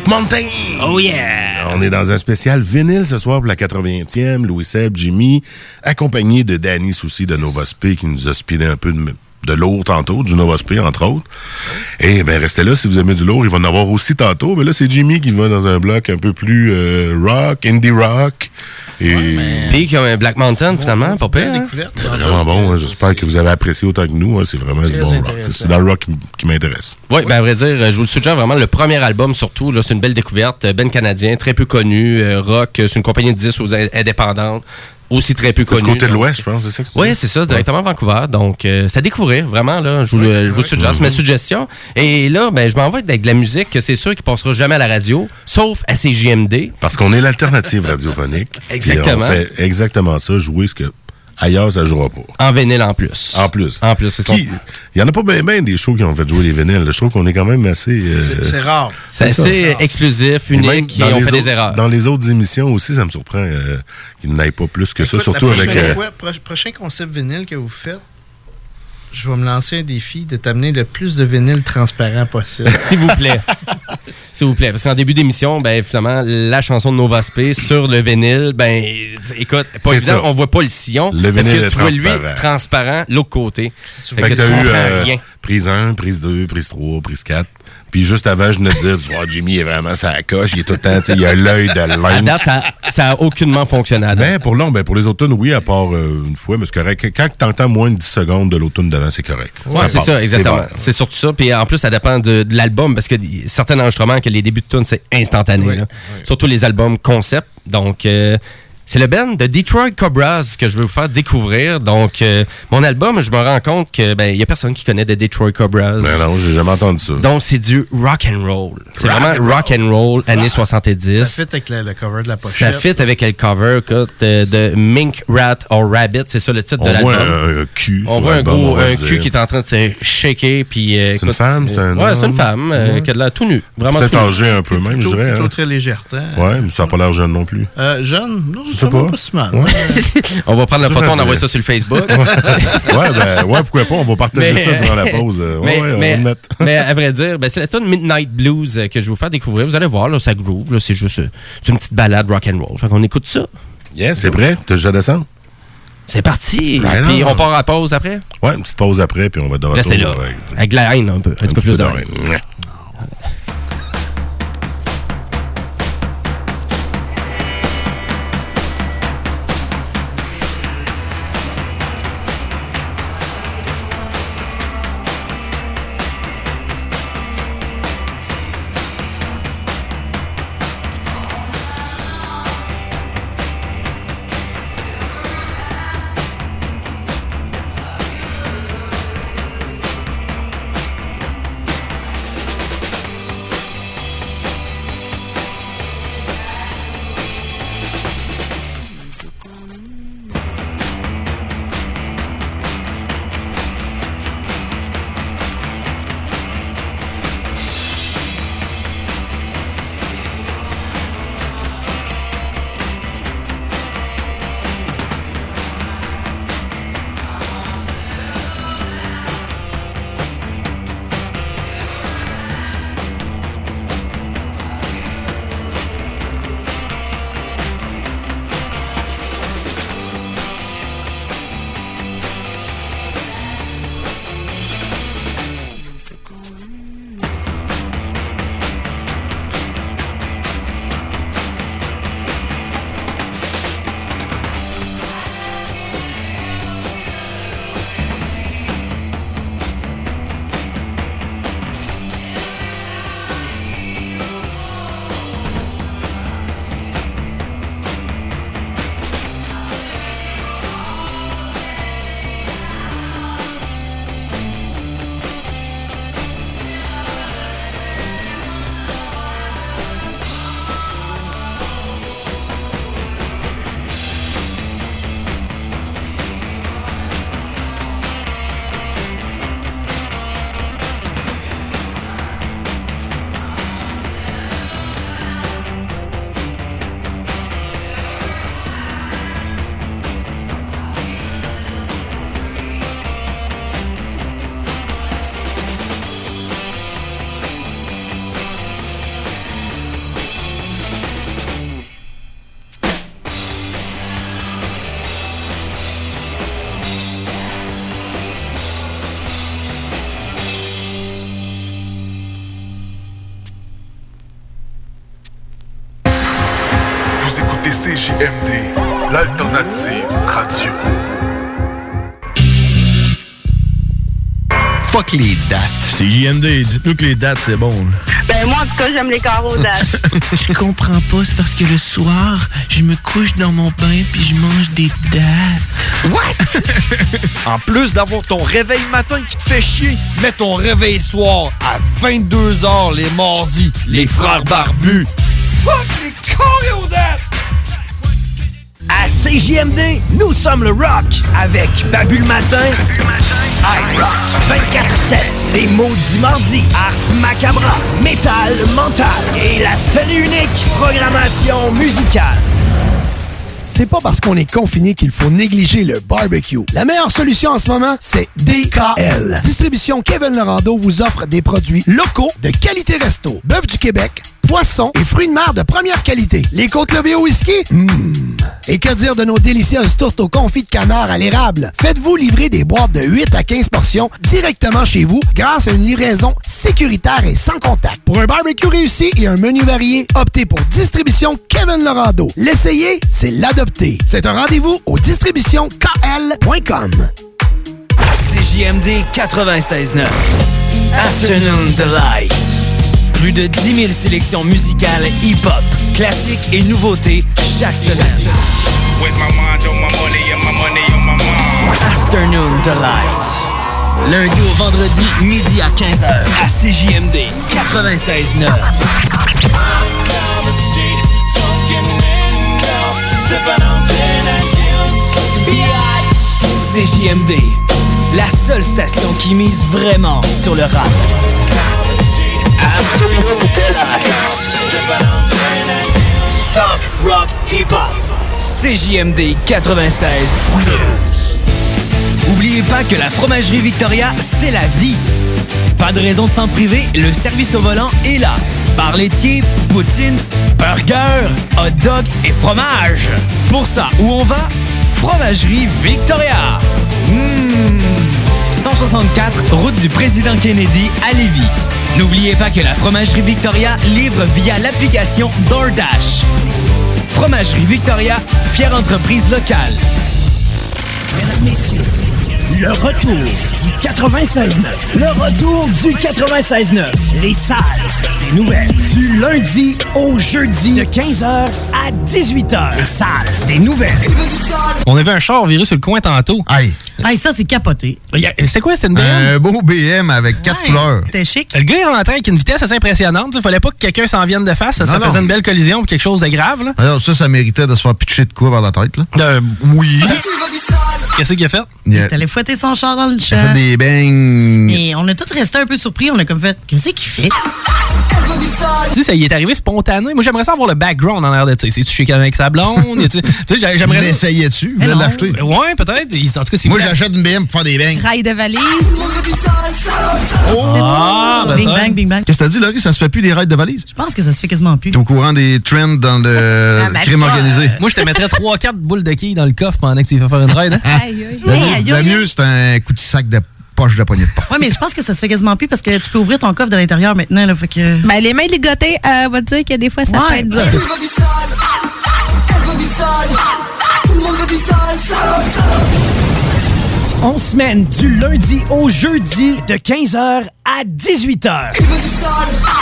[SPEAKER 7] Black Mountain!
[SPEAKER 8] Oh yeah!
[SPEAKER 7] On est dans un spécial vinyle ce soir pour la 80e. Louis Seb, Jimmy, accompagné de Danny Soucy de Nova Spé qui nous a speedé un peu de, de lourd tantôt, du Nova Spé entre autres. Et ben restez là si vous aimez du lourd, il va en avoir aussi tantôt. Mais là, c'est Jimmy qui va dans un bloc un peu plus euh, rock, indie rock. Et
[SPEAKER 8] Puis comme un Black Mountain, finalement, pas pire. hein?
[SPEAKER 7] c'est vraiment bon. hein. J'espère que vous avez apprécié autant que nous. hein. C'est vraiment du bon rock. C'est dans le rock qui, qui m'intéresse.
[SPEAKER 8] Oui, ben à vrai dire, je vous le suggère vraiment. Le premier album, surtout, c'est une belle découverte. Ben canadien, très peu connu. euh, rock, c'est une compagnie de 10 aux in- indépendantes. Aussi très peu
[SPEAKER 7] C'est du côté de l'Ouest, je pense, c'est ça que tu
[SPEAKER 8] Oui, c'est ça, directement à Vancouver. Donc, euh, c'est à découvrir, vraiment. Là, je vous, le- je vous le suggère. C'est ma suggestion. Et là, ben, je m'envoie avec de la musique que c'est sûr qui passera jamais à la radio, sauf à CJMD.
[SPEAKER 7] Parce qu'on est l'alternative radiophonique.
[SPEAKER 8] Exactement.
[SPEAKER 7] On fait exactement ça, jouer ce que ailleurs, ça jouera pas.
[SPEAKER 8] En vinyle en plus.
[SPEAKER 7] En plus.
[SPEAKER 8] En plus,
[SPEAKER 7] Il y en a pas bien des shows qui ont fait jouer les vinyles. Je trouve qu'on est quand même assez... euh,
[SPEAKER 9] C'est rare.
[SPEAKER 8] C'est assez exclusif,
[SPEAKER 7] Et
[SPEAKER 8] unique, et
[SPEAKER 7] dans
[SPEAKER 8] on fait des erreurs.
[SPEAKER 7] Dans les autres émissions aussi, ça me surprend euh, qu'ils n'aillent pas plus que ça, surtout
[SPEAKER 9] la
[SPEAKER 7] avec... euh,
[SPEAKER 9] fois, prochain concept vinyle que vous faites, je vais me lancer un défi de t'amener le plus de vinyle transparent possible.
[SPEAKER 8] S'il vous plaît. S'il vous plaît. Parce qu'en début d'émission, ben, finalement, la chanson de Nova Space sur le vinyle, ben, écoute, pas évident,
[SPEAKER 7] ça.
[SPEAKER 8] on voit pas le sillon.
[SPEAKER 7] Le
[SPEAKER 8] parce
[SPEAKER 7] vinyle
[SPEAKER 8] que tu vois lui
[SPEAKER 7] transparent.
[SPEAKER 8] l'autre côté. Fait
[SPEAKER 7] Fait que
[SPEAKER 8] que
[SPEAKER 7] t'as
[SPEAKER 8] tu
[SPEAKER 7] eu
[SPEAKER 8] comprends
[SPEAKER 7] euh,
[SPEAKER 8] rien.
[SPEAKER 7] prise 1, prise 2, prise 3, prise 4. Puis juste avant, je venais de dire, tu vois, Jimmy est vraiment sa coche, il est tout le temps, tu sais, il a l'œil de lynx.
[SPEAKER 8] date, ça, ça a aucunement fonctionné. à.
[SPEAKER 7] Ben, pour l'autre, ben, pour les automnes, oui, à part euh, une fois, mais c'est correct. Quand tu entends moins de 10 secondes de l'automne devant, c'est correct.
[SPEAKER 8] Ouais, c'est ça, exactement.
[SPEAKER 7] bon.
[SPEAKER 8] C'est surtout ça. Puis en plus, ça dépend de, de l'album parce que certains enregistrements, que les débuts de tune, c'est instantané. là. Surtout les albums concept. Donc, euh, c'est le band de Detroit Cobras que je veux vous faire découvrir. Donc, euh, mon album, je me rends compte que ben, y a personne qui connaît de Detroit Cobras.
[SPEAKER 7] Ben non, j'ai jamais entendu ça.
[SPEAKER 8] Donc, c'est du rock and roll. C'est
[SPEAKER 9] Rock
[SPEAKER 8] vraiment
[SPEAKER 9] and roll.
[SPEAKER 8] rock and roll, années 70.
[SPEAKER 9] Ça fit avec le, le cover de la
[SPEAKER 8] Ça
[SPEAKER 9] pochette.
[SPEAKER 8] fit avec le cover écoute, euh, de Mink Rat or Rabbit, c'est ça le titre
[SPEAKER 7] On
[SPEAKER 8] de l'album.
[SPEAKER 7] voit un- un cul
[SPEAKER 8] On voit un gros
[SPEAKER 7] on
[SPEAKER 8] un cul qui est en train de se shaker puis euh,
[SPEAKER 7] C'est une femme, c'est un
[SPEAKER 8] Ouais, c'est une femme euh,
[SPEAKER 7] Ouais.
[SPEAKER 8] qui a de l'air tout nu, vraiment
[SPEAKER 7] Peut-être
[SPEAKER 8] tout nu.
[SPEAKER 7] âgé un peu même, je dirais.
[SPEAKER 9] plutôt
[SPEAKER 7] hein.
[SPEAKER 9] très légèreté.
[SPEAKER 7] Ouais, mais ça n'a pas l'air jeune non plus.
[SPEAKER 9] Euh, jeune? Non, sais
[SPEAKER 7] sais
[SPEAKER 9] pas.
[SPEAKER 7] pas.
[SPEAKER 9] pas si mal.
[SPEAKER 7] Ouais.
[SPEAKER 8] on va prendre la photo, on envoie ça sur le Facebook.
[SPEAKER 7] ouais, ben, ouais, pourquoi pas, on va partager
[SPEAKER 8] Mais-
[SPEAKER 7] ça durant la pause. euh, Ouais,
[SPEAKER 8] mais,
[SPEAKER 7] ouais, on
[SPEAKER 8] mais- mais à vrai dire, ben, c'est la tune Midnight Blues euh, que je vais vous faire découvrir. Vous allez voir, là, ça groove. là, C'est juste euh, c'est une petite balade rock and roll. Fait qu'on écoute ça.
[SPEAKER 7] Yeah, c'est prêt? T'as déjà descendre?
[SPEAKER 8] C'est parti.
[SPEAKER 7] Ben
[SPEAKER 8] puis on part à pause après?
[SPEAKER 7] Ouais, une petite pause après, puis on va de retour.
[SPEAKER 8] Restez là.
[SPEAKER 7] avec-
[SPEAKER 8] Avec de la haine un peu. Un, petit peu plus de
[SPEAKER 7] de
[SPEAKER 8] haine.
[SPEAKER 27] C'est JMD, dites-nous que les dates, c'est bon.
[SPEAKER 28] Ben moi, en tout cas, j'aime les carreaux dates.
[SPEAKER 27] Je comprends pas, c'est parce que le soir, je me couche dans mon bain puis je mange des dates.
[SPEAKER 29] What? en plus d'avoir ton réveil matin qui te fait chier, mets ton réveil soir à 22h les mardis. Les frères barbus. Fuck les choréodates!
[SPEAKER 30] À CJMD, nous sommes le rock avec Babu le matin, iRock 24-7, les maudits mardis, Ars Macabra, Métal Mental et la seule unique programmation musicale.
[SPEAKER 22] C'est pas parce qu'on est confiné qu'il faut négliger le barbecue. La meilleure solution en ce moment, c'est DKL. Distribution Kevin Lorando vous offre des produits locaux de qualité resto. Bœuf du Québec, poisson et fruits de mer de première qualité. Les côtes levées au whisky? Mmh. Et que dire de nos délicieuses tourtes au confit de canard à l'érable? Faites-vous livrer des boîtes de 8 à 15 portions directement chez vous grâce à une livraison sécuritaire et sans contact. Pour un barbecue réussi et un menu varié, optez pour Distribution Kevin Lorando. L'essayer, c'est l'adopter. C'est un rendez-vous au distributionkl.com.
[SPEAKER 10] CJMD 96.9. Afternoon Delight. Plus de 10 000 sélections musicales hip-hop, classiques et nouveautés chaque semaine. Afternoon Delight. Lundi au vendredi, midi à 15h. À CJMD 96.9. CJMD, la seule station qui mise vraiment sur le rap. Rock, hip-hop. CJMD 96. Oubliez pas que la fromagerie Victoria, c'est la vie. Pas de raison de s'en priver, le service au volant est là. Bar laitier, poutine, burger, hot dog et fromage. Pour ça, où on va? Fromagerie Victoria. Mmh. 164, route du président Kennedy à Lévis. N'oubliez pas que la Fromagerie Victoria livre via l'application DoorDash. Fromagerie Victoria, fière entreprise locale.
[SPEAKER 30] Le retour du 96.9. Le retour du 96.9. Les salles des nouvelles. Du lundi au jeudi. De 15h à 18h. Les salles des nouvelles.
[SPEAKER 25] On avait un char viré sur le coin tantôt.
[SPEAKER 26] Aïe.
[SPEAKER 24] Hey, ça, c'est capoté.
[SPEAKER 25] C'était quoi? C'était une BM?
[SPEAKER 26] Un beau BM avec quatre couleurs.
[SPEAKER 24] C'était chic.
[SPEAKER 25] Le gars est rentré avec une vitesse assez impressionnante. Il fallait pas que quelqu'un s'en vienne de face. Ça, ça
[SPEAKER 26] Non,
[SPEAKER 25] faisait une belle collision ou quelque chose de grave. Là.
[SPEAKER 26] Alors, ça, ça méritait de se faire pitcher de quoi vers la tête, là?
[SPEAKER 25] Euh, oui. Qu'est-ce qu'il a fait?
[SPEAKER 26] Il a,
[SPEAKER 24] T'allais fouetter son char dans le champ.
[SPEAKER 26] fait des bangs.
[SPEAKER 24] Et on a tous resté un peu surpris. On a comme fait, qu'est-ce qu'il fait?
[SPEAKER 25] Tu sais, ça y est arrivé spontané. Moi, j'aimerais ça avoir le background en l'air de ça. C'est-tu chez quelqu'un avec sa blonde? Tu sais, j'ai- j'aimerais.
[SPEAKER 26] L'essayais-tu? Vous l'acheter?
[SPEAKER 25] Ouais, peut-être. En tout cas, si
[SPEAKER 26] Moi, j'achète une BM pour faire des bangs.
[SPEAKER 31] Rail de valise.
[SPEAKER 25] Ah, ben
[SPEAKER 24] bing
[SPEAKER 25] ça.
[SPEAKER 24] bang, bing bang.
[SPEAKER 26] Qu'est-ce que t'as dit, Laurie? Ça se fait plus des raids de valise?
[SPEAKER 24] Je pense que ça se fait quasiment plus.
[SPEAKER 26] T'es au courant des trends dans le
[SPEAKER 24] Ah, ben,
[SPEAKER 26] crime organisé?
[SPEAKER 25] Moi, je te mettrais 3-4 boules de quilles dans le coffre pendant que tu fait faire une raid. hein?
[SPEAKER 31] Aïe, aïe.
[SPEAKER 26] Le
[SPEAKER 24] aïe.
[SPEAKER 26] mieux, c'est un coup de sac de poche de poignée de porte.
[SPEAKER 24] Ouais, mais je pense que ça se fait quasiment plus parce que tu peux ouvrir ton coffre de l'intérieur maintenant. Là, fait que...
[SPEAKER 31] Ben, les mains ligotées, euh, va te dire que des fois, ça peut
[SPEAKER 24] Ouais.
[SPEAKER 31] être dur.
[SPEAKER 32] Elle veut du sol, elle veut du sol, tout le monde veut du sol, sol, sol.
[SPEAKER 30] On semaine du lundi au jeudi de 15h à 18h.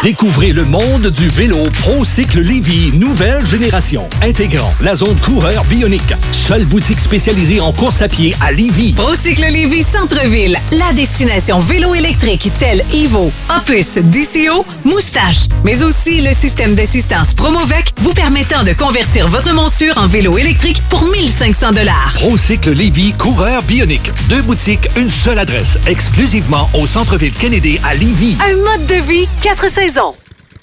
[SPEAKER 11] Découvrez le monde du vélo ProCycle Lévy, nouvelle génération, intégrant la zone coureur bionique. Seule boutique spécialisée en course à pied à Lévy.
[SPEAKER 1] Procycle Lévis Centre-Ville, la destination vélo électrique telle Evo, Opus, DCO, Moustache, mais aussi le système d'assistance Promovec vous permettant de convertir votre monture en vélo électrique pour 1500 dollars.
[SPEAKER 11] ProCycle Lévy, coureur bionique. Deux boutiques, une seule adresse, exclusivement au centre-ville Kennedy
[SPEAKER 1] Un mode de vie, quatre saisons.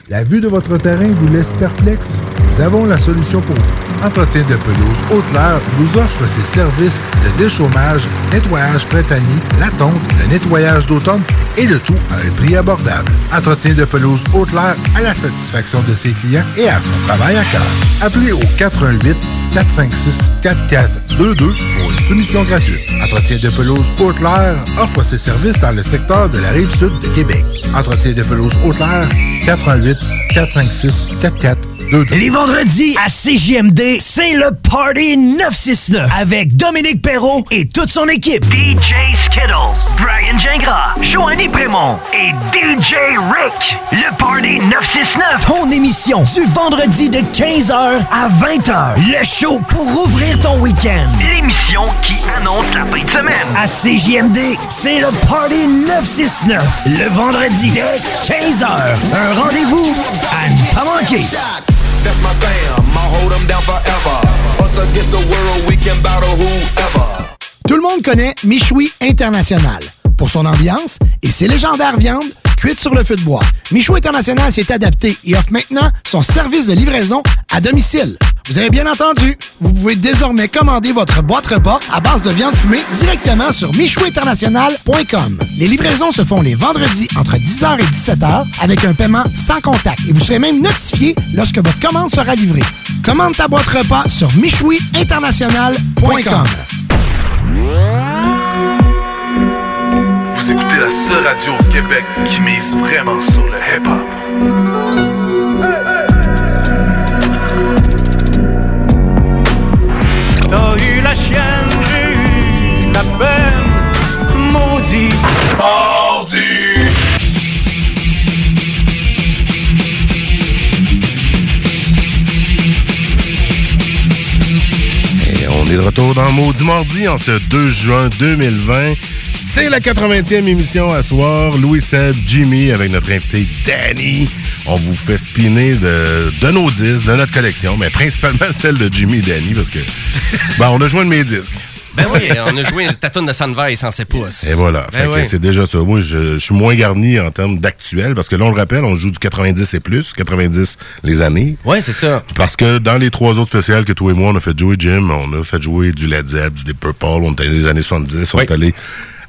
[SPEAKER 5] La vue de votre terrain vous laisse perplexe? Nous avons la solution pour vous. Entretien de pelouse Haute-Lair vous offre ses services de déchômage, nettoyage printanier, la tonte, le nettoyage d'automne et le tout à un prix abordable. Entretien de pelouse Haute-Lair à la satisfaction de ses clients et à son travail à cœur. Appelez au 418 456 4422 pour une soumission gratuite. Entretien de pelouse Haute-Lair offre ses services dans le secteur de la rive sud de Québec. Entretien de pelouse Haute-Lair 418 456 4422
[SPEAKER 4] Les vendredis à CJMD, c'est le Party 969 avec Dominique Perrault et toute son équipe. DJ Skittles, Brian Gingras, Joanny Prémont et DJ Rick. Le Party 969, ton émission du vendredi de 15h à 20h. Le show pour ouvrir ton week-end. L'émission qui annonce la fin de semaine. À CJMD, c'est le Party 969. Le vendredi de 15h. Un rendez-vous à ne pas manquer.
[SPEAKER 22] Tout le monde connaît Michoui International. Pour son ambiance et ses légendaires viandes cuites sur le feu de bois. Michoui International s'est adapté et offre maintenant son service de livraison à domicile. Vous avez bien entendu, vous pouvez désormais commander votre boîte repas à base de viande fumée directement sur michouinternational.com. Les livraisons se font les vendredis entre 10h et 17h avec un paiement sans contact et vous serez même notifié lorsque votre commande sera livrée. Commande ta boîte repas sur michouiinternational.com.
[SPEAKER 23] Écoutez la seule radio au Québec qui mise vraiment sur le hip-hop.
[SPEAKER 4] T'as eu la chienne, j'ai eu la peine, maudit.
[SPEAKER 7] Et on est de retour dans Maudit Mardi en ce 2 juin 2020. C'est la 80e émission à soir. Louis Seb, Jimmy avec notre invité Danny. On vous fait spinner de, de nos disques, de notre collection, mais principalement celle de Jimmy et Danny parce que ben, on a joué de mes disques.
[SPEAKER 8] Ben oui, on a joué ta tourne de Sunrise sans ses pouces.
[SPEAKER 7] Et voilà,
[SPEAKER 8] Ben oui.
[SPEAKER 7] c'est déjà ça. Moi, je, je suis moins garni en termes d'actuel parce que là, on le rappelle, on joue du 90 et plus, 90 les années.
[SPEAKER 8] Ouais, c'est ça.
[SPEAKER 7] Parce que dans les trois autres spéciales que toi et moi, on a fait jouer Jim, on a fait jouer du Led Zepp, du Deep Purple, on est allé les années 70, on est allé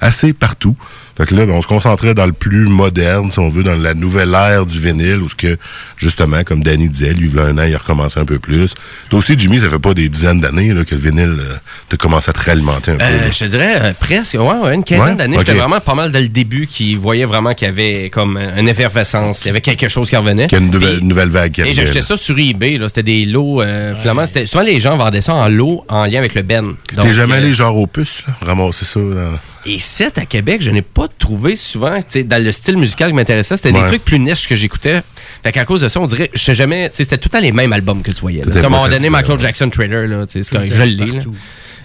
[SPEAKER 7] assez partout. Fait que là, ben, on se concentrait dans le plus moderne, si on veut, dans la nouvelle ère du vinyle, où ce que, justement, comme Danny disait, lui, il y a un an, il a recommencé un peu plus. Toi aussi, Jimmy, ça fait pas des dizaines d'années que le vinyle euh, te commence à te réalimenter un peu.
[SPEAKER 8] Euh,
[SPEAKER 7] là.
[SPEAKER 8] je te dirais euh, presque, ouais, ouais, une quinzaine
[SPEAKER 7] Ouais?
[SPEAKER 8] d'années. J'étais vraiment pas mal dès le début qui voyait vraiment qu'il y avait comme une effervescence, il y avait quelque chose qui revenait.
[SPEAKER 7] Qu'il y a une nouvelle, une nouvelle vague qui
[SPEAKER 8] Et j'achetais ça sur eBay, là. C'était des lots. euh, Finalement, c'était. Souvent, les gens vendaient ça en lot en lien avec le Ben.
[SPEAKER 7] T'es jamais
[SPEAKER 8] euh,
[SPEAKER 7] allé genre aux puces, là, ramasser ça? dans-
[SPEAKER 8] Et c'est à Québec, je n'ai pas trouvé souvent, tu sais, dans le style musical qui m'intéressait, c'était
[SPEAKER 7] Ouais.
[SPEAKER 8] des trucs plus niches que j'écoutais. Fait qu'à cause de ça, on dirait, je sais jamais, c'était tout le temps les mêmes albums que tu voyais. À un moment donné, Michael
[SPEAKER 7] ouais.
[SPEAKER 8] Jackson Trailer, là, tu sais, c'est correct, je l'ai,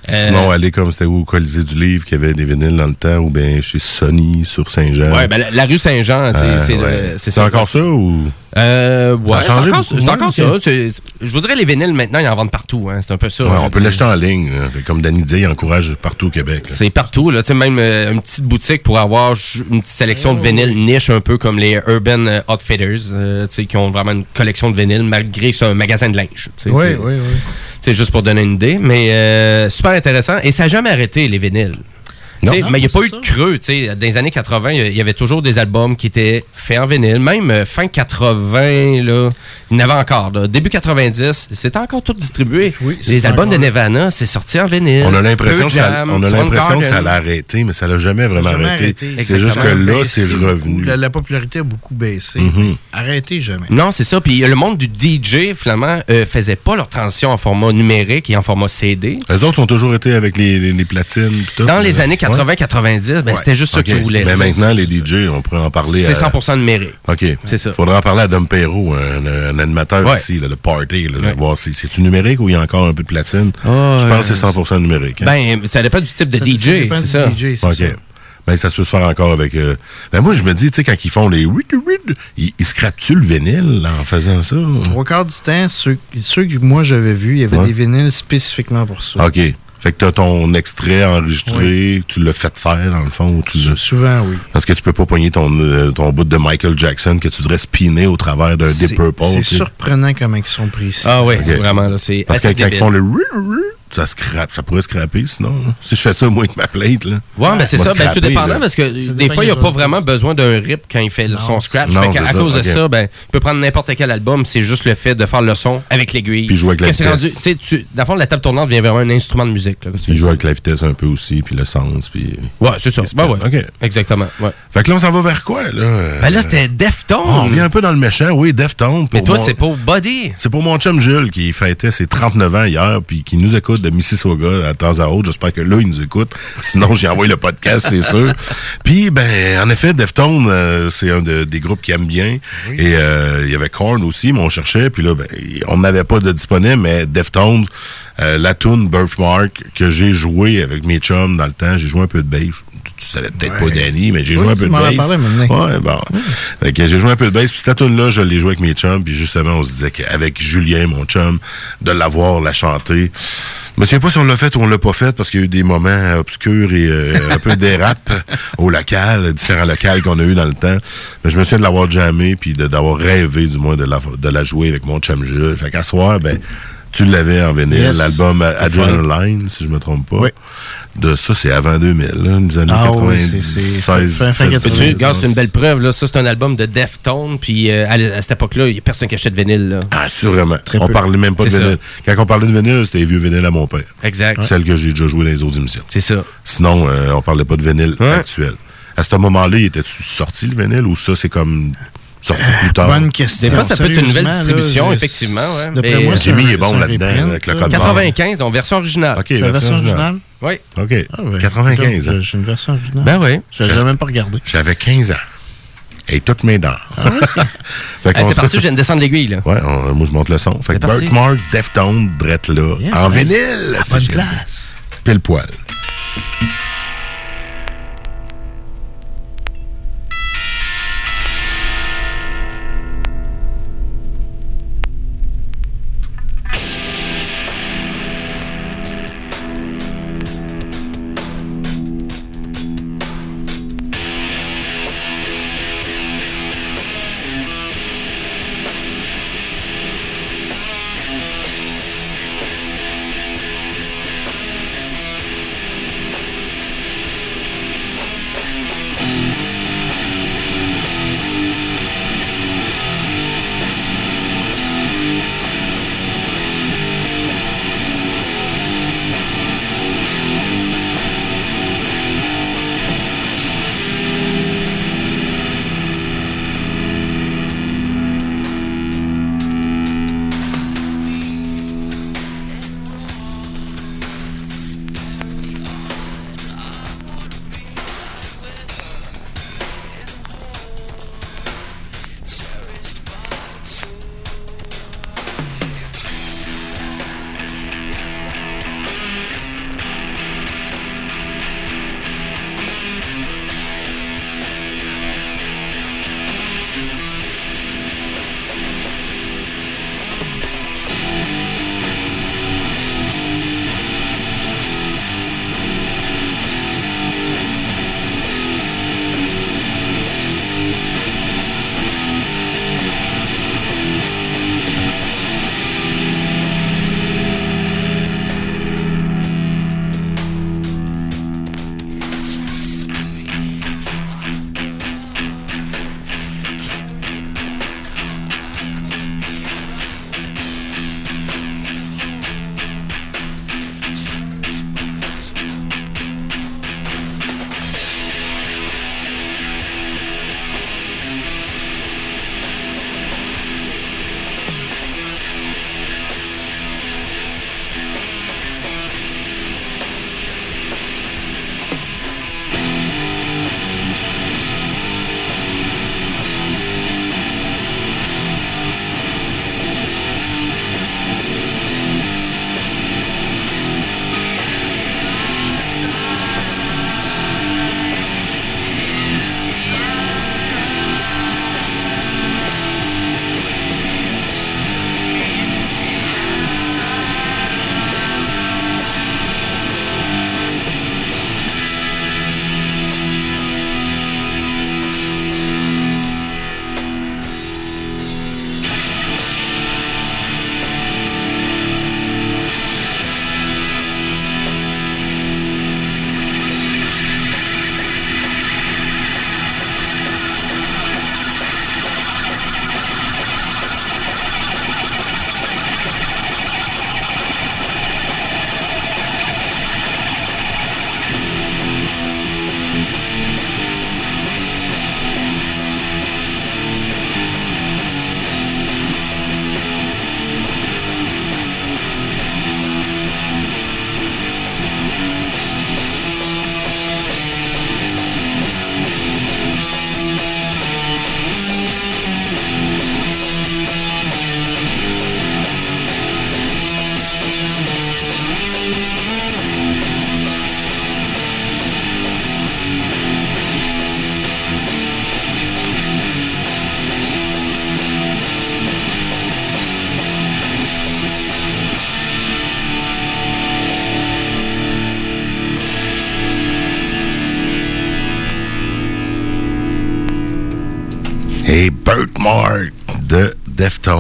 [SPEAKER 7] Sinon, aller comme c'était au Colisée du Livre, qui avait des vinyles dans le temps, ou bien chez Sony sur Saint-Jean.
[SPEAKER 8] Ouais, ben, la, la rue Saint-Jean,
[SPEAKER 7] Euh,
[SPEAKER 8] c'est
[SPEAKER 7] ouais.
[SPEAKER 8] c'est
[SPEAKER 7] C'est encore ça ou?
[SPEAKER 8] Euh, ouais,
[SPEAKER 7] Ça a
[SPEAKER 8] c'est
[SPEAKER 7] changé
[SPEAKER 8] encore, c'est
[SPEAKER 7] beaucoup,
[SPEAKER 8] encore
[SPEAKER 7] ouais,
[SPEAKER 8] ça. Je vous dirais, les vinyles, maintenant, ils en vendent partout. Hein. C'est un peu ça.
[SPEAKER 7] Ouais, on peut l'acheter en ligne. hein. Comme Danny dit, il encourage partout au Québec. là.
[SPEAKER 8] C'est partout, là. Tu sais, même euh, une petite boutique pour avoir une petite sélection de vinyles niche, un peu comme les Urban euh, Outfitters, euh, tu sais, qui ont vraiment une collection de vinyles, malgré que c'est un magasin de linge.
[SPEAKER 9] Oui, oui, oui.
[SPEAKER 8] C'est juste pour donner une idée. Mais euh, super intéressant. Et ça n'a jamais arrêté, les vinyles.
[SPEAKER 9] Non. Non,
[SPEAKER 8] mais il n'y a pas eu de creux. tu sais. Dans les années 80, il y avait toujours des albums qui étaient faits en vinyle. Même euh, fin 80, là, il y en avait encore. là. Début 90, c'était encore tout distribué. les albums de Nirvana, c'est sorti en vinyle.
[SPEAKER 7] On a l'impression que, ça, on a l'impression que ça
[SPEAKER 8] Soundgarden.
[SPEAKER 7] l'a arrêté, mais ça l'a jamais vraiment
[SPEAKER 9] Jamais
[SPEAKER 7] arrêté.
[SPEAKER 9] arrêté.
[SPEAKER 7] C'est juste que là, c'est revenu.
[SPEAKER 9] La, la popularité a beaucoup baissé. Mais Arrêtez jamais.
[SPEAKER 8] Non, c'est ça. Puis le monde du DJ, finalement, euh, faisait pas leur transition en format numérique et en format CD.
[SPEAKER 7] Les autres ont toujours été avec les, les, les platines. tout,
[SPEAKER 8] Dans les années
[SPEAKER 7] Ouais.
[SPEAKER 8] 80-90, ben, c'était juste ça
[SPEAKER 7] Ok.
[SPEAKER 8] qu'ils voulaient.
[SPEAKER 7] Mais maintenant, les DJ, on pourrait en parler.
[SPEAKER 8] C'est
[SPEAKER 7] à-
[SPEAKER 8] 100% numérique.
[SPEAKER 7] OK.
[SPEAKER 8] C'est ça.
[SPEAKER 7] Faudra en parler à Dom Perrault, un, un animateur
[SPEAKER 8] Ouais.
[SPEAKER 7] ici, là, le party, là, de voir si c'est-tu numérique ou il y a encore un peu de platine.
[SPEAKER 8] Ah,
[SPEAKER 7] Je pense
[SPEAKER 8] euh,
[SPEAKER 7] que c'est 100% numérique. hein.
[SPEAKER 8] Ben, ça dépend du type de
[SPEAKER 7] Ça- ça
[SPEAKER 8] DJ, c'est
[SPEAKER 7] du
[SPEAKER 8] ça.
[SPEAKER 9] DJ, c'est
[SPEAKER 7] OK.
[SPEAKER 9] ça.
[SPEAKER 7] Ben, ça se peut se faire encore avec. euh, Ben, moi, je me dis, tu sais, quand ils font les. Ils, ils scrapent-tu le vinyle en faisant ça?
[SPEAKER 9] Trois quarts du temps, ceux, ceux que moi j'avais vus, il y avait
[SPEAKER 7] Ouais.
[SPEAKER 9] des vinyles spécifiquement pour ça.
[SPEAKER 7] OK. Fait que t'as ton extrait enregistré, tu l'as fait faire, dans le fond. ou Tu
[SPEAKER 9] Souvent, oui.
[SPEAKER 7] Parce que tu peux pas pogner ton, euh, ton bout de Michael Jackson que tu devrais spinner au travers d'un Deep
[SPEAKER 9] C'est
[SPEAKER 7] Purple.
[SPEAKER 9] c'est
[SPEAKER 7] tu
[SPEAKER 9] surprenant comment ils sont précis.
[SPEAKER 8] Ah oui, vraiment, là, c'est
[SPEAKER 7] Parce que
[SPEAKER 8] assez
[SPEAKER 7] quand ils font le ça, scrape, ça pourrait scraper sinon. Si je fais ça, moi, avec ma plate, là.
[SPEAKER 8] Ouais, mais c'est ça. Ben, tout dépendant
[SPEAKER 7] là.
[SPEAKER 8] parce que des fois, il n'y a pas vraiment besoin d'un rip quand il fait le son scratch.
[SPEAKER 7] Non,
[SPEAKER 8] Fait à cause de ça, ben, il peut prendre n'importe quel album. C'est juste le fait de faire le son avec l'aiguille.
[SPEAKER 7] Puis jouer avec la vitesse.
[SPEAKER 8] rendu- tu Dans le fond, la table tournante devient vraiment un instrument de musique. Là, quand tu fais
[SPEAKER 7] Il joue
[SPEAKER 8] ça.
[SPEAKER 7] avec la vitesse un peu aussi, puis le sens, puis...
[SPEAKER 8] Ouais, c'est ça. Ben ouais.
[SPEAKER 7] OK.
[SPEAKER 8] Exactement. Ouais.
[SPEAKER 7] Fait que là, on s'en va vers quoi, là?
[SPEAKER 8] Ben là, c'était Deftones.
[SPEAKER 7] on revient un peu dans le méchant, oui, Deftones.
[SPEAKER 8] Mais toi,
[SPEAKER 7] mon-
[SPEAKER 8] c'est pour Body.
[SPEAKER 7] C'est pour mon chum Jules qui fêtait ses 39 ans hier, puis qui nous écoute de Mississauga à temps à autre. J'espère que là, il nous écoute. Sinon, j'ai envoyé le podcast, c'est sûr. Puis, ben, en effet, Deftones, euh, c'est un de- des groupes qui aime bien. Et euh, il y avait Korn aussi, mais on cherchait. Puis là, ben, on n'avait pas de disponible, mais Deftones, euh, la tune Birthmark que j'ai joué avec mes chums dans le temps, j'ai joué un peu de bass. Tu savais peut-être pas Danny, mais j'ai joué un peu de bass.
[SPEAKER 9] parlé.
[SPEAKER 7] Ouais, bon. Que j'ai joué un peu de bass. Puis cette tune-là, je l'ai joué avec mes chums. Puis justement, on se disait qu'avec Julien, mon chum, de l'avoir, la chanter. Je me souviens pas si on l'a fait ou on l'a pas fait parce qu'il y a eu des moments obscurs et euh, un peu dérapes au local, différents locales qu'on a eu dans le temps. Mais je me souviens de l'avoir jamais puis de- d'avoir rêvé du moins de la, de la jouer avec mon chum Jules. Fait qu'à soir, ben, tu l'avais en vinyle,
[SPEAKER 9] Yes.
[SPEAKER 7] l'album Adrenaline, si je me trompe pas. De ça, c'est avant 2000, là, les années
[SPEAKER 9] Ah oui,
[SPEAKER 7] 90,
[SPEAKER 9] c'est- c'est
[SPEAKER 7] 16,
[SPEAKER 9] fin- fin
[SPEAKER 7] 17.
[SPEAKER 8] Tu regarde, c'est une belle preuve. Là. Ça, c'est un album de Deftones. Puis euh, à, à cette époque-là, il n'y a personne qui achetait de vinyle. Là.
[SPEAKER 7] Ah, sûrement. on
[SPEAKER 8] peu.
[SPEAKER 7] parlait même pas de
[SPEAKER 8] C'est ça.
[SPEAKER 7] vinyle. Quand on parlait de vinyle, c'était les vieux vinyles à mon père.
[SPEAKER 8] Exact.
[SPEAKER 7] Celle que j'ai déjà joué dans les autres émissions.
[SPEAKER 8] C'est ça.
[SPEAKER 7] Sinon, euh, on parlait pas de vinyle actuel. À ce moment-là, il était sorti le vinyle ou ça, c'est comme sorti plus tard?
[SPEAKER 9] Bonne question.
[SPEAKER 8] Des fois, ça peut être une nouvelle distribution,
[SPEAKER 9] là,
[SPEAKER 8] effectivement. Ouais.
[SPEAKER 9] moi,
[SPEAKER 7] Jimmy
[SPEAKER 9] un-
[SPEAKER 7] est bon là-dedans, avec le
[SPEAKER 9] là.
[SPEAKER 7] code barre.
[SPEAKER 8] 95, donc version originale.
[SPEAKER 9] C'est la version originale?
[SPEAKER 8] Oui.
[SPEAKER 7] OK.
[SPEAKER 9] Ah, ouais.
[SPEAKER 7] 95.
[SPEAKER 9] Donc,
[SPEAKER 7] hein.
[SPEAKER 9] J'ai une version originale.
[SPEAKER 8] Ben oui.
[SPEAKER 9] Je l'ai même pas regardé.
[SPEAKER 7] J'avais 15 ans. Et toutes mes dents.
[SPEAKER 8] Ah,
[SPEAKER 7] qu'on-
[SPEAKER 8] c'est parti, je viens de descendre l'aiguille. là.
[SPEAKER 7] Ouais, on- moi je monte le son. Fait que. Birthmark, Deftone, drette là,
[SPEAKER 9] Yes,
[SPEAKER 7] en vinyle.
[SPEAKER 9] À bonne
[SPEAKER 7] génial.
[SPEAKER 9] place.
[SPEAKER 7] Pile poil.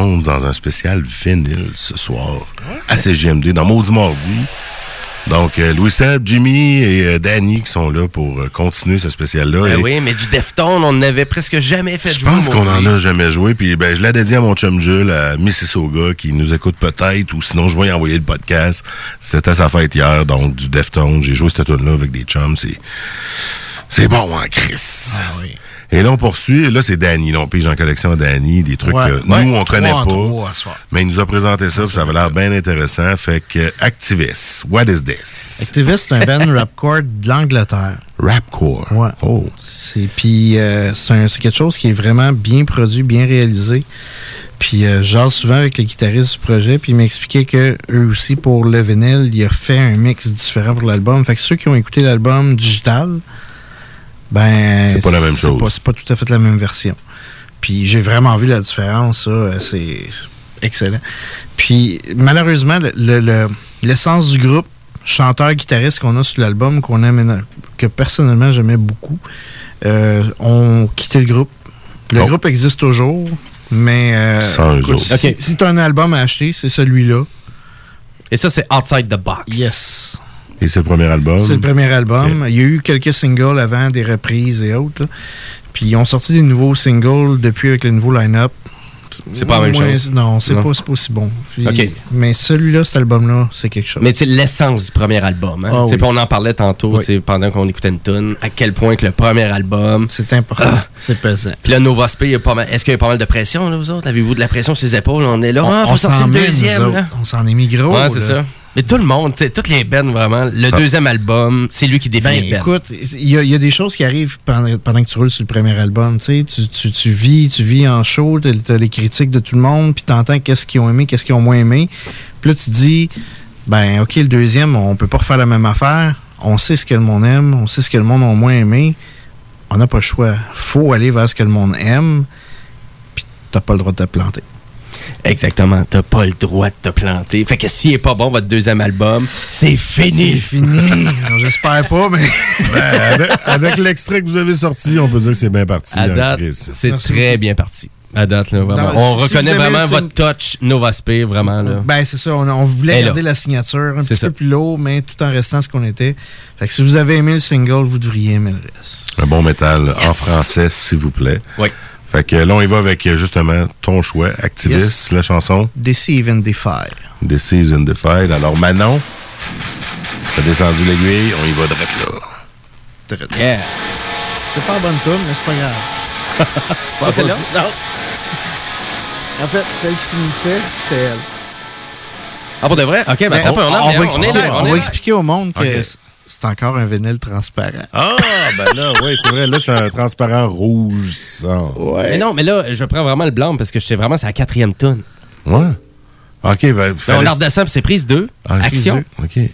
[SPEAKER 7] Dans un spécial vinyle ce soir à CGMD dans Maudit Mardi. Donc, euh, Louis Seb, Jimmy et euh, Danny qui sont là pour euh, continuer ce spécial-là.
[SPEAKER 8] Ben
[SPEAKER 7] Et
[SPEAKER 8] oui, mais du Deftone, on n'avait presque jamais fait
[SPEAKER 7] Je pense
[SPEAKER 8] jouer,
[SPEAKER 7] qu'on
[SPEAKER 8] maudit.
[SPEAKER 7] en a jamais joué. Puis ben, je l'ai dédié à mon chum Jules à Mississauga qui nous écoute peut-être ou sinon je vais y envoyer le podcast. C'était sa fête hier, donc du Deftones. J'ai joué cette tune-là avec des chums. C'est, c'est bon en Chris. Et là, on poursuit. Et Là, c'est Danny. Là, on pige en collection à Danny des trucs
[SPEAKER 9] Ouais.
[SPEAKER 7] que
[SPEAKER 9] Ouais.
[SPEAKER 7] nous, on connaît pas.
[SPEAKER 9] trois.
[SPEAKER 7] Mais il nous a présenté ça, puis ça avait l'air bien intéressant. Fait que Activist, what is this?
[SPEAKER 9] Activist, c'est un band rapcore de l'Angleterre.
[SPEAKER 7] Rapcore?
[SPEAKER 9] Ouais.
[SPEAKER 7] Oh.
[SPEAKER 9] C'est puis euh, c'est un- c'est quelque chose qui est vraiment bien produit, bien réalisé. Puis euh, souvent avec les guitaristes du projet, puis ils m'expliquaient que eux aussi pour le vinyle, il a fait un mix différent pour l'album. Fait que ceux qui ont écouté l'album digital, ben
[SPEAKER 7] C'est pas la même chose.
[SPEAKER 9] C'est pas tout à fait la même version. Puis j'ai vraiment vu la différence, ça, euh, c'est excellent. Puis malheureusement, le- le- le- l'essence du groupe, chanteur, guitariste qu'on a sur l'album, qu'on aime, éno- que personnellement j'aimais beaucoup, euh, ont quitté le groupe. Le
[SPEAKER 7] Oh.
[SPEAKER 9] groupe existe toujours, mais euh, écoute, si tu as un album à acheter, c'est celui-là.
[SPEAKER 8] Et ça, c'est Outside the Box.
[SPEAKER 9] Yes.
[SPEAKER 7] Et c'est le premier album.
[SPEAKER 9] C'est le premier album. Il y a eu quelques singles avant, des reprises et autres. là. Puis ils ont sorti des nouveaux singles depuis avec le nouveau line-up.
[SPEAKER 8] C'est pas la même
[SPEAKER 9] Moins-
[SPEAKER 8] chose?
[SPEAKER 9] Non, c'est pas, c'est pas aussi bon. Puis-. Mais celui-là, cet album-là, c'est quelque chose.
[SPEAKER 8] Mais tu sais, l'essence du premier album. Hein?
[SPEAKER 9] Ah oui.
[SPEAKER 8] on en parlait tantôt,
[SPEAKER 9] Oui.
[SPEAKER 8] pendant qu'on écoutait une tune, à quel point que le premier album.
[SPEAKER 9] C'est important. C'est pesant.
[SPEAKER 8] Puis là, Nova mal- est-ce qu'il y a pas mal de pression, là, vous autres? Avez-vous de la pression sur les épaules? On est là,
[SPEAKER 9] On-
[SPEAKER 8] ah,
[SPEAKER 9] on
[SPEAKER 8] faut sortir
[SPEAKER 9] s'en
[SPEAKER 8] le deuxième. là.
[SPEAKER 9] On s'en est mis gros.
[SPEAKER 8] Ouais, c'est ça. Mais tout le monde, tu sais, toutes les bands, vraiment, le
[SPEAKER 9] Ça-
[SPEAKER 8] deuxième album, c'est lui qui définit
[SPEAKER 9] Ben, écoute, il y, a- il y a des choses qui arrivent pendant, pendant que tu roules sur le premier album. Tu, tu, tu, vis, tu vis en show, tu as, les critiques de tout le monde, puis tu entends qu'est-ce qu'ils ont aimé, qu'est-ce qu'ils ont moins aimé. Puis là, tu te dis, ben, OK, le deuxième, on peut pas refaire la même affaire. On sait ce que le monde aime, on sait ce que le monde a moins aimé. On n'a pas le choix. faut aller vers ce que le monde aime, puis t'as pas le droit de te planter.
[SPEAKER 8] Exactement. T'as pas le droit de te planter. Fait que s'il est pas bon, votre deuxième album, c'est fini.
[SPEAKER 9] C'est fini. J'espère pas, mais.
[SPEAKER 7] Ben, avec avec l'extrait que vous avez sorti, on peut dire que c'est bien parti.
[SPEAKER 8] À
[SPEAKER 7] hein,
[SPEAKER 8] c'est très
[SPEAKER 9] beaucoup.
[SPEAKER 8] bien parti. À date, là, vraiment.
[SPEAKER 9] Non,
[SPEAKER 8] on
[SPEAKER 9] si-
[SPEAKER 8] reconnaît vraiment votre touch Nova Spe, vraiment. Là.
[SPEAKER 9] Ben, c'est ça. On, on voulait garder
[SPEAKER 8] là.
[SPEAKER 9] la signature un petit
[SPEAKER 8] ça.
[SPEAKER 9] peu plus lourd, mais tout en restant ce qu'on était. Fait que si vous avez aimé le single, vous devriez aimer le reste.
[SPEAKER 7] Un bon métal en français, s'il vous plaît.
[SPEAKER 8] Oui.
[SPEAKER 7] Fait que là, on y va avec euh, justement ton choix, Activist,
[SPEAKER 9] Yes.
[SPEAKER 7] la chanson
[SPEAKER 9] Deceive and Defy.
[SPEAKER 7] The Season Defied. Alors, Manon, t'as descendu l'aiguille, on y va direct là.
[SPEAKER 8] Yeah.
[SPEAKER 9] C'est pas bonne tune, mais c'est pas grave.
[SPEAKER 8] C'est pas celle-là?
[SPEAKER 9] Non. En fait, celle qui finissait, c'était elle.
[SPEAKER 8] Ah, pour de vrai? OK, ben, peu, on,
[SPEAKER 9] on,
[SPEAKER 8] en-
[SPEAKER 9] va
[SPEAKER 8] on là.
[SPEAKER 9] on
[SPEAKER 8] On
[SPEAKER 9] va
[SPEAKER 8] là.
[SPEAKER 9] expliquer au monde que. C'est encore un vinyle transparent.
[SPEAKER 7] Ah, ben là, oui, c'est vrai. Là, je suis un transparent rouge sang.
[SPEAKER 8] Mais non, mais là, je prends vraiment le blanc parce que je sais vraiment c'est la quatrième tune.
[SPEAKER 7] Ouais. OK, ben.
[SPEAKER 8] On
[SPEAKER 7] fallait-
[SPEAKER 8] la redescend, puis c'est prise 2.
[SPEAKER 7] Ah,
[SPEAKER 8] Action.
[SPEAKER 7] deux. OK.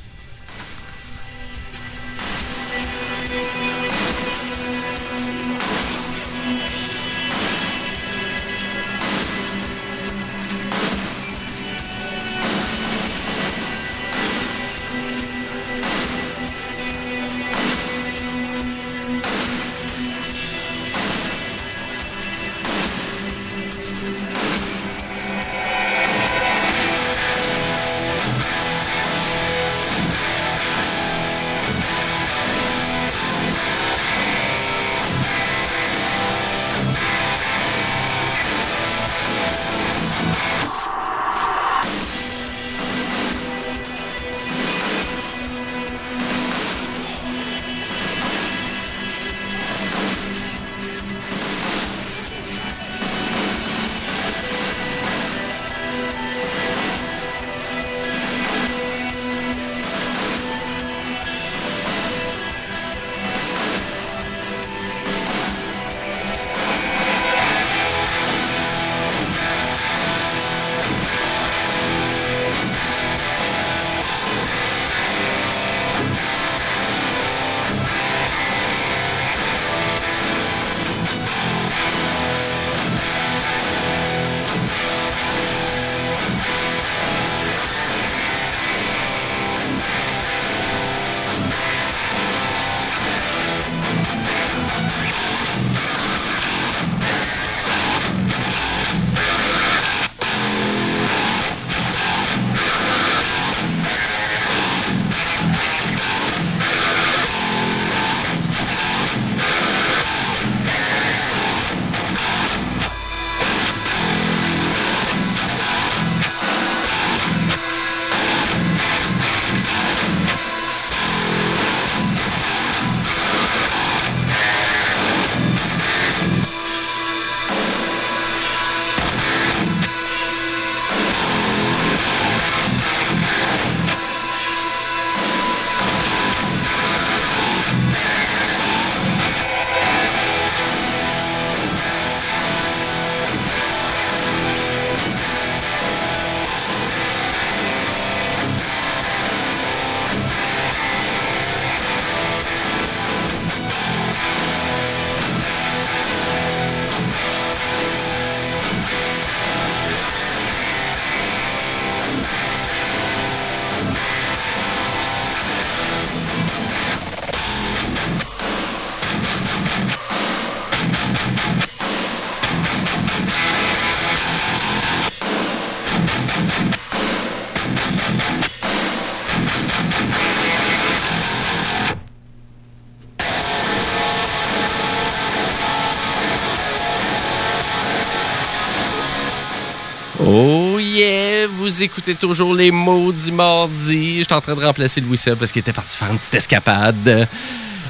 [SPEAKER 8] Vous écoutez toujours les maudits mardis. J'étais en train de remplacer Louis Seb parce qu'il était parti faire une petite escapade.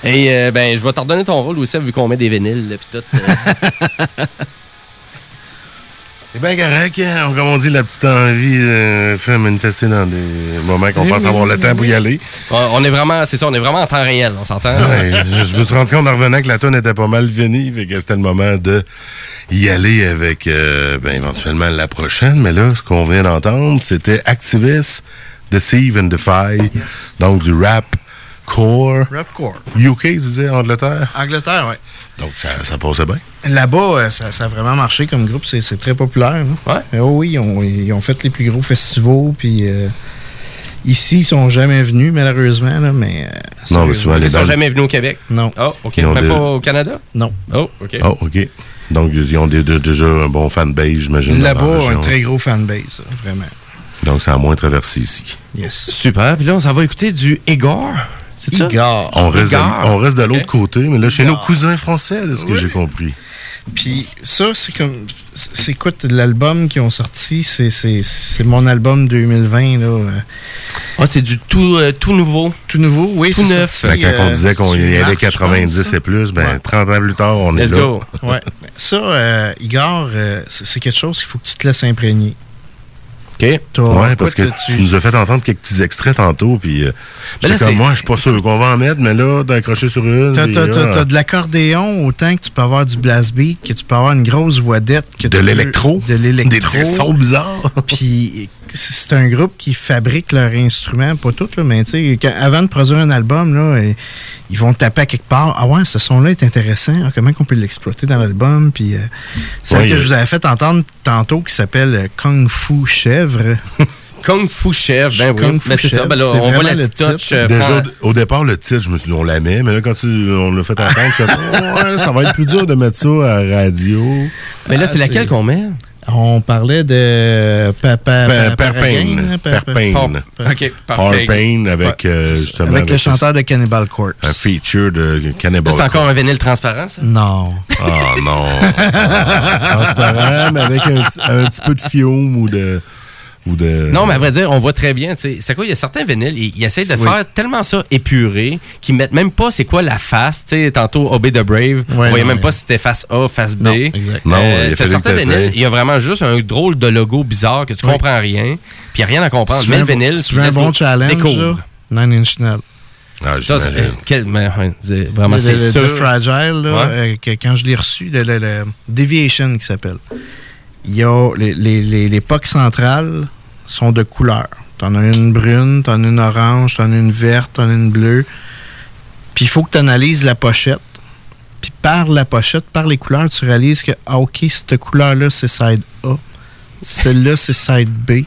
[SPEAKER 8] Et euh, ben, je vais te redonner ton rôle, Louis Seb, vu qu'on met des vinyles, pis tout. euh.
[SPEAKER 7] C'est bien correct, hein? comme on dit, la petite envie euh, se fait manifester dans des moments qu'on
[SPEAKER 8] Oui,
[SPEAKER 7] pense
[SPEAKER 8] oui,
[SPEAKER 7] avoir
[SPEAKER 8] oui,
[SPEAKER 7] le temps
[SPEAKER 8] oui,
[SPEAKER 7] pour y aller.
[SPEAKER 8] On est vraiment, c'est ça, on est vraiment en temps réel, on s'entend?
[SPEAKER 7] Ouais, je, je me suis rendu compte en revenant que la tonne était pas mal finie, fait que c'était le moment de y aller avec euh, ben, éventuellement la prochaine. Mais là, ce qu'on vient d'entendre, c'était Activist, Deceive and Defy, donc du rap core.
[SPEAKER 9] Rapcore.
[SPEAKER 7] UK, tu disais, Angleterre?
[SPEAKER 9] Angleterre, oui.
[SPEAKER 7] Donc ça, ça passait bien?
[SPEAKER 9] Là-bas, euh, ça, ça a vraiment marché comme groupe. C'est c'est très populaire. là. Euh, oui, ils ont, ils ont fait les plus gros festivals. Puis euh, ici, ils sont jamais venus, malheureusement. là, mais, euh,
[SPEAKER 7] Non, mais
[SPEAKER 9] sérieusement.
[SPEAKER 7] souvent, les
[SPEAKER 8] Ils sont jamais venus au Québec?
[SPEAKER 9] Non.
[SPEAKER 8] Oh, OK. Même
[SPEAKER 7] des-
[SPEAKER 8] pas au Canada?
[SPEAKER 9] Non.
[SPEAKER 8] Oh, OK.
[SPEAKER 7] Oh, OK. Donc, ils ont des- de- déjà un bon fanbase, j'imagine.
[SPEAKER 9] Là-bas, un très gros fanbase, vraiment.
[SPEAKER 7] Donc, ça a moins traversé ici.
[SPEAKER 9] Yes.
[SPEAKER 8] Super. Puis là, on s'en va écouter du Igor. C'est ça?
[SPEAKER 9] Igor.
[SPEAKER 7] On reste, de,
[SPEAKER 8] Igor.
[SPEAKER 7] on reste de l'autre côté, mais là, chez
[SPEAKER 9] Igor.
[SPEAKER 7] nos cousins français, de ce que
[SPEAKER 9] Oui.
[SPEAKER 7] j'ai compris.
[SPEAKER 9] Puis ça, c'est comme. C'est quoi l'album qu'ils ont sorti? C'est- C'est c'est mon album 2020. Là. euh.
[SPEAKER 8] Ah, c'est du tout, euh, tout nouveau.
[SPEAKER 9] Tout nouveau, oui.
[SPEAKER 8] Tout
[SPEAKER 9] c'est
[SPEAKER 8] neuf.
[SPEAKER 9] sorti,
[SPEAKER 7] quand on
[SPEAKER 9] euh,
[SPEAKER 7] disait qu'on y allait
[SPEAKER 9] mars, je
[SPEAKER 7] 90
[SPEAKER 9] pense,
[SPEAKER 7] et plus, ben,
[SPEAKER 9] Ouais.
[SPEAKER 7] 30 ans plus tard, on
[SPEAKER 8] Let's
[SPEAKER 7] est là.
[SPEAKER 8] go.
[SPEAKER 9] Ouais. Ça, euh, Igor, euh, c'est quelque chose qu'il faut que tu te laisses imprégner.
[SPEAKER 8] OK.
[SPEAKER 9] Toi,
[SPEAKER 7] Ouais, parce que tu nous as fait entendre quelques petits extraits tantôt, puis euh,
[SPEAKER 8] Ben là,
[SPEAKER 7] comme moi, je suis pas sûr qu'on va en mettre, mais là, d'accrocher sur une.
[SPEAKER 9] T'as
[SPEAKER 7] ah,
[SPEAKER 9] de l'accordéon autant que tu peux avoir du blast beat, que tu peux avoir une grosse voix-dette. que
[SPEAKER 7] De l'électro.
[SPEAKER 9] De l'électro.
[SPEAKER 7] Des petits sons bizarres.
[SPEAKER 9] Puis c'est un groupe qui fabrique leurs instruments, pas tous, là, mais tu sais, quand- avant de produire un album, là, et- ils vont taper à quelque part. Ah ouais, ce son-là est intéressant. Ah, comment on peut l'exploiter dans l'album? Puis euh, celle que
[SPEAKER 8] euh,
[SPEAKER 9] je vous avais fait entendre tantôt qui s'appelle euh, Kung Fu Chèvre.
[SPEAKER 8] Kung Fu Chef, ben oui.
[SPEAKER 9] Kung Fu
[SPEAKER 8] Ben, c'est ça. Ben là, on voit la
[SPEAKER 9] le
[SPEAKER 8] petite touch.
[SPEAKER 9] titre.
[SPEAKER 8] euh,
[SPEAKER 7] Déjà, au, départ, le titre, je me suis dit, on la met, mais là, quand tu, on l'a fait entendre, je suis ouais, ça va être plus dur de mettre ça à la radio.
[SPEAKER 8] Mais là,
[SPEAKER 9] Ah,
[SPEAKER 8] c'est laquelle qu'on met?
[SPEAKER 9] On parlait de.
[SPEAKER 7] Parpain.
[SPEAKER 8] OK,
[SPEAKER 7] Parpain avec, euh, justement.
[SPEAKER 9] Avec le chanteur de Cannibal Corpse.
[SPEAKER 7] Un feature de Cannibal.
[SPEAKER 8] C'est encore un vinyle transparent, ça?
[SPEAKER 9] Non.
[SPEAKER 7] Ah non. Transparent, mais avec un, petit- un petit peu de fiume ou de. Ou de
[SPEAKER 8] Non, mais à vrai dire, on voit très bien. tu sais, C'est quoi, il y a certains vinyles, ils, ils essayent de
[SPEAKER 7] Oui.
[SPEAKER 8] faire tellement ça épuré qu'ils mettent même pas c'est quoi la face. Tu sais, tantôt, Obey the Brave, on voyait
[SPEAKER 9] non,
[SPEAKER 8] même
[SPEAKER 9] ouais.
[SPEAKER 8] pas si c'était face A, face B.
[SPEAKER 9] Non, exact.
[SPEAKER 7] Non,
[SPEAKER 8] Euh,
[SPEAKER 7] il a
[SPEAKER 8] t'as
[SPEAKER 7] fallu
[SPEAKER 8] certains vinyles, il y a vraiment juste un drôle de logo bizarre que tu
[SPEAKER 9] Oui.
[SPEAKER 8] comprends rien, puis il n'y a rien à comprendre.
[SPEAKER 9] Tu
[SPEAKER 8] Mais le
[SPEAKER 9] un bon-
[SPEAKER 8] vinyle,
[SPEAKER 9] tu un bon challenge,
[SPEAKER 8] découvre.
[SPEAKER 9] là, Nine Inch Nails.
[SPEAKER 7] Ah,
[SPEAKER 8] Ça, c'est
[SPEAKER 7] j'imagine.
[SPEAKER 8] quel- mais, ouais, c'est vraiment c'est
[SPEAKER 9] le-
[SPEAKER 8] sûr.
[SPEAKER 9] le Fragile, là,
[SPEAKER 8] Ouais.
[SPEAKER 9] euh, que quand je l'ai reçu, le, le- le Deviation qui s'appelle. Il y a les, les, sont de couleur. T'en as une brune, t'en as une orange, t'en as une verte, t'en as une bleue. Puis il faut que tu analyses la pochette. Puis par la pochette, par les couleurs, tu réalises que, ah, OK, cette couleur-là, c'est side A. Celle-là, c'est side B.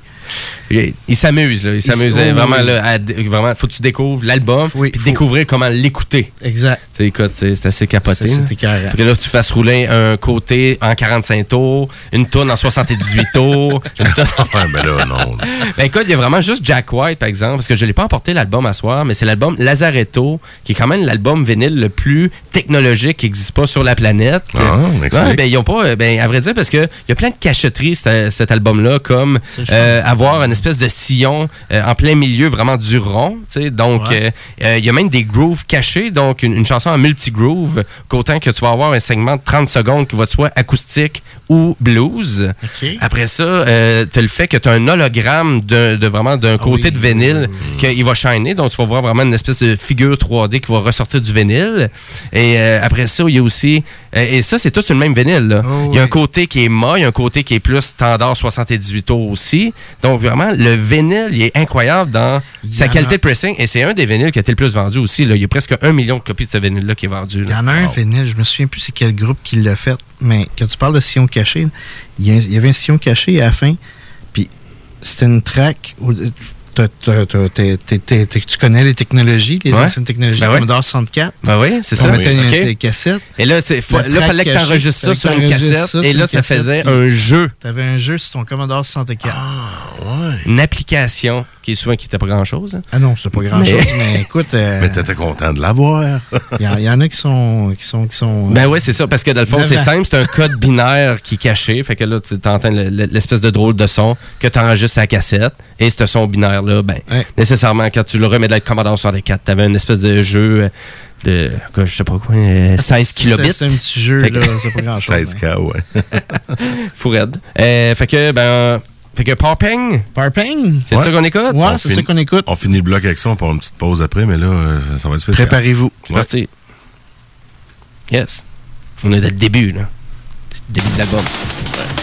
[SPEAKER 8] Il il s'amuse, là. Il s'amuse vraiment,
[SPEAKER 9] oui.
[SPEAKER 8] là. à vraiment, faut que tu découvres l'album, puis découvrir comment l'écouter.
[SPEAKER 9] Exact.
[SPEAKER 8] Tu sais, écoute, c'est assez capoté. Là. Puis que là, tu fasses rouler un côté en 45 tours, une tourne en 78 tours. Une
[SPEAKER 7] ben là, non.
[SPEAKER 8] Ben écoute, il y a vraiment juste Jack White, par exemple, parce que je l'ai pas emporté l'album à soir, mais c'est l'album Lazaretto, qui est quand même l'album vinyle le plus technologique qui n'existe pas sur la planète.
[SPEAKER 7] Ah.
[SPEAKER 8] Ouais, ben, ils ont pas, euh, ben, à vrai dire, parce qu'il y a plein de cachetteries, cet, cet album-là, comme euh,
[SPEAKER 9] ça.
[SPEAKER 8] Avoir une espèce de sillon euh, en plein milieu, vraiment du rond. tu sais. Donc,
[SPEAKER 9] Ouais.
[SPEAKER 8] euh, euh, il y a même des grooves cachés, donc une, une chanson en multi-groove, qu'autant que tu vas avoir un segment de 30 secondes qui va être soit acoustique ou blues. Après ça, euh, tu as le fait que tu as un hologramme de, de vraiment d'un côté de vinyle qu'il va shiner. Donc, tu vas voir vraiment une espèce de figure 3D qui va ressortir du vinyle. Et euh, après ça, il y a aussi... euh, et ça, c'est tout sur le même vinyle. là. il y a un côté qui est mat, il y a un côté qui est plus standard 78 tours aussi. Donc, vraiment, le vinyle, il est incroyable dans
[SPEAKER 9] Il
[SPEAKER 8] sa qualité
[SPEAKER 9] a-
[SPEAKER 8] de pressing. Et c'est un des vinyles qui a été le plus vendu aussi. là. Il y a presque un million de copies de ce vinyle-là qui est vendu.
[SPEAKER 9] Il y en a un vinyle, je me souviens plus c'est quel groupe qui l'a fait, mais quand tu parles de sillon caché, il y, a un- il y avait un sillon caché à la fin, puis c'était une track où tu connais les technologies, les
[SPEAKER 8] Ouais.
[SPEAKER 9] anciennes technologies,
[SPEAKER 8] Ben ouais.
[SPEAKER 9] Commodore 64.
[SPEAKER 8] Ben oui, c'est
[SPEAKER 9] On
[SPEAKER 8] ça.
[SPEAKER 9] mettait
[SPEAKER 8] Oui.
[SPEAKER 9] une-
[SPEAKER 8] Ok.
[SPEAKER 9] des cassettes.
[SPEAKER 8] Et là,
[SPEAKER 9] track
[SPEAKER 8] fallait que
[SPEAKER 9] cachée,
[SPEAKER 8] t'enregistres ça sur une cassette, et là, ça faisait un jeu.
[SPEAKER 9] T'avais un jeu sur ton Commodore 64.
[SPEAKER 8] Une application qui est souvent qui n'était pas grand-chose. hein.
[SPEAKER 9] Ah non, c'est pas grand-chose, mais écoute... euh,
[SPEAKER 7] Mais t'étais content de l'avoir.
[SPEAKER 9] Il y, en- il y en a qui sont... Qui sont, qui sont
[SPEAKER 8] Ben ouais, c'est ça, parce que dans le fond, c'est simple, c'est un code binaire qui est caché. Fait que là, tu entends le- le- l'espèce de drôle de son que tu enregistres à la cassette. Et ce son binaire-là, ben, nécessairement, quand tu le remets dans le Commodore 64, tu avais une espèce de jeu euh, de, quoi, je sais pas quoi, euh, 16 kilobits.
[SPEAKER 9] Ah, C'est un petit jeu,
[SPEAKER 8] Fait
[SPEAKER 9] là, c'est pas grand-chose.
[SPEAKER 7] 16K, ouais.
[SPEAKER 8] Fou raide. Euh, fait que, ben, fait que Parping.
[SPEAKER 9] Parping?
[SPEAKER 8] C'est ça qu'on écoute?
[SPEAKER 7] On finit-
[SPEAKER 9] écoute.
[SPEAKER 7] On finit le bloc avec ça, on prend une petite pause après, mais là, euh, ça va être spécial.
[SPEAKER 8] Préparez-vous. C'est
[SPEAKER 7] Ouais.
[SPEAKER 8] parti. Yes. On est dès le début, là. C'est le début de l'album.
[SPEAKER 10] This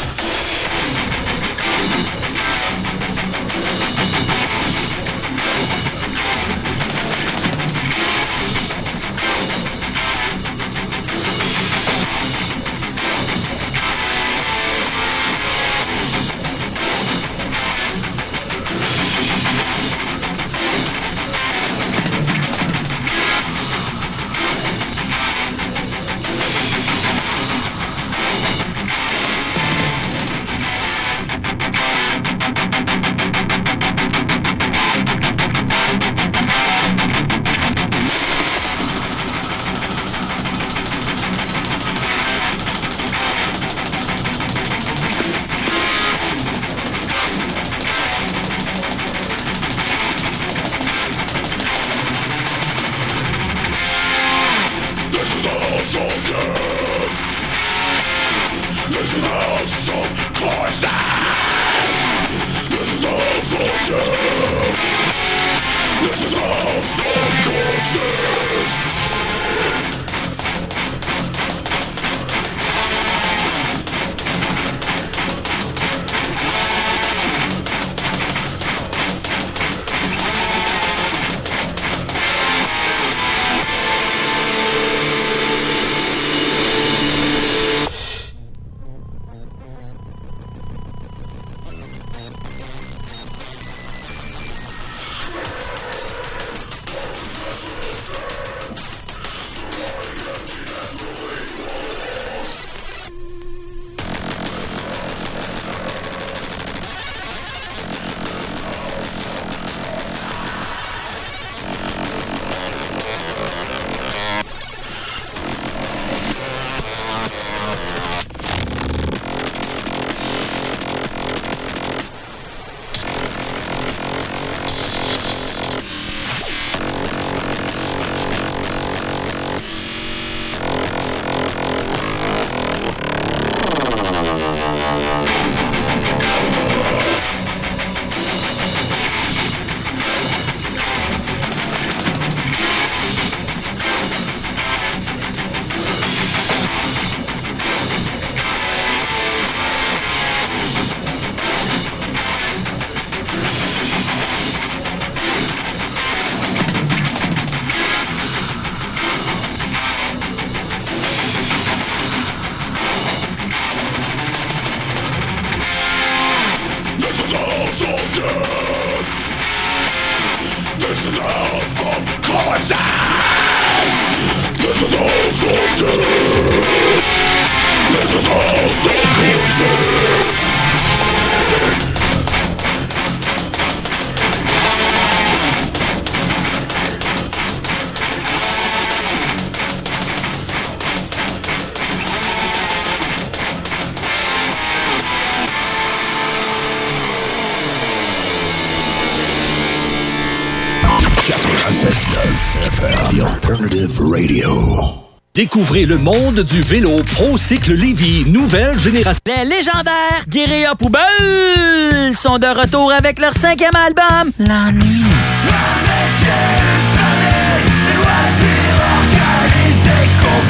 [SPEAKER 11] Découvrez le monde du vélo ProCycle Lévy, nouvelle génération.
[SPEAKER 13] Les légendaires Guérilla Poubelle sont de retour avec leur cinquième album, La Nuit.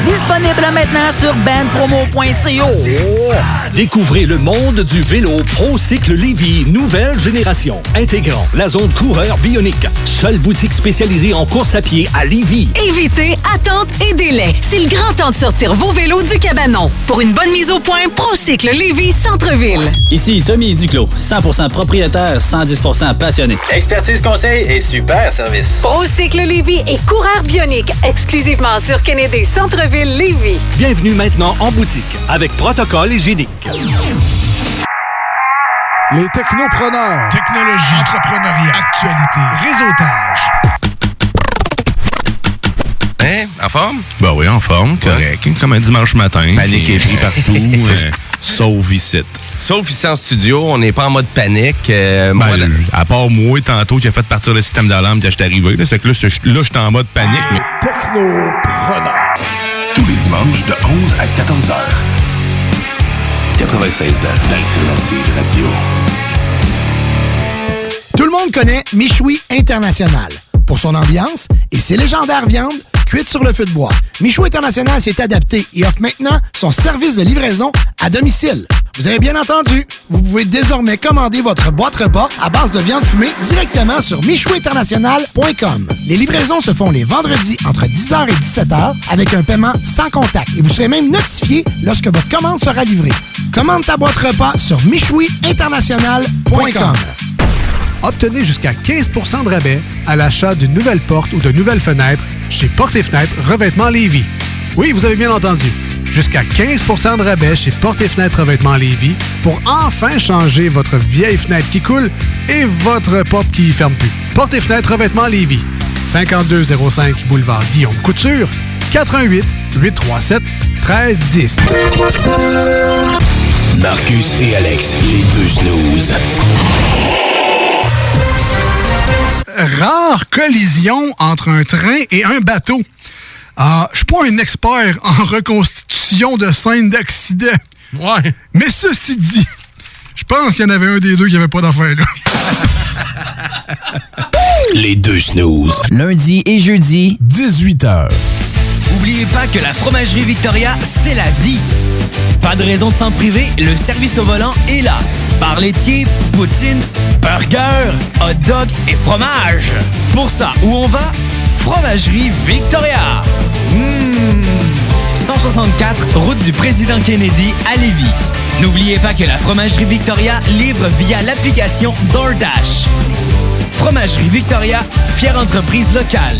[SPEAKER 13] Disponible maintenant sur bandpromo.co.
[SPEAKER 11] Découvrez le monde du vélo ProCycle Lévy, nouvelle génération, intégrant la zone coureur bionique. Seule boutique spécialisée en course à pied à Lévy.
[SPEAKER 1] Évitez attente et délai. C'est le grand temps de sortir vos vélos du cabanon. Pour une bonne mise au point, Procycle Lévis Centre-ville.
[SPEAKER 33] Ici Tommy Duclos, 100% propriétaire, 110% passionné. Expertise conseil et super service.
[SPEAKER 1] Procycle Lévis et coureur bionique exclusivement sur Kennedy Centre-ville Lévis.
[SPEAKER 11] Bienvenue maintenant en boutique avec protocole hygiénique.
[SPEAKER 22] Les technopreneurs. Technologie. Entrepreneuriat. Actualité. Réseautage.
[SPEAKER 7] Hein? En forme? Ben oui, en forme, correct. Comme un dimanche matin. Panique et pris partout, euh, sauf ici.
[SPEAKER 8] Sauf ici en studio, on n'est pas en mode panique. euh,
[SPEAKER 7] Ben,
[SPEAKER 8] moi,
[SPEAKER 7] à part moi, tantôt, qui a fait partir le système d'alarme quand je suis arrivé. Là, c'est que là, je là, j'étais en mode panique. Mais...
[SPEAKER 34] Tous les dimanches de 11 à 14 heures. 96 d'Alternative Radio.
[SPEAKER 22] Tout le monde connaît Michoui International pour son ambiance et ses légendaires viandes cuites sur le feu de bois. Michoui International s'est adapté et offre maintenant son service de livraison à domicile. Vous avez bien entendu, vous pouvez désormais commander votre boîte repas à base de viande fumée directement sur michouinternational.com. Les livraisons se font les vendredis entre 10h et 17h avec un paiement sans contact et vous serez même notifié lorsque votre commande sera livrée. Commande ta boîte repas sur michouiinternational.com.
[SPEAKER 35] Obtenez jusqu'à 15% de rabais à l'achat d'une nouvelle porte ou de nouvelles fenêtres chez Porte et Fenêtres Revêtement Lévis. Oui, vous avez bien entendu. Jusqu'à 15% de rabais chez Porte et Fenêtres Revêtement Lévis pour enfin changer votre vieille fenêtre qui coule et votre porte qui ferme plus. Porte et Fenêtres Revêtement Lévis. 5205 Boulevard Guillaume Couture. 88 837 1310.
[SPEAKER 34] Marcus et Alex, les deux snooze.
[SPEAKER 35] rare collision entre un train et un bateau. Ah, je suis pas un expert en reconstitution de scènes d'accident. Ouais. Mais ceci dit, je pense qu'il y en avait un des deux qui avait pas d'affaire là.
[SPEAKER 34] Les deux snooze.
[SPEAKER 36] Lundi et jeudi,
[SPEAKER 34] 18h.
[SPEAKER 36] Oubliez pas que la fromagerie Victoria, c'est la vie. Pas de raison de s'en priver, le service au volant est là. Bar laitier, poutine, burger, hot dog et fromage. Pour ça, où on va? Fromagerie Victoria. Mmh. 164, route du président Kennedy à Lévis. N'oubliez pas que la fromagerie Victoria livre via l'application DoorDash. Fromagerie Victoria, fière entreprise locale.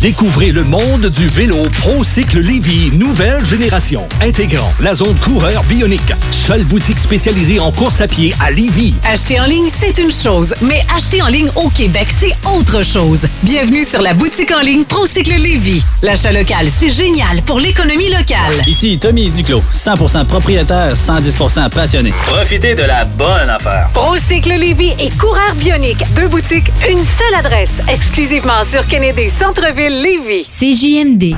[SPEAKER 11] Découvrez le monde du vélo ProCycle Lévy, nouvelle génération, intégrant la zone coureur bionique. Seule boutique spécialisée en course à pied à Lévy.
[SPEAKER 1] Acheter en ligne, c'est une chose, mais acheter en ligne au Québec, c'est autre chose. Bienvenue sur la boutique en ligne Procycle Lévis. L'achat local, c'est génial pour l'économie locale.
[SPEAKER 33] Ici Tommy Duclos, 100% propriétaire, 110% passionné. Profitez de la bonne affaire.
[SPEAKER 1] Procycle Lévis et Coureur Bionique. Deux boutiques, une seule adresse. Exclusivement sur Kennedy Centre-Ville Lévis.
[SPEAKER 37] CJMD.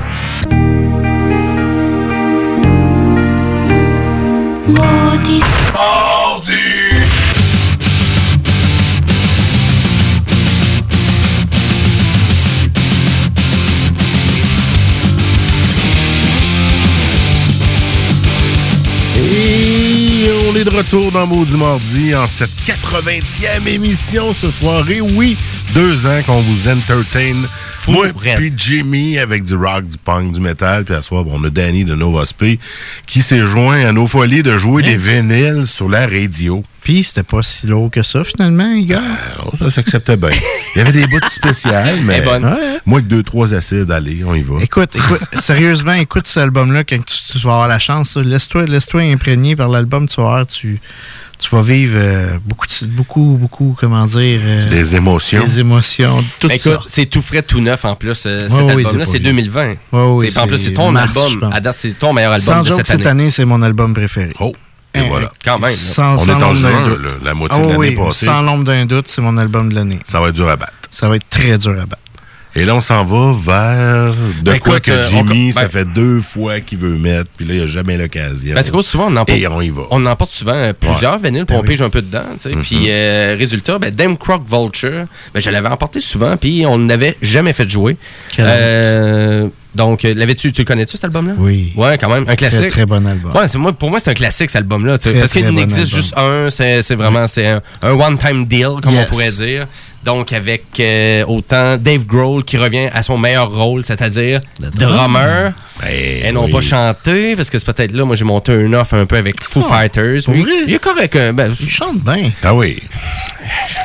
[SPEAKER 37] Maudit.
[SPEAKER 7] Et on est de retour dans Maudit Mardi en cette 80e émission ce soir. Et oui, deux ans qu'on vous entertain. Moi puis Jimmy avec du rock, du punk, du métal. Puis à soir, bon, on a Danny de Nova Sp qui s'est joint à nos folies de jouer des vinyles sur la radio.
[SPEAKER 9] Puis c'était pas si lourd que ça, finalement, les gars.
[SPEAKER 7] Oh, ça s'acceptait bien. Il y avait des bouts spéciales, mais
[SPEAKER 9] bonne. Ouais.
[SPEAKER 7] moi, avec deux, trois acides, allez, on y va.
[SPEAKER 9] Écoute, écoute, sérieusement, écoute cet album-là quand tu, tu vas avoir la chance. Laisse-toi laisse-toi imprégner par l'album, tu vas voir, tu, tu vas vivre euh, beaucoup, beaucoup, beaucoup, comment dire... euh,
[SPEAKER 7] Des émotions.
[SPEAKER 9] Des émotions, tout
[SPEAKER 8] Ben,
[SPEAKER 9] ça.
[SPEAKER 8] écoute, c'est tout frais, tout neuf en plus. euh,
[SPEAKER 9] Ouais,
[SPEAKER 8] cet
[SPEAKER 9] oui,
[SPEAKER 8] album-là,
[SPEAKER 9] c'est
[SPEAKER 8] c'est
[SPEAKER 9] pas
[SPEAKER 8] 2020.
[SPEAKER 9] Ouais, oui,
[SPEAKER 8] C'est- en plus,
[SPEAKER 9] c'est
[SPEAKER 8] ton
[SPEAKER 9] mars,
[SPEAKER 8] album. À date, c'est ton meilleur album
[SPEAKER 9] Sans
[SPEAKER 8] de cette
[SPEAKER 9] cette
[SPEAKER 8] année.
[SPEAKER 9] année, c'est mon album préféré.
[SPEAKER 7] Oh, et voilà.
[SPEAKER 8] Quand même.
[SPEAKER 9] Sans,
[SPEAKER 7] On
[SPEAKER 9] sans
[SPEAKER 7] est en
[SPEAKER 9] l'ombre d'un
[SPEAKER 7] juin, la moitié
[SPEAKER 9] Ah
[SPEAKER 7] de l'année
[SPEAKER 9] oui,
[SPEAKER 7] passée.
[SPEAKER 9] Sans l'ombre d'un doute, c'est mon album de l'année.
[SPEAKER 7] Ça va être dur à battre.
[SPEAKER 9] Ça va être très dur à battre.
[SPEAKER 7] Et là, on s'en va vers de
[SPEAKER 8] Ben,
[SPEAKER 7] quoi
[SPEAKER 8] écoute,
[SPEAKER 7] que
[SPEAKER 8] euh,
[SPEAKER 7] Jimmy,
[SPEAKER 8] on-
[SPEAKER 7] ça
[SPEAKER 8] ben-
[SPEAKER 7] fait deux fois qu'il veut mettre, puis là, il n'y a jamais l'occasion.
[SPEAKER 8] Ben, c'est quoi, souvent, on emporte,
[SPEAKER 7] Et on y va.
[SPEAKER 8] on emporte souvent euh, plusieurs vinyles, puis on pige un peu dedans. tu sais.
[SPEAKER 7] Mhm.
[SPEAKER 8] Puis, euh, résultat, ben, Dame Croc Vulture, ben, je l'avais emporté souvent, puis on n'avait jamais fait jouer. Euh, donc, l'avais-tu, tu le connais-tu, cet album-là?
[SPEAKER 9] Oui.
[SPEAKER 8] Ouais, quand même, un classique.
[SPEAKER 9] Très, très bon album.
[SPEAKER 8] Ouais, c'est moi, pour moi, c'est un classique, cet album-là. Parce qu'il
[SPEAKER 9] bon
[SPEAKER 8] n'existe juste un, c'est c'est vraiment c'est un, un one-time deal, comme
[SPEAKER 9] Yes.
[SPEAKER 8] on pourrait dire. Donc, avec euh, autant Dave Grohl qui revient à son meilleur rôle, c'est-à-dire drummer, et non
[SPEAKER 7] oui.
[SPEAKER 8] pas chanter, parce que c'est peut-être là, moi, j'ai monté un off un peu avec Foo
[SPEAKER 9] Oh,
[SPEAKER 8] Fighters. Oui? Il est correct. hein, ben,
[SPEAKER 9] Il chante bien.
[SPEAKER 7] Ah oui.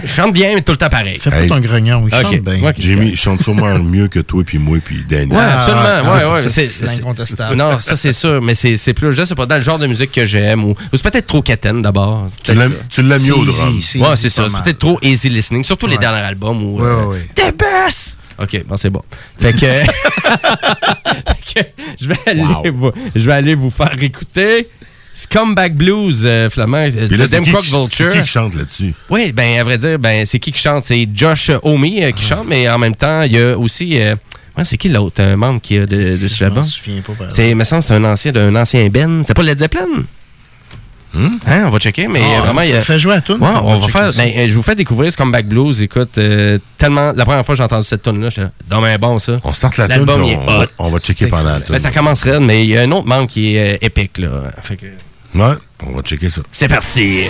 [SPEAKER 8] Je chante bien, mais tout le temps pareil.
[SPEAKER 9] Fais pas ton grognon, il chante bien.
[SPEAKER 8] Ouais,
[SPEAKER 7] Jimmy chante sûrement mieux que toi, puis moi, puis Danny.
[SPEAKER 8] Ouais, absolument. ouais, ouais.
[SPEAKER 9] ça,
[SPEAKER 8] c'est-
[SPEAKER 9] c'est incontestable.
[SPEAKER 8] Non, ça, c'est sûr. Mais c'est c'est plus, je sais pas, dans le genre de musique que j'aime. Ou, ou c'est peut-être trop quétaine d'abord.
[SPEAKER 7] Tu l'aimes- tu l'aimes mieux au drum.
[SPEAKER 8] Ouais, c'est ça. C'est peut-être trop easy listening. Surtout les Albums où.
[SPEAKER 9] Ouais,
[SPEAKER 8] euh,
[SPEAKER 9] ouais, ouais.
[SPEAKER 8] The best! OK, bon, c'est bon. Fait que. Fait que je, vais aller vous, je vais aller vous faire écouter Scumbag Blues, euh, Flamand, euh,
[SPEAKER 7] Puis
[SPEAKER 8] de
[SPEAKER 7] c'est
[SPEAKER 8] Dem
[SPEAKER 7] qui
[SPEAKER 8] Croc
[SPEAKER 7] qui-
[SPEAKER 8] Vulture.
[SPEAKER 7] c'est qui qui chante là-dessus?
[SPEAKER 8] Oui, ben à vrai dire, ben c'est qui qui chante? C'est Josh Homme euh, qui chante, mais en même temps, il y a aussi. euh, ouais, c'est qui l'autre un membre qui a de, de ce album?
[SPEAKER 9] m'en souviens pas,
[SPEAKER 8] C'est, me semble, c'est un ancien d'un ancien Ben. C'est pas Led Zeppelin? Hein, on va checker, mais
[SPEAKER 9] Ah,
[SPEAKER 8] euh, vraiment, il y a-
[SPEAKER 9] fais jouer à tout.
[SPEAKER 8] Ouais, on, va faire. Ben, euh, je vous fais découvrir Scumbag Blues. Écoute, euh, tellement. La première fois que j'ai entendu cette tune là j'étais dans ben bon ça.
[SPEAKER 7] On starte la tune,
[SPEAKER 8] il est
[SPEAKER 7] on, on va-
[SPEAKER 8] hot.
[SPEAKER 7] on va checker pendant la tune.
[SPEAKER 8] Ben, ça commence raide, mais il y a un autre membre qui est euh, épique là. Fait que
[SPEAKER 7] Ouais, on va checker ça.
[SPEAKER 8] c'est parti.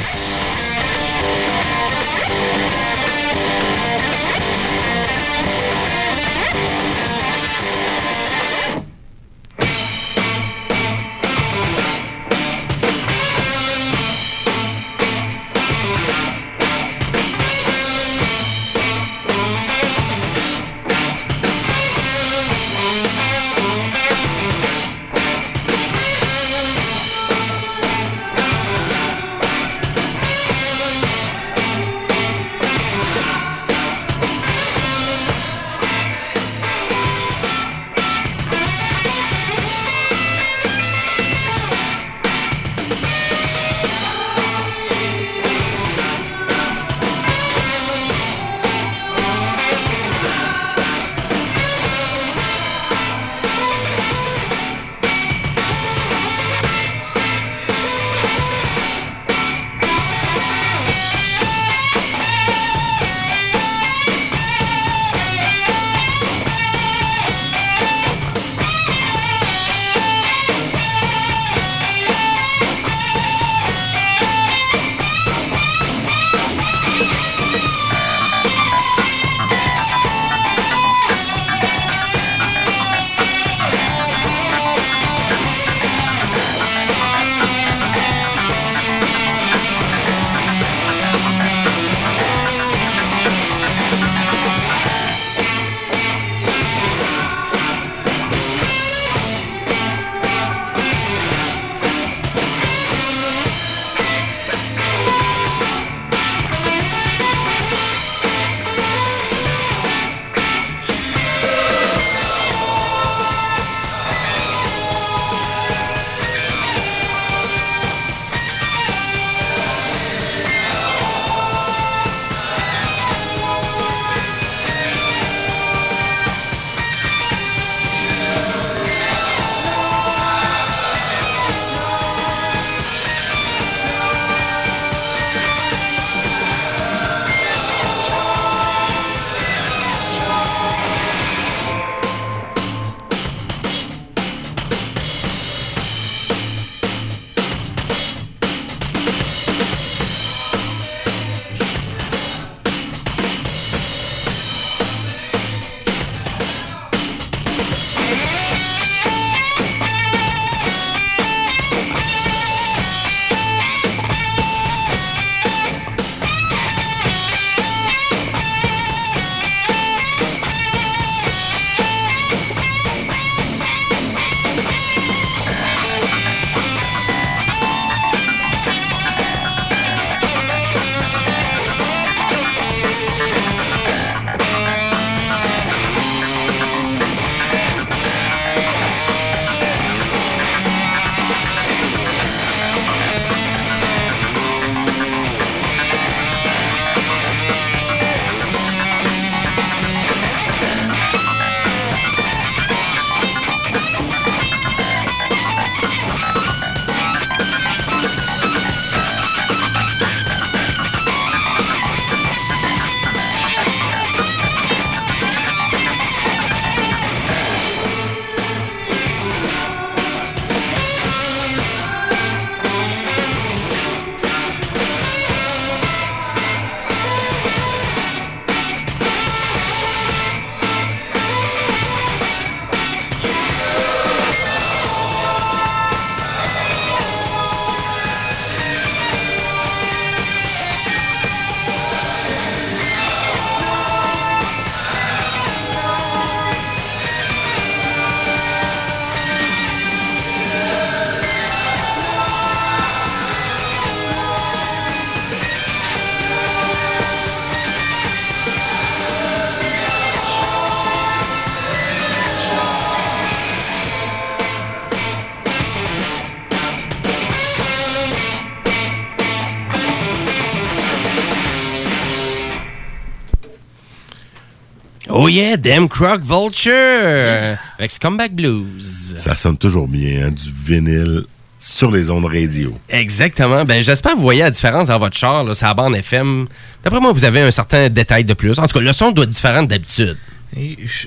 [SPEAKER 8] Oh yeah, Damn Croc Vulture! Avec Scumbag Blues.
[SPEAKER 7] Ça sonne toujours bien, hein, du vinyle sur les ondes radio.
[SPEAKER 8] Exactement. Ben, j'espère que vous voyez la différence dans votre char, là, sur la bande FM. D'après moi, vous avez un certain détail de plus. En tout cas, le son doit être différent d'habitude.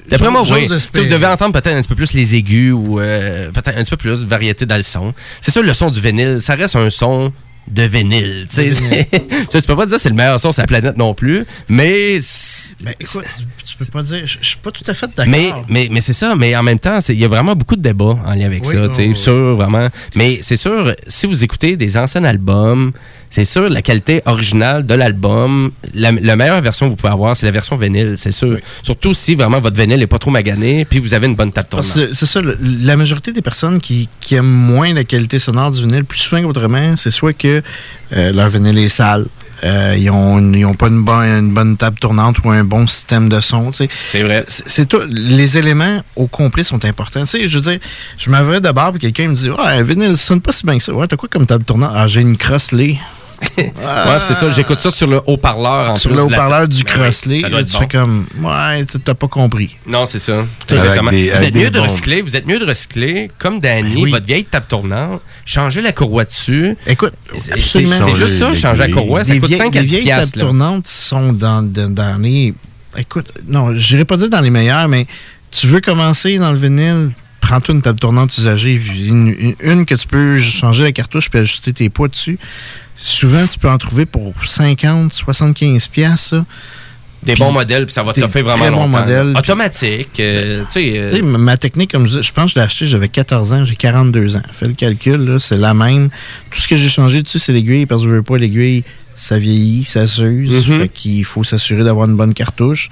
[SPEAKER 8] D'après moi, oui. Vous devez entendre peut-être un petit peu plus les aigus ou euh, peut-être un petit peu plus de variété dans le son. C'est ça le son du vinyle. Ça reste un son de vinyle. Tu sais, tu peux pas dire que c'est le meilleur son sur la planète non plus, mais
[SPEAKER 9] Ben, écoute, tu peux pas dire. Je suis pas tout à fait d'accord.
[SPEAKER 8] mais, mais, mais c'est ça, mais en même temps, il y a vraiment beaucoup de débats en lien avec
[SPEAKER 9] Oui,
[SPEAKER 8] ça, tu sais,
[SPEAKER 9] oui.
[SPEAKER 8] sur vraiment. Mais c'est sûr, si vous écoutez des anciens albums, c'est sûr, la qualité originale de l'album, la, la meilleure version que vous pouvez avoir, c'est la version vinyle, c'est sûr. Surtout si vraiment votre vinyle n'est pas trop magané, puis vous avez une bonne table
[SPEAKER 9] c'est ça, la majorité des personnes qui, qui aiment moins la qualité sonore du vinyle, plus souvent qu'autrement, c'est soit que euh, leur vinyle est sale, euh, ils n'ont pas une, bonne- une bonne table tournante ou un bon système de son. C'est
[SPEAKER 8] vrai.
[SPEAKER 9] C'est tout. Les éléments au complet sont importants. Je veux dire, je m'avrais de puis quelqu'un me dit Ouais, un vinyle, ça sonne pas si bien que ça. Ouais, t'as quoi comme table tournante? Ah, j'ai une crossley.
[SPEAKER 8] Ouais, c'est ça, j'écoute ça sur le haut-parleur en
[SPEAKER 9] Sur
[SPEAKER 8] plus
[SPEAKER 9] le haut-parleur du
[SPEAKER 8] Ben oui,
[SPEAKER 9] crossley, tu
[SPEAKER 8] bon.
[SPEAKER 9] fais comme Ouais, tu- t'as pas compris.
[SPEAKER 8] Non, c'est ça. Exactement.
[SPEAKER 9] des-
[SPEAKER 8] vous êtes mieux de recycler, vous êtes mieux de recycler, comme Danny,
[SPEAKER 9] Ben oui.
[SPEAKER 8] votre vieille table tournante, changer la courroie dessus.
[SPEAKER 9] Écoute,
[SPEAKER 8] c'est c'est-
[SPEAKER 9] Absolument.
[SPEAKER 8] c'est juste ça, changer la courroie, ça coûte
[SPEAKER 9] vieilles-
[SPEAKER 8] 5 à
[SPEAKER 9] des
[SPEAKER 8] 10
[SPEAKER 9] vieilles
[SPEAKER 8] piastres,
[SPEAKER 9] tables
[SPEAKER 8] là.
[SPEAKER 9] tournantes sont dans, dans, dans les... Écoute, non, je n'irai pas dire dans les meilleurs, mais tu veux commencer dans le vinyle, prends-toi une table tournante usagée, une, une- une que tu peux changer la cartouche puis ajuster tes poids dessus. Souvent, tu peux en trouver pour 50, 75 piastres.
[SPEAKER 8] Des bons modèles, puis ça va te faire vraiment
[SPEAKER 9] très bons
[SPEAKER 8] longtemps.
[SPEAKER 9] modèles,
[SPEAKER 8] Automatique, euh, tu sais... euh,
[SPEAKER 9] ma- technique, comme je dis, je pense que je l'ai acheté, j'avais 14 ans, j'ai 42 ans. Fais le calcul, c'est la même. Tout ce que j'ai changé dessus, c'est l'aiguille, parce que je veux pas l'aiguille, ça vieillit, ça s'use.
[SPEAKER 8] Mhm.
[SPEAKER 9] Fait qu'il faut s'assurer d'avoir une bonne cartouche.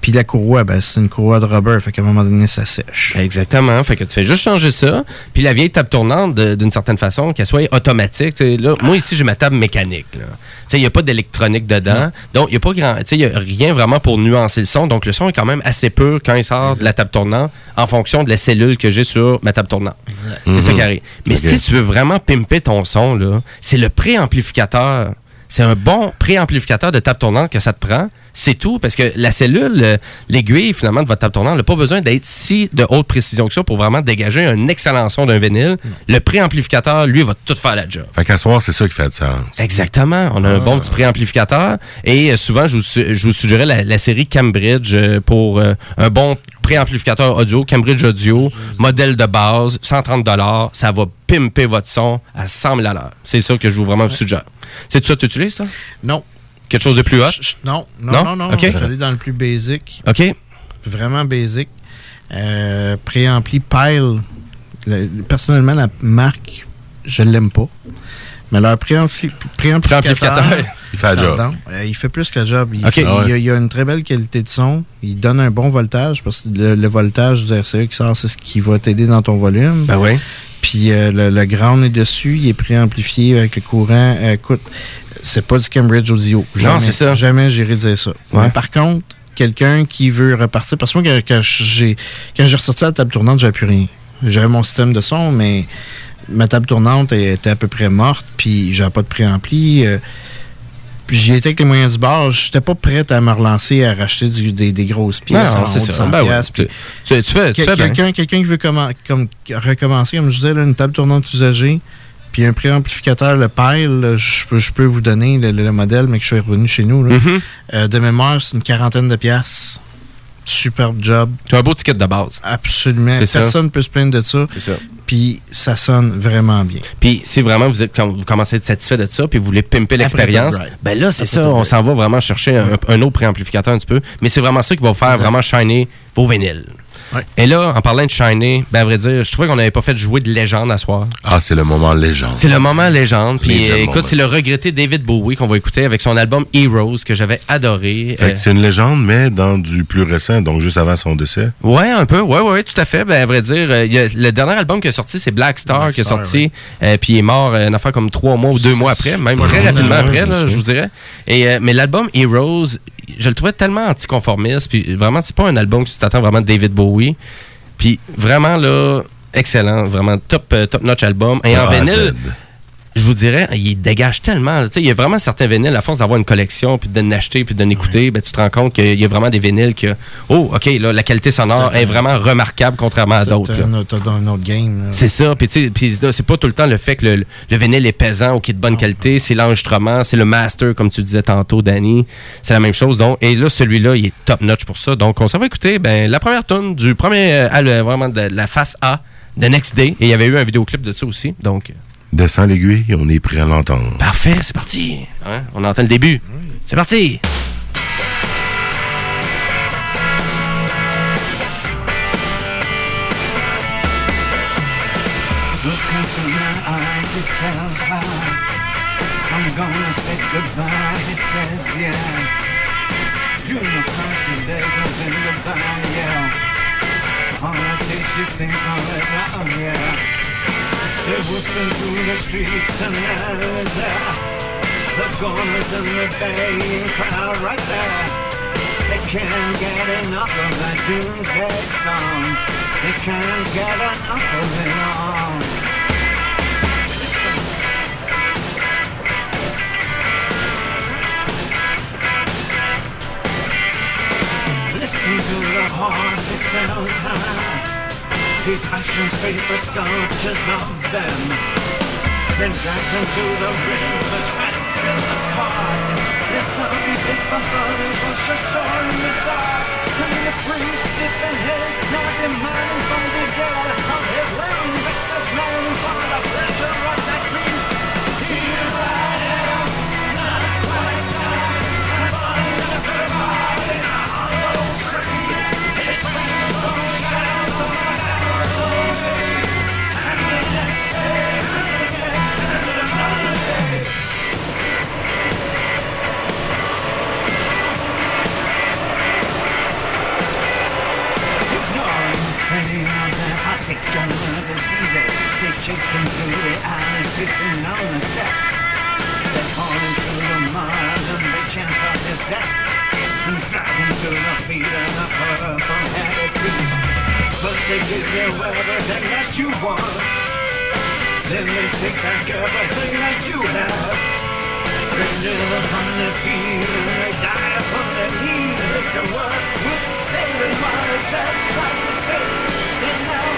[SPEAKER 9] Puis la courroie, ben, c'est une courroie de rubber, fait qu'à un moment donné, ça sèche.
[SPEAKER 8] Exactement. Fait que tu fais juste changer ça. Puis la vieille table tournante, d'une certaine façon, qu'elle soit automatique. Là, moi, ici, j'ai ma table mécanique. là. Tu sais, Il n'y a pas d'électronique dedans. Donc, il n'y a pas grand. tu sais, Il n'y a rien vraiment pour nuancer le son. Donc, le son est quand même assez pur quand il sort de la table tournante en fonction de la cellule que j'ai sur ma table tournante. C'est ça
[SPEAKER 7] Mhm.
[SPEAKER 8] qui arrive. Mais si tu veux vraiment pimper ton son, là, c'est le préamplificateur. C'est un bon préamplificateur de table tournante que ça te prend. C'est tout, parce que la cellule, euh, l'aiguille finalement de votre table tournante n'a pas besoin d'être si de haute précision que ça pour vraiment dégager un excellent son d'un vinyle. Le préamplificateur, lui, va tout faire la job.
[SPEAKER 7] Fait qu'à soir, c'est ça qui fait du sens.
[SPEAKER 8] Exactement. On a un bon petit préamplificateur. Et euh, souvent, je vous, je vous suggérais la, la série Cambridge euh, pour un bon préamplificateur audio. Cambridge Audio, modèle de base, 130 Ça va pimper votre son à 100 000 C'est ça que je vous vraiment vous suggère. C'est ça que tu utilises, ça?
[SPEAKER 9] Non.
[SPEAKER 8] Quelque chose de plus hot?
[SPEAKER 9] Non, non,
[SPEAKER 8] Non?
[SPEAKER 9] non, non.
[SPEAKER 8] OK.
[SPEAKER 9] Je vais aller dans le plus basic.
[SPEAKER 8] OK.
[SPEAKER 9] Vraiment basic. Euh, préampli Pile. Le- personnellement, la marque, je l'aime pas. Mais leur préampli, préamplificateur...
[SPEAKER 8] Préamplificateur.
[SPEAKER 7] Il fait la job.
[SPEAKER 9] euh, il fait plus que la job. Il, fait-
[SPEAKER 8] Ah ouais.
[SPEAKER 9] il, a, il a une très belle qualité de son. Il donne un bon voltage parce que le, le voltage du RCE qui sort, c'est ce qui va t'aider dans ton volume.
[SPEAKER 8] Ben oui.
[SPEAKER 9] Puis euh, le, le ground est dessus, il est préamplifié avec le courant. Euh, écoute, c'est pas du Cambridge Audio. Jamais,
[SPEAKER 8] c'est ça.
[SPEAKER 9] Jamais j'irai dire ça.
[SPEAKER 8] Ouais.
[SPEAKER 9] Mais par contre, quelqu'un qui veut repartir, parce que moi, quand, j'ai quand j'ai ressorti la table tournante, j'avais plus rien. J'avais mon système de son, mais ma table tournante était à peu près morte, puis j'avais pas de préampli. euh, j'y étais avec les moyens du bord. J'étais pas prête à me relancer à racheter du- des, des grosses pièces.
[SPEAKER 8] Non,
[SPEAKER 9] en
[SPEAKER 8] c'est ça.
[SPEAKER 9] 100
[SPEAKER 8] Ben ouais.
[SPEAKER 9] puis-
[SPEAKER 8] Tu, fais, tu fais bien.
[SPEAKER 9] Quelqu'un quelqu'un qui veut commen- comme, recommencer, comme je disais, là, une table tournante usagée, puis un préamplificateur, le Pile, je peux, je peux vous donner le, le- le modèle, mais que je suis revenu chez nous. là.
[SPEAKER 8] Mhm.
[SPEAKER 9] Euh, de mémoire, c'est une quarantaine de piastres. Superbe job.
[SPEAKER 8] Tu as un beau ticket de base.
[SPEAKER 9] Absolument.
[SPEAKER 8] C'est.
[SPEAKER 9] Personne ne peut se plaindre de ça.
[SPEAKER 8] C'est ça.
[SPEAKER 9] Puis ça sonne vraiment bien.
[SPEAKER 8] Puis si vraiment vous, êtes, quand vous commencez à être satisfait de ça, puis vous voulez pimper l'expérience, ben là, c'est ça, on s'en va vraiment chercher un, un autre préamplificateur un petit peu. Mais c'est vraiment ça qui va vous faire vraiment shiner vos vinyles. Et là, en parlant de shiner, ben à vrai dire, je trouvais qu'on n'avait pas fait jouer de légende à soir.
[SPEAKER 7] Ah, c'est le moment légende.
[SPEAKER 8] C'est le moment légende. Puis euh, écoute,
[SPEAKER 7] moment.
[SPEAKER 8] c'est le regretté David Bowie qu'on va écouter avec son album Heroes que j'avais adoré.
[SPEAKER 7] Fait
[SPEAKER 8] Euh,
[SPEAKER 7] que c'est une légende, mais dans du plus récent, donc juste avant son décès.
[SPEAKER 8] Ouais, un peu. Ouais, ouais, tout à fait. Ben, à vrai dire, euh, il y a- le dernier album qui est sorti, c'est Black Star
[SPEAKER 9] Black
[SPEAKER 8] qui est
[SPEAKER 9] Star,
[SPEAKER 8] sorti. Euh, puis il est mort euh, une affaire comme trois mois ou deux mois après, même très rapidement après,
[SPEAKER 9] je
[SPEAKER 8] là,
[SPEAKER 9] sais.
[SPEAKER 8] je vous dirais. Et, euh, mais l'album Heroes, je le trouvais tellement anticonformiste. Puis vraiment, c'est pas un album que tu t'attends vraiment de David Bowie. Puis vraiment, là, excellent. Vraiment top, euh, top notch album. Et en
[SPEAKER 7] Ah,
[SPEAKER 8] vinyle. Je vous dirais, il dégage tellement. Il y a vraiment certains vinyles, à force d'avoir une collection, puis d'en acheter, puis d'en écouter, ben, tu te rends compte qu'il y a vraiment des vinyles que, oh, OK, là, la qualité sonore est vraiment remarquable contrairement à d'autres.
[SPEAKER 9] T'as
[SPEAKER 8] là.
[SPEAKER 9] un autre- game.
[SPEAKER 8] C'est ça. Puis, c'est pas tout le temps le fait que le, le vinyle est pesant ou qu'il est de bonne qualité. C'est l'enregistrement, c'est le master, comme tu disais tantôt, Danny. C'est la même chose. Donc, et là, celui-là, il est top notch pour ça. Donc, on s'en va écouter ben, la première tune du premier, euh, vraiment de la face A de Next Day. Et il y avait eu un vidéoclip de ça aussi. Donc,
[SPEAKER 7] Descend l'aiguille, on est prêt à l'entendre.
[SPEAKER 8] parfait, c'est parti. Hein? On entend le début. C'est parti.
[SPEAKER 10] Look They're whistling through the streets and alleys there. The goners and the baying crowd right there. They can't get enough of that doomsday song. They can't get enough of it all. Listen to the it tells high. These actions, paper sculptures of them. Then dragged to the river, trapped in the car. This puppy bit my brothers was just short in the dark. And the prince stiff and head, not demanding from the dead. Of his land, restless man, for the pleasure of their particular diseases They chase him through the alley, pissing on the steps They fall into the mud and they chant out his death. And drag him to the feet of the purple-headed beast First they give you everything that you want. Then they take back everything that you have. They live upon their feet and they die upon their knees. If the world would stay in my just like the space Then nobody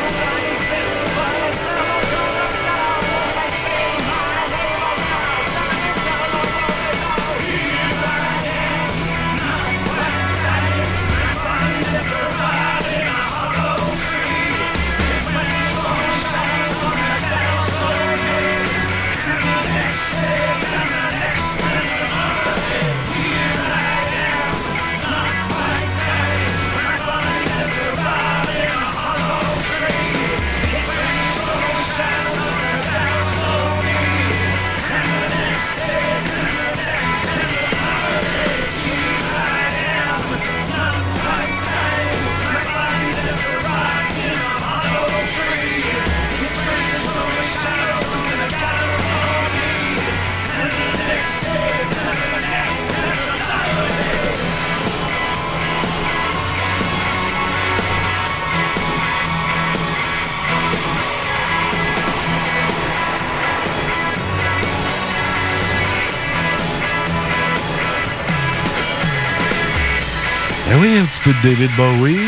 [SPEAKER 7] peu de David Bowie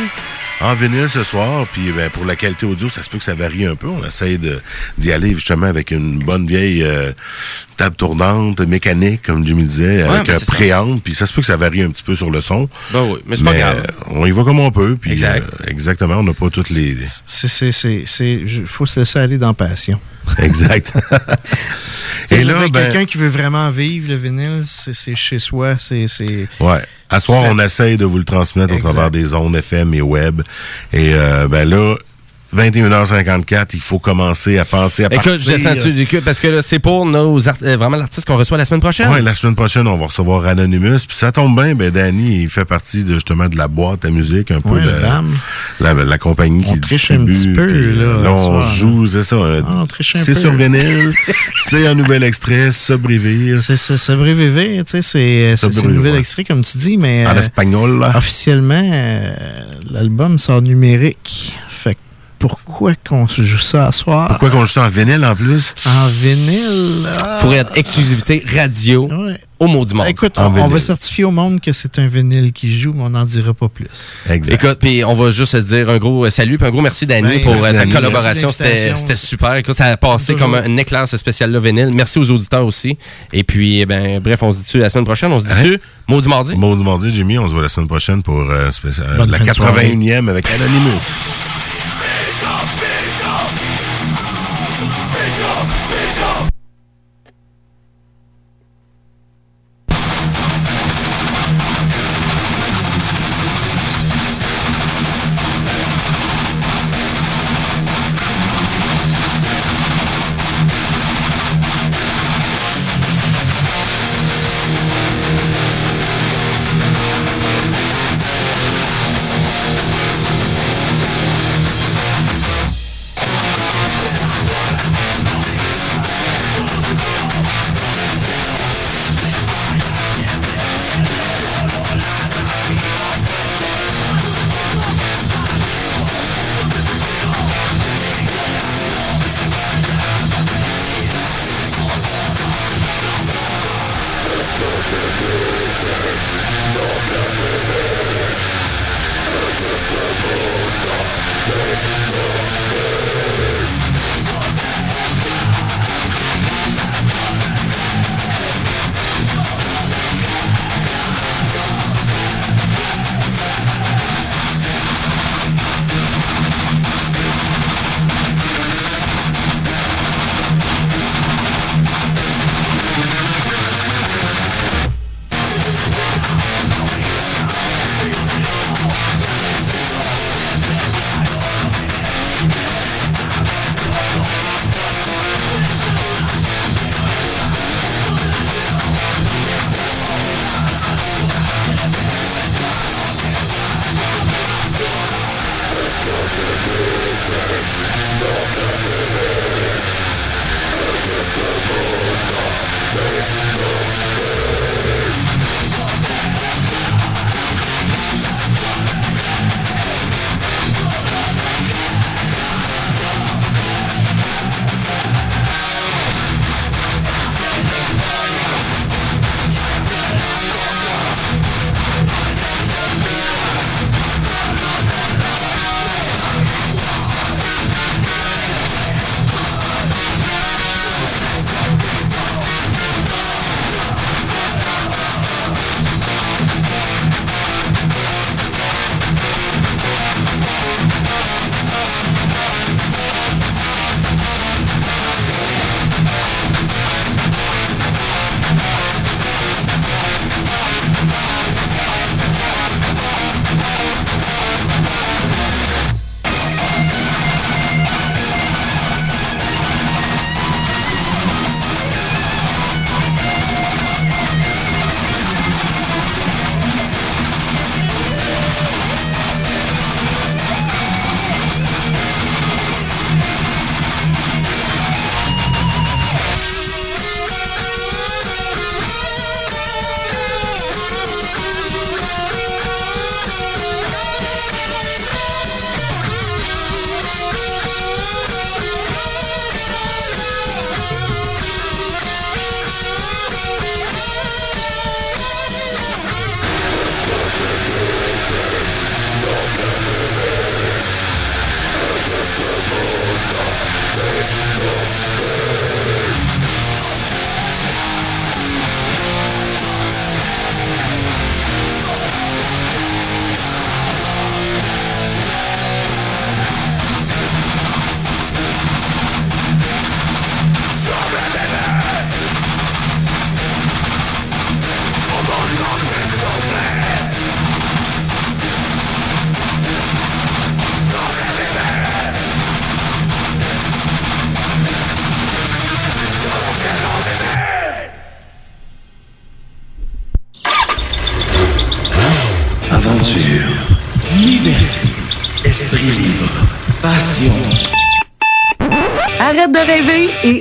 [SPEAKER 7] en vinyle ce soir. Puis ben, pour la qualité audio, ça se peut que ça varie un peu. On essaye de- d'y aller justement avec une bonne vieille euh, table tournante, mécanique, comme Jimmy disait, avec
[SPEAKER 8] ben,
[SPEAKER 7] un préamp. Puis ça se peut que ça varie un petit peu sur le son.
[SPEAKER 8] Ben oui, mais c'est pas grave.
[SPEAKER 7] On y va comme on peut. Puis,
[SPEAKER 8] Exact.
[SPEAKER 7] euh, exactement, on n'a pas toutes les...
[SPEAKER 9] Je- faut se laisser aller dans passion.
[SPEAKER 7] Exact.
[SPEAKER 9] Et là,
[SPEAKER 7] ben-
[SPEAKER 9] quelqu'un qui veut vraiment vivre le vinyle, c'est, chez soi, c'est,
[SPEAKER 7] Ouais. À soir, on essaye de vous le transmettre au travers des ondes FM et web. Et euh, ben là, 21h54, il faut commencer à penser à
[SPEAKER 8] Écoute,
[SPEAKER 7] partir.
[SPEAKER 8] je descends dessus du cul parce que là, c'est pour nos art- euh, vraiment l'artiste qu'on reçoit la semaine prochaine.
[SPEAKER 7] Ouais, la semaine prochaine, on va recevoir Anonymous. Puis ça tombe bien, ben Danny, il fait partie de, justement de la boîte à musique, un peu
[SPEAKER 9] Ouais,
[SPEAKER 7] la,
[SPEAKER 9] dame.
[SPEAKER 7] la, la compagnie
[SPEAKER 9] On
[SPEAKER 7] qui
[SPEAKER 9] triche
[SPEAKER 7] distribue.
[SPEAKER 9] un petit peu,
[SPEAKER 7] puis,
[SPEAKER 9] là,
[SPEAKER 7] euh, on
[SPEAKER 9] soir,
[SPEAKER 7] joue, c'est ça. euh,
[SPEAKER 9] Ah, on triche un
[SPEAKER 7] c'est
[SPEAKER 9] peu.
[SPEAKER 7] sur vinyle, c'est un nouvel extrait, Sobrevivir.
[SPEAKER 9] C'est ça, Sobrevivir, tu sais, c'est, un
[SPEAKER 7] Sobrevivir,
[SPEAKER 9] nouvel
[SPEAKER 7] ouais.
[SPEAKER 9] extrait, comme tu dis, mais.
[SPEAKER 7] En
[SPEAKER 9] euh,
[SPEAKER 7] espagnol, là.
[SPEAKER 9] Officiellement, euh, l'album sort numérique. Pourquoi qu'on se joue ça à soir?
[SPEAKER 7] Pourquoi qu'on joue ça en vinyle en plus?
[SPEAKER 9] En vinyle. ah.
[SPEAKER 8] Faudrait être exclusivité radio au mot du monde.
[SPEAKER 9] Écoute, on, on va certifier au monde que c'est un vinyle qui joue, mais on n'en dira pas plus.
[SPEAKER 8] Écoute, puis on va juste se dire un gros salut, puis un gros merci Danny
[SPEAKER 9] Ben,
[SPEAKER 8] pour
[SPEAKER 9] merci,
[SPEAKER 8] euh, ta
[SPEAKER 9] Danny.
[SPEAKER 8] collaboration. C'était super. Écoute, ça a passé comme un éclair ce spécial-là vinyle. Merci aux auditeurs aussi. Et puis, eh ben, bref, on se dit-tu la semaine prochaine? On se dit-tu mot du mardi?
[SPEAKER 7] Mot du mardi, Jimmy. On se voit la semaine prochaine pour euh, spécial- euh, la
[SPEAKER 8] fin de soirée.
[SPEAKER 7] 81e avec Anonymous.
[SPEAKER 10] Aventure,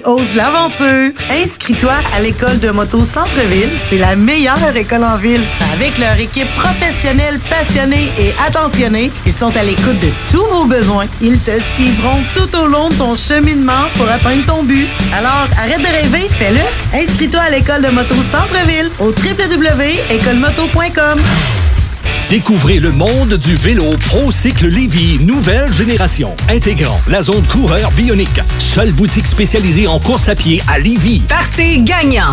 [SPEAKER 24] ose l'aventure. Inscris-toi à l'école de moto Centre-ville. C'est la meilleure école en ville. Avec leur équipe professionnelle, passionnée et attentionnée, ils sont à l'écoute de tous vos besoins. Ils te suivront tout au long de ton cheminement pour atteindre ton but. Alors, arrête de rêver, fais-le. Inscris-toi à l'école de moto Centre-ville au www.écolemoto.com.
[SPEAKER 11] Découvrez le monde du vélo ProCycle Lévy, nouvelle génération, intégrant la zone coureur bionique. Seule boutique spécialisée en course à pied à Lévy.
[SPEAKER 1] Partez gagnant!